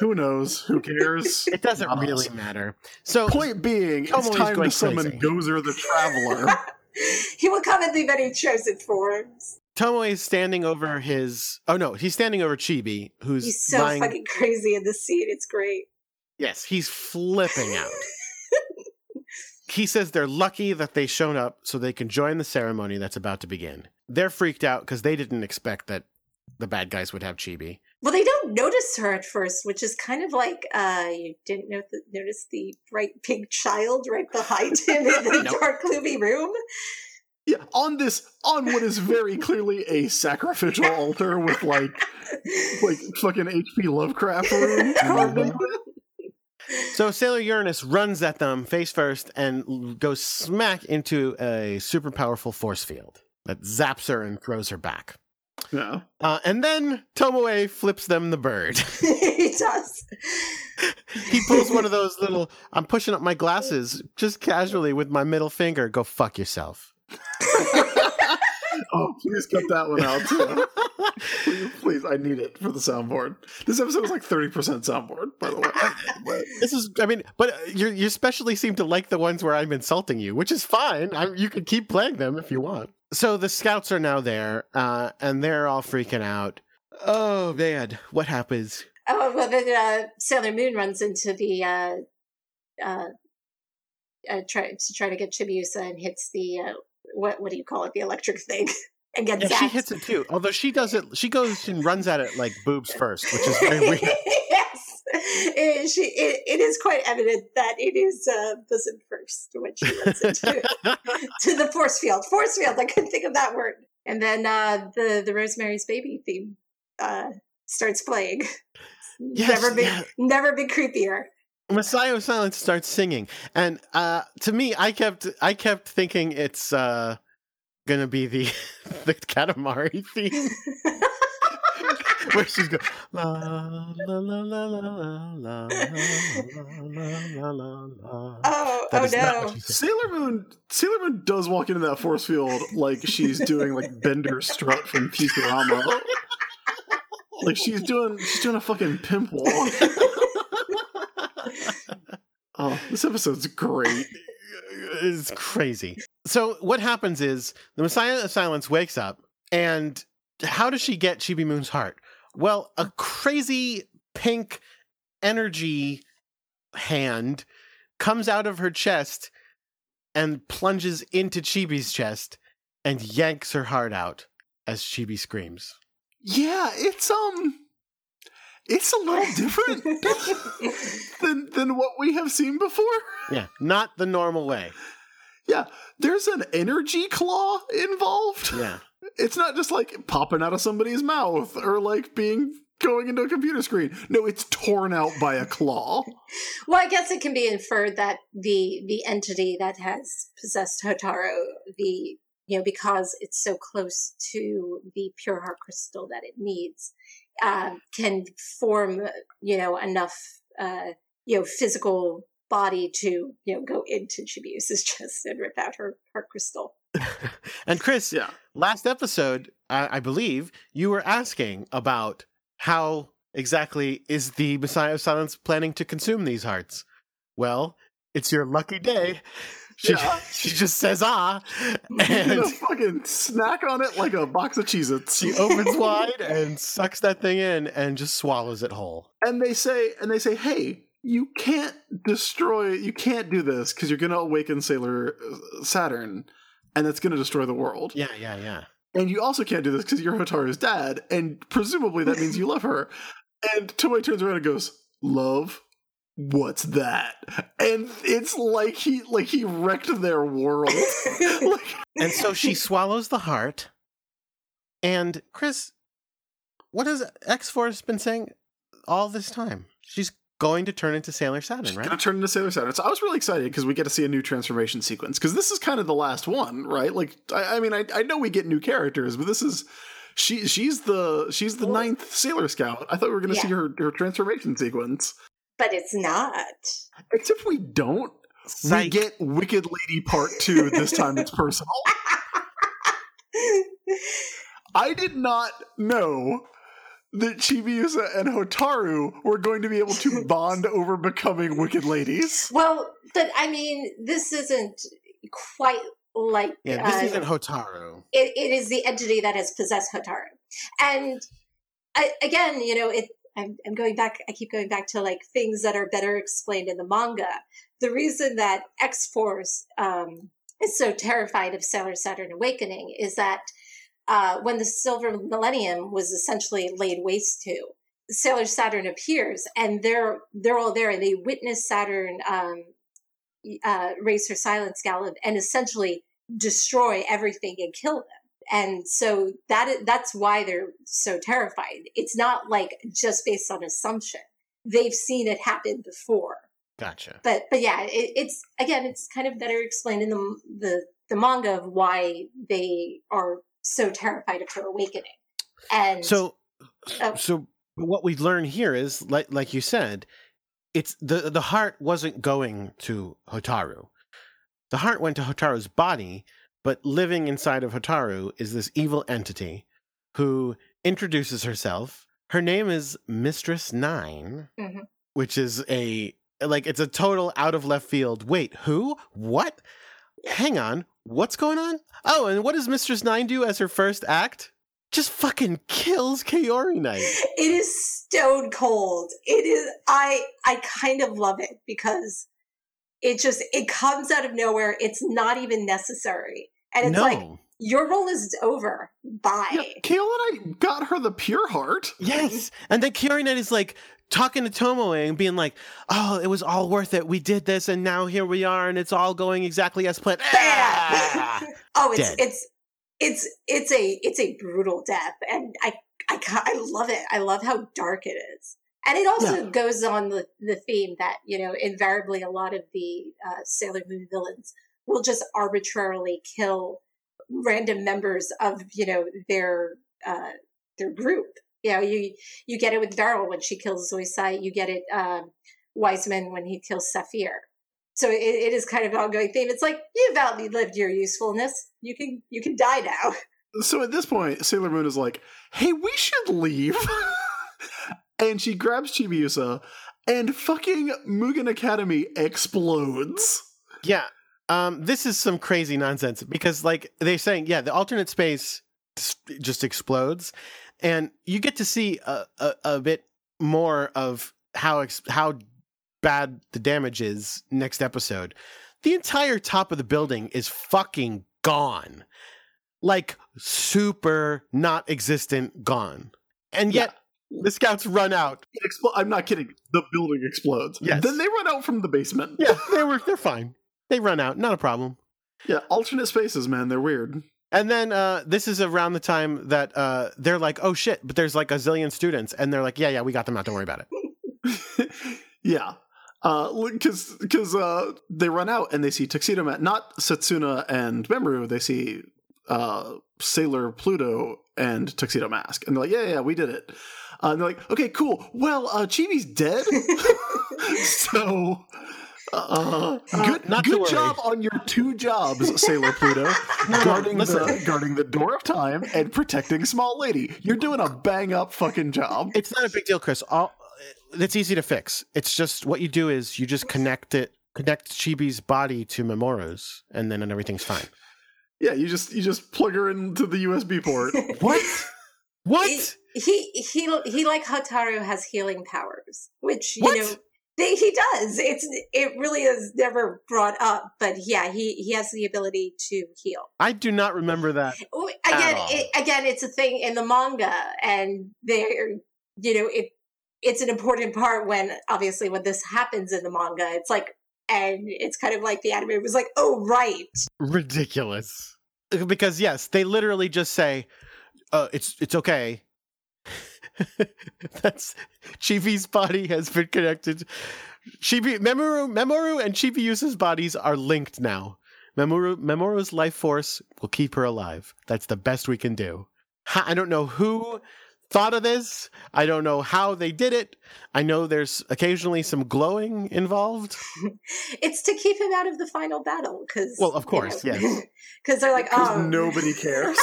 Speaker 2: Who knows? Who cares?
Speaker 1: It doesn't
Speaker 2: Not
Speaker 1: really
Speaker 2: us.
Speaker 1: matter. So
Speaker 2: Point being, it's time
Speaker 1: going
Speaker 2: to summon
Speaker 1: crazy.
Speaker 2: Gozer the Traveler.
Speaker 3: he will come in the many chosen forms.
Speaker 1: Tomoe is standing over his. Oh no, he's standing over Chibi, who's
Speaker 3: He's so
Speaker 1: lying.
Speaker 3: fucking crazy in the scene. It's great.
Speaker 1: Yes, he's flipping out. he says they're lucky that they shown up so they can join the ceremony that's about to begin. They're freaked out because they didn't expect that the bad guys would have Chibi.
Speaker 3: Well, they don't notice her at first, which is kind of like uh, you didn't know the, notice the bright pink child right behind him in the
Speaker 1: Nope.
Speaker 3: dark, gloomy room.
Speaker 2: yeah, on this, on what is very clearly a sacrificial altar with like, like fucking H.P. Lovecraft room carved into it.
Speaker 1: So Sailor Uranus runs at them face first and goes smack into a super powerful force field that zaps her and throws her back.
Speaker 2: Yeah.
Speaker 1: Uh, and then Tomoe flips them the bird.
Speaker 3: he does.
Speaker 1: he pulls one of those little, I'm pushing up my glasses just casually with my middle finger. Go fuck yourself.
Speaker 2: Oh, please cut that one out too. please, please, I need it for the soundboard. This episode is like thirty percent soundboard, by the way.
Speaker 1: This is, I mean, but uh, you you especially seem to like the ones where I'm insulting you, which is fine. I, you can keep playing them if you want. So the scouts are now there, uh, and they're all freaking out. Oh man, what happens?
Speaker 3: Oh well, then uh, Sailor Moon runs into the uh, uh, uh, try to try to get Chibiusa and hits the uh, what what do you call it? The electric thing, and gets
Speaker 1: Yeah, she hits it too. Although she does it, she goes and runs at it like boobs first, which is very weird.
Speaker 3: yes, it, she, it, it is quite evident that it is uh, first when she runs into to the force field. Force field. I couldn't think of that word. And then uh, the the Rosemary's Baby theme uh, starts playing.
Speaker 1: Yes,
Speaker 3: never been
Speaker 1: yeah.
Speaker 3: never been creepier.
Speaker 1: Messiah of Silence starts singing, and uh, to me, I kept I kept thinking it's uh, gonna be the the Katamari theme. Where she's going la la la la la la la la la la la.
Speaker 3: Oh,
Speaker 1: That
Speaker 3: oh
Speaker 1: is not what
Speaker 3: no.
Speaker 2: Sailor Moon, Sailor Moon does walk into that force field like she's doing like Bender Strut from Futurama. Like she's doing, she's doing a fucking pimp walk. Oh, this episode's great.
Speaker 1: It's crazy. So what happens is the Messiah of Silence wakes up, and how does she get Chibi Moon's heart? Well, a crazy pink energy hand comes out of her chest and plunges into Chibi's chest and yanks her heart out as Chibi screams.
Speaker 2: Yeah, it's um, it's a little different than than what we have seen before.
Speaker 1: Yeah, not the normal way.
Speaker 2: Yeah, there's an energy claw involved.
Speaker 1: Yeah.
Speaker 2: It's not just like popping out of somebody's mouth or like being going into a computer screen. No, it's torn out by a claw.
Speaker 3: well, I guess it can be inferred that the the entity that has possessed Hotaro, the you know, because it's so close to the pure heart crystal that it needs, uh, can form you know enough uh, you know physical body to you know go into Chibiusa's chest and rip out her heart crystal.
Speaker 1: And Chris,
Speaker 2: Yeah.
Speaker 1: last episode, I, I believe you were asking about how exactly is the Messiah of Silence planning to consume these hearts. Well, it's your lucky day. She,
Speaker 2: Yeah.
Speaker 1: she just says ah,
Speaker 2: And fucking snack on it like a box of Cheez-Its.
Speaker 1: she opens wide and sucks that thing in and just swallows it whole.
Speaker 2: and they say and they say hey you can't destroy you can't do this because you're gonna awaken sailor uh, saturn and that's gonna destroy the world
Speaker 1: Yeah, yeah, yeah.
Speaker 2: and you also can't do this because you're hotaru's dad and presumably that means you love her and tomoe turns around and goes love what's that and it's like he like he wrecked their world like,
Speaker 1: And so she swallows the heart. And Chris, what has X Force been saying all this time? She's going to turn into Sailor Saturn,
Speaker 2: She's
Speaker 1: right?
Speaker 2: gonna turn into Sailor Saturn. So I was really excited because we get to see a new transformation sequence. Because this is kind of the last one, right? Like, I, I mean, I, I know we get new characters, but this is she. She's the she's the ninth Sailor Scout. I thought we were gonna see her her transformation sequence.
Speaker 3: but it's not.
Speaker 2: Except we don't. Psych. we get Wicked Lady Part Two. This time it's personal. I did not know that Chibiusa and Hotaru were going to be able to bond over becoming wicked ladies.
Speaker 3: Well, but I mean, this isn't quite like
Speaker 1: yeah. This uh, isn't Hotaru.
Speaker 3: It, it is the entity that has possessed Hotaru, and I, again, you know, it. I'm, I'm going back. I keep going back to like things that are better explained in the manga. The reason that X Force um, is so terrified of Sailor Saturn Awakening is that uh, when the Silver Millennium was essentially laid waste to, Sailor Saturn appears, and they're they're all there, and they witness Saturn um, uh, raise her silence gallop and essentially destroy everything and kill them. And so that that's why they're so terrified. It's not like just based on assumption. They've seen it happen before.
Speaker 1: Gotcha.
Speaker 3: But but yeah, it, it's again, it's kind of better explained in the the the manga of why they are so terrified of her awakening. And
Speaker 1: so, oh. so what we learn here is, like, like you said, it's the the heart wasn't going to Hotaru. The heart went to Hotaru's body, but living inside of Hotaru is this evil entity who introduces herself. Her name is Mistress 9 mm-hmm. which is a like it's a total out of left field. Wait, who? What? Hang on. What's going on? Oh, and what does Mistress Nine do as her first act? Just fucking kills Kaorinite.
Speaker 3: It is stone cold. It is I I kind of love it because it just it comes out of nowhere. It's not even necessary. And it's no. like your role is over. Bye. Yeah,
Speaker 2: Kaorinite got her the pure heart.
Speaker 1: Yes. And then Kaorinite is like, talking to Tomoe and being like, "Oh, it was all worth it. We did this, and now here we are, and it's all going exactly as planned."
Speaker 3: Ah! oh, it's Dead. it's it's it's a it's a brutal death, and I I I love it. I love how dark it is, and it also yeah. goes on the the theme that you know invariably a lot of the uh, Sailor Moon villains will just arbitrarily kill random members of you know their uh, their group you know, you you get it with Beryl when she kills Zoisite. You get it um, Wiseman when he kills Saphir. So it, it is kind of an ongoing theme. It's like you've outlived your usefulness. You can you can die now.
Speaker 2: So at this point, Sailor Moon is like, "Hey, we should leave," and she grabs Chibiusa, and fucking Mugen Academy explodes.
Speaker 1: Yeah, um, this is some crazy nonsense because, like, they're saying, yeah, the alternate space just explodes, and you get to see a, a, a bit more of how ex- how bad the damage is next episode. The entire top of the building is fucking gone. Like super not existent gone. And yet yeah. the scouts run out.
Speaker 2: Expl- I'm not kidding. The building explodes. Yes. Then they run out from the basement.
Speaker 1: Yeah, they were they're fine. They run out, not a problem.
Speaker 2: Yeah, alternate spaces, man, they're weird.
Speaker 1: And then uh, this is around the time that uh, they're like, "Oh shit!" But there's like a zillion students, and they're like, "Yeah, yeah, we got them out. Don't worry about
Speaker 2: it." yeah, because uh, because uh, they run out and they see Tuxedo Mask, not Setsuna and Mamoru. They see uh, Sailor Pluto and Tuxedo Mask, and they're like, "Yeah, yeah, we did it." Uh, and they're like, "Okay, cool. Well, uh, Chibi's dead, so." Uh, good not good job on your two jobs, Sailor Pluto, guarding the guarding the door of time and protecting Small Lady. You're doing a bang up fucking job.
Speaker 1: It's not a big deal, Chris. All, it's easy to fix. It's just what you do is you just connect it, connect Chibi's body to Mamoru's, and then and everything's fine.
Speaker 2: Yeah, you just you just plug her into the USB port.
Speaker 1: what? What?
Speaker 3: He, he he he like Hotaru has healing powers, which you what? know he does. It's it really is never brought up, but yeah, he he has the ability to heal.
Speaker 1: I do not remember that.
Speaker 3: Again, it, again, it's a thing in the manga, and there, you know, it it's an important part when obviously when this happens in the manga, it's like, and it's kind of like the anime was like, oh right,
Speaker 1: ridiculous. Because yes, they literally just say, uh, "It's it's okay." That's Chibi's body has been connected. Chibi Mamoru Mamoru and Chibiusa's bodies are linked now. Mamoru Mamoru's life force will keep her alive. That's the best we can do. I don't know who thought of this. I don't know how they did it. I know there's occasionally some glowing involved.
Speaker 3: it's to keep him out of the final battle because
Speaker 1: well, of course, you know, yes,
Speaker 3: because they're like, oh,
Speaker 2: nobody cares.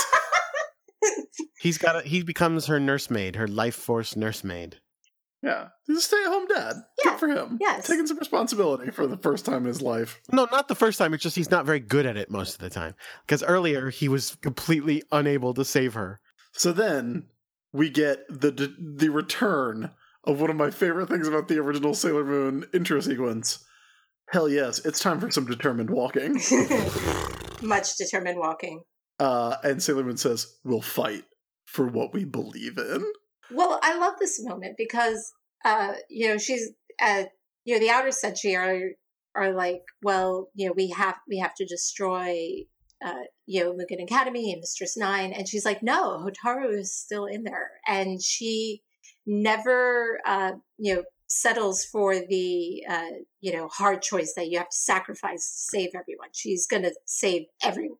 Speaker 1: He's got a, he becomes her nursemaid, her life force nursemaid.
Speaker 2: Yeah, he's a stay-at-home dad. Yeah. Good for him.
Speaker 3: Yes,
Speaker 2: taking some responsibility for the first time in his life.
Speaker 1: No, not the first time. It's just he's not very good at it most of the time. Because earlier he was completely unable to save her.
Speaker 2: So then we get the the return of one of my favorite things about the original Sailor Moon intro sequence. Hell yes, it's time for some determined walking.
Speaker 3: Much determined walking.
Speaker 2: Uh, and Sailor Moon says, "We'll fight for what we believe in."
Speaker 3: Well, I love this moment because, uh, you know, she's, uh, you know, the outer Senshi are are like, well, you know, we have we have to destroy, uh, you know, Mugen Academy and Mistress Nine, and she's like, no, Hotaru is still in there, and she never, uh, you know, settles for the, uh, you know, hard choice that you have to sacrifice to save everyone. She's going to save everyone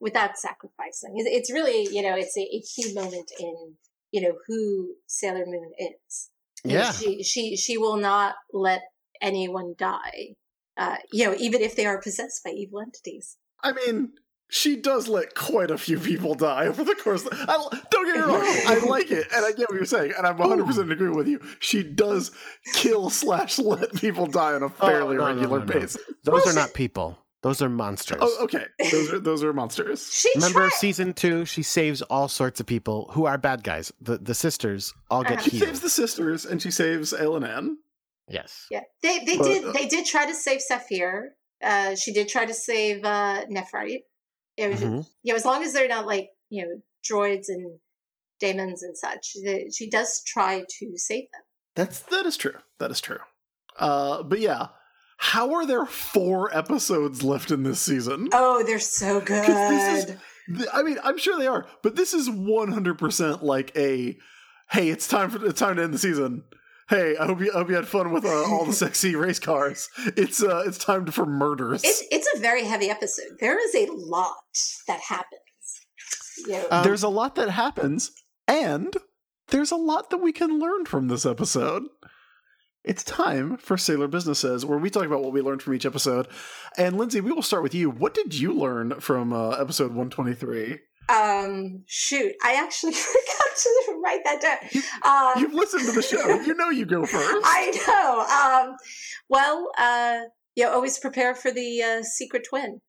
Speaker 3: without sacrificing. It's really, you know, it's a, a key moment in you know who Sailor Moon is.
Speaker 1: Yeah,
Speaker 3: she she she will not let anyone die. Uh, you know, even if they are possessed by evil entities.
Speaker 2: I mean, she does let quite a few people die over the course. Of, I, don't get me wrong, I like it, and I get what you're saying, and I'm 100 percent agree with you. She does kill slash let people die on a oh, fairly oh, no, regular no, no, basis.
Speaker 1: Those well, are she, not people. Those are monsters.
Speaker 2: Oh, okay. Those are those are monsters.
Speaker 3: she
Speaker 1: Remember tried. season two? She saves all sorts of people who are bad guys. The the sisters all get uh-huh.
Speaker 2: She saves the sisters and she saves Elanan.
Speaker 1: Yes.
Speaker 3: Yeah. They they but, did uh, they did try to save Saphir. Uh, she did try to save uh, Nephrite. It was, mm-hmm. you know, as long as they're not like you know droids and daemons and such, she does try to save them.
Speaker 2: That's that is true. That is true. Uh, but yeah, how are there four episodes left in this season?
Speaker 3: Oh, they're so good. Is,
Speaker 2: I mean, I'm sure they are, but this is 100% like a hey, it's time for it's time to end the season. Hey, I hope you I hope you had fun with uh, all the sexy race cars. It's uh it's time for murders.
Speaker 3: It's it's a very heavy episode. There is a lot that happens.
Speaker 2: You know, um, there's a lot that happens, and there's a lot that we can learn from this episode it's time for Sailor Businesses, where we talk about what we learned from each episode. And Lindsay, we will start with you. What did you learn from uh, episode 123?
Speaker 3: Um, shoot, I actually forgot to write that down. You, um,
Speaker 2: you've listened to the show. You know you go first.
Speaker 3: I know. Um, well, uh, you know, always prepare for the uh, secret twin.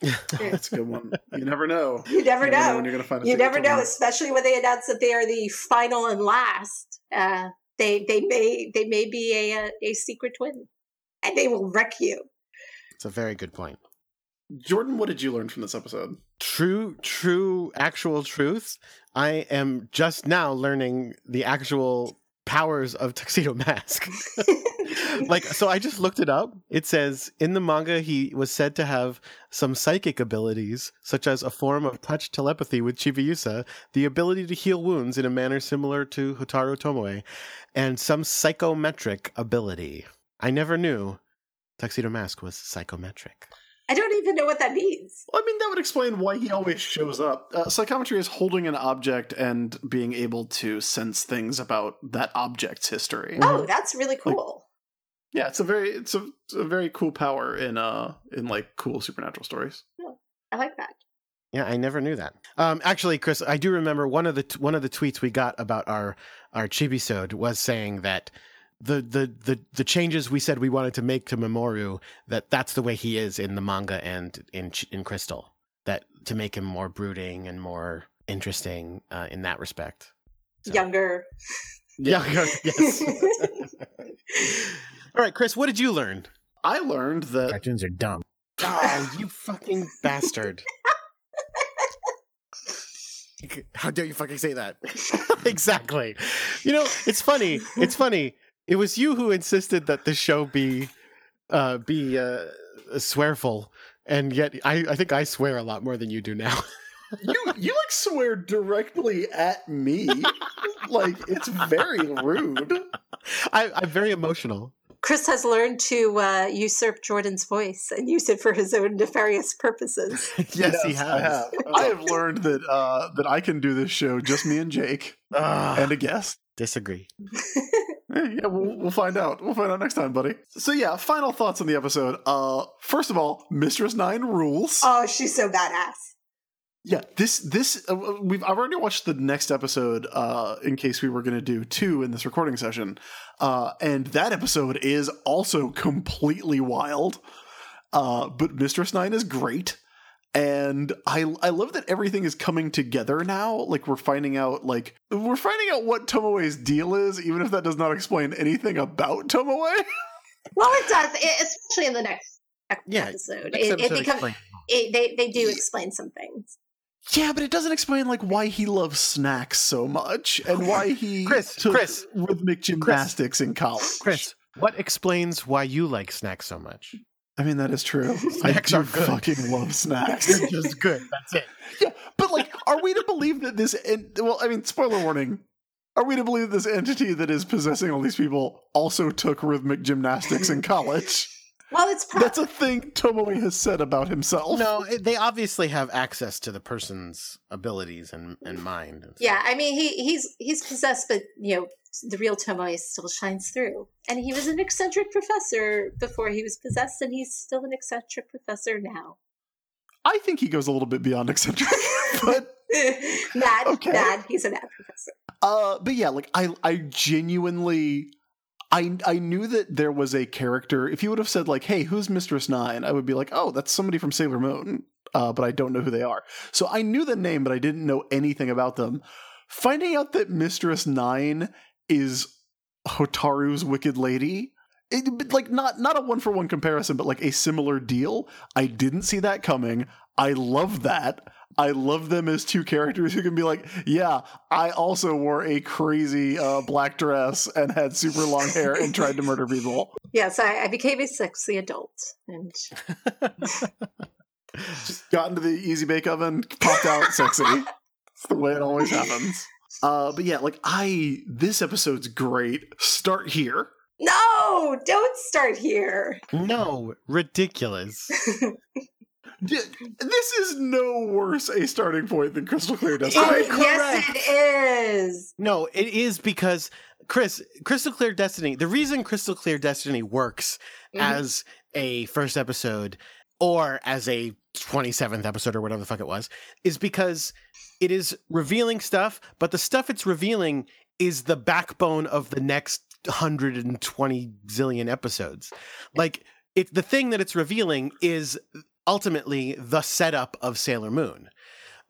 Speaker 2: That's a good one. You never know.
Speaker 3: You never, you never know. know. when you're going to find. you never know, especially when they announce that they are the final and last. Uh, they they may they may be a a, a secret twin, and they will wreck you.
Speaker 1: It's a very good point.
Speaker 2: Jordan, what did you learn from this episode?
Speaker 1: True, true, actual truth. I am just now learning the actual powers of Tuxedo Mask. like, so I just looked it up. It says in the manga, he was said to have some psychic abilities, such as a form of touch telepathy with Chibiusa, the ability to heal wounds in a manner similar to Hotaru Tomoe, and some psychometric ability. I never knew Tuxedo Mask was psychometric.
Speaker 3: I don't even know what that means.
Speaker 2: Well, I mean, that would explain why he always shows up. Uh, psychometry is holding an object and being able to sense things about that object's history.
Speaker 3: Oh, that's really cool.
Speaker 2: Like, yeah, it's a very it's a, it's a, very cool power in uh in like cool supernatural stories.
Speaker 3: Yeah, I like that.
Speaker 1: Yeah, I never knew that. Um, actually, Chris, I do remember one of the t- one of the tweets we got about our our Chibisode was saying that the the the the changes we said we wanted to make to Mamoru that that's the way he is in the manga and in in Crystal that to make him more brooding and more interesting uh, in that respect.
Speaker 3: So. Younger.
Speaker 1: Younger, yes. All right, Chris, what did you learn?
Speaker 2: I learned that
Speaker 4: cartoons are dumb.
Speaker 1: Oh, you fucking bastard.
Speaker 5: How dare you fucking say that?
Speaker 1: exactly. You know, it's funny. It's funny it was you who insisted that the show be uh, be uh, swearful, and yet I, I think I swear a lot more than you do now.
Speaker 2: you you like swear directly at me, like it's very rude.
Speaker 1: I, I'm very emotional.
Speaker 3: Chris has learned to uh, usurp Jordan's voice and use it for his own nefarious purposes.
Speaker 1: yes, yes, he has.
Speaker 2: I have. I have learned that uh, that I can do this show just me and Jake uh, and a guest.
Speaker 1: Disagree.
Speaker 2: yeah, we'll, we'll find out. We'll find out next time, buddy. So yeah, final thoughts on the episode. Uh, first of all, Mistress Nine rules.
Speaker 3: Oh, she's so badass.
Speaker 2: Yeah, this this uh, we've I've already watched the next episode uh in case we were going to do two in this recording session. Uh and that episode is also completely wild. Uh but Mistress 9 is great and I I love that everything is coming together now. Like we're finding out like we're finding out what Tomoe's deal is even if that does not explain anything about Tomoe.
Speaker 3: well, it does, especially in the next yeah, episode. It, it becomes it, they they do explain some things.
Speaker 2: Yeah, but it doesn't explain like why he loves snacks so much and why he
Speaker 1: Chris, took Chris,
Speaker 2: rhythmic gymnastics Chris, in college.
Speaker 1: Chris, what explains why you like snacks so much?
Speaker 2: I mean, that is true. snacks I do fucking love snacks.
Speaker 1: They're just good. That's it.
Speaker 2: Yeah, but like, are we to believe that this? En- well, I mean, spoiler warning. Are we to believe this entity that is possessing all these people also took rhythmic gymnastics in college?
Speaker 3: Well, it's
Speaker 2: pro- that's a thing Tomoe has said about himself.
Speaker 1: No, they obviously have access to the person's abilities and, and mind. And
Speaker 3: yeah, I mean he he's he's possessed, but you know the real Tomoe still shines through. And he was an eccentric professor before he was possessed, and he's still an eccentric professor now.
Speaker 2: I think he goes a little bit beyond eccentric, but
Speaker 3: mad, okay. mad. He's a mad professor.
Speaker 2: Uh, but yeah, like I, I genuinely I I knew that there was a character. If you would have said like, "Hey, who's Mistress Nine? I would be like, "Oh, that's somebody from Sailor Moon." Uh, but I don't know who they are. So I knew the name, but I didn't know anything about them. Finding out that Mistress Nine is Hotaru's Wicked Lady, it, like not not a one for one comparison, but like a similar deal. I didn't see that coming. I love that. I love them as two characters who can be like, yeah, I also wore a crazy uh, black dress and had super long hair and tried to murder people.
Speaker 3: Yes, I, I became a sexy adult and
Speaker 2: just got into the easy bake oven, popped out sexy. It's the way it always happens. Uh, but yeah, like I, this episode's great. Start here.
Speaker 3: No, don't start here.
Speaker 1: No, ridiculous.
Speaker 2: This is no worse a starting point than Crystal Clear Destiny.
Speaker 3: yes, it is.
Speaker 1: No, it is because Chris, Crystal Clear Destiny. The reason Crystal Clear Destiny works mm-hmm. as a first episode or as a 27th episode or whatever the fuck it was is because it is revealing stuff, but the stuff it's revealing is the backbone of the next 120 zillion episodes. Like it the thing that it's revealing is ultimately the setup of Sailor Moon.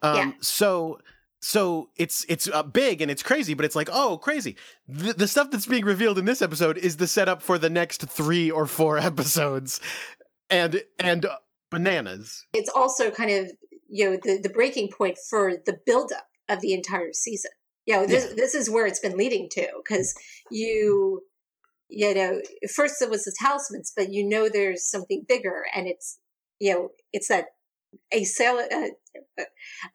Speaker 1: Um, yeah. So so it's it's uh, big and it's crazy, but it's like oh crazy. The, the stuff that's being revealed in this episode is the setup for the next three or four episodes, and and uh, bananas.
Speaker 3: It's also kind of you know the the breaking point for the buildup of the entire season. You know this yeah. this is where it's been leading to because you you know first it was the talismans, but you know there's something bigger, and it's you know, it's that a sailor. Uh, uh,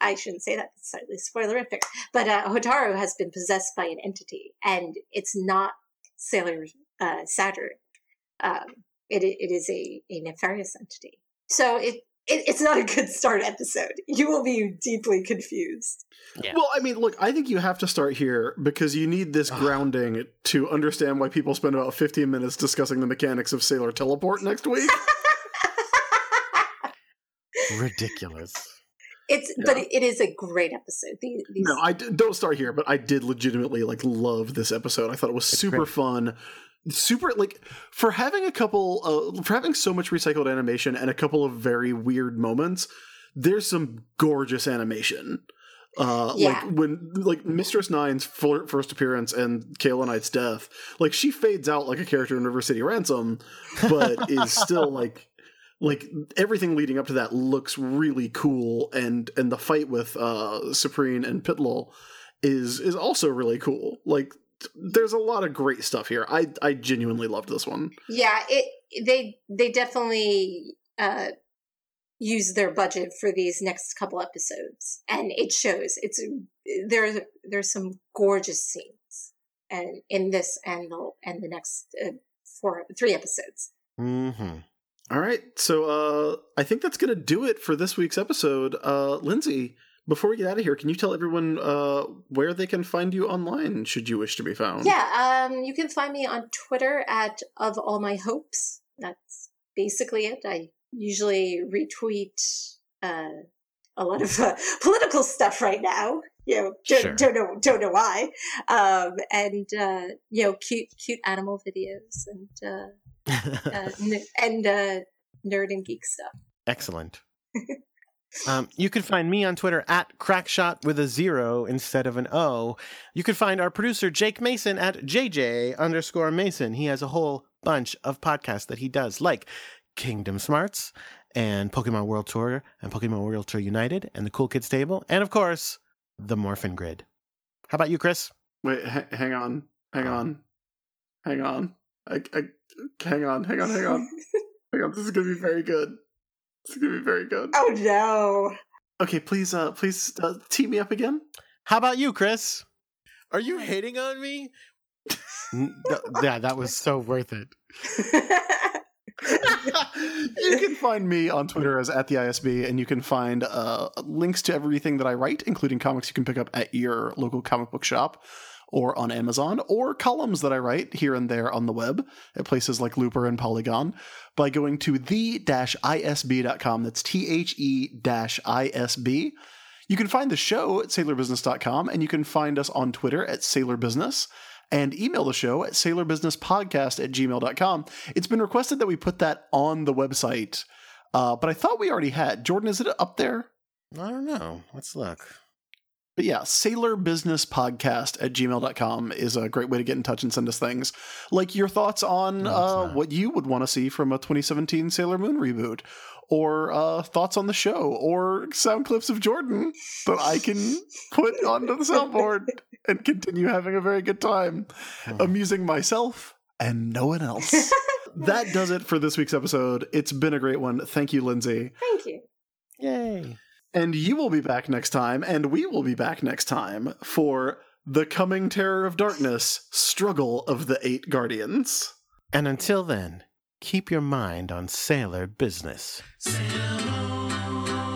Speaker 3: I shouldn't say that; it's slightly spoilerific. But uh, Hotaru has been possessed by an entity, and it's not Sailor uh, Saturn. Um, it it is a, a nefarious entity. So it, it it's not a good start episode. You will be deeply confused.
Speaker 2: Yeah. Well, I mean, look, I think you have to start here because you need this grounding to understand why people spend about 15 minutes discussing the mechanics of Sailor Teleport next week.
Speaker 1: ridiculous.
Speaker 3: It's yeah. but it is a great episode. These, these...
Speaker 2: No, I d- don't start here, but I did legitimately like love this episode. I thought it was it's super great. fun, super like for having a couple uh, for having so much recycled animation and a couple of very weird moments. There's some gorgeous animation. Uh, yeah. like when like Mistress Nine's first appearance and Kaorinite's death, like she fades out like a character in River City Ransom, but is still like like everything leading up to that looks really cool and and the fight with uh Cyprine and Ptilol is is also really cool like there's a lot of great stuff here i i genuinely loved this one
Speaker 3: yeah it they they definitely uh use their budget for these next couple episodes and it shows it's there's there's some gorgeous scenes and in this and the and the next uh, four, three episodes.
Speaker 1: Mm-hmm.
Speaker 2: All right. So uh, I think that's going to do it for this week's episode. Uh, Lindsay, before we get out of here, can you tell everyone uh, where they can find you online should you wish to be found?
Speaker 3: Yeah, um, you can find me on Twitter at Of All My Hopes. That's basically it. I usually retweet uh, a lot of uh, political stuff right now. You know, don't, sure. don't know don't know why, um, and uh, you know, cute cute animal videos and uh, n- and uh, nerd and geek stuff.
Speaker 1: Excellent. Um, you can find me on Twitter at crackshot with a zero instead of an O. You can find our producer Jake Mason at JJ underscore Mason. He has a whole bunch of podcasts that he does, like Kingdom Smarts and Pokemon World Tour and Pokemon World Tour United and the Cool Kids Table, and of course, the Morphin Grid. How about you, Chris?
Speaker 2: Wait, ha- hang on, hang on, hang on. I, I, hang on, hang on, hang on, hang on. This is gonna be very good. This is gonna be very good.
Speaker 3: Oh no.
Speaker 2: Okay, please, uh, please uh, tee me up again.
Speaker 1: How about you, Chris?
Speaker 5: Are you hating on me?
Speaker 1: yeah, that was so worth it.
Speaker 2: you can find me on Twitter as at the ISB, and you can find uh, links to everything that I write, including comics you can pick up at your local comic book shop or on Amazon, or columns that I write here and there on the web at places like Looper and Polygon by going to the-isb.com. That's T-H-E-ISB. You can find the show at sailorbusiness.com, and you can find us on Twitter at sailorbusiness and email the show at sailorbusinesspodcast at gmail.com. It's been requested that we put that on the website, uh, but I thought we already had. Jordan, is it up there?
Speaker 1: I don't know. Let's look.
Speaker 2: But yeah, sailorbusinesspodcast at gmail.com is a great way to get in touch and send us things like your thoughts on no, uh, what you would want to see from a 2017 Sailor Moon reboot, or uh, thoughts on the show, or sound clips of Jordan that I can put onto the soundboard and continue having a very good time, hmm. amusing myself and no one else. that does it for this week's episode. It's been a great one. Thank you, Lindsay.
Speaker 3: Thank you.
Speaker 1: Yay.
Speaker 2: And you will be back next time, and we will be back next time for The Coming Terror of Darkness Struggle of the Eight Guardians.
Speaker 1: And until then, keep your mind on sailor business. Sailor.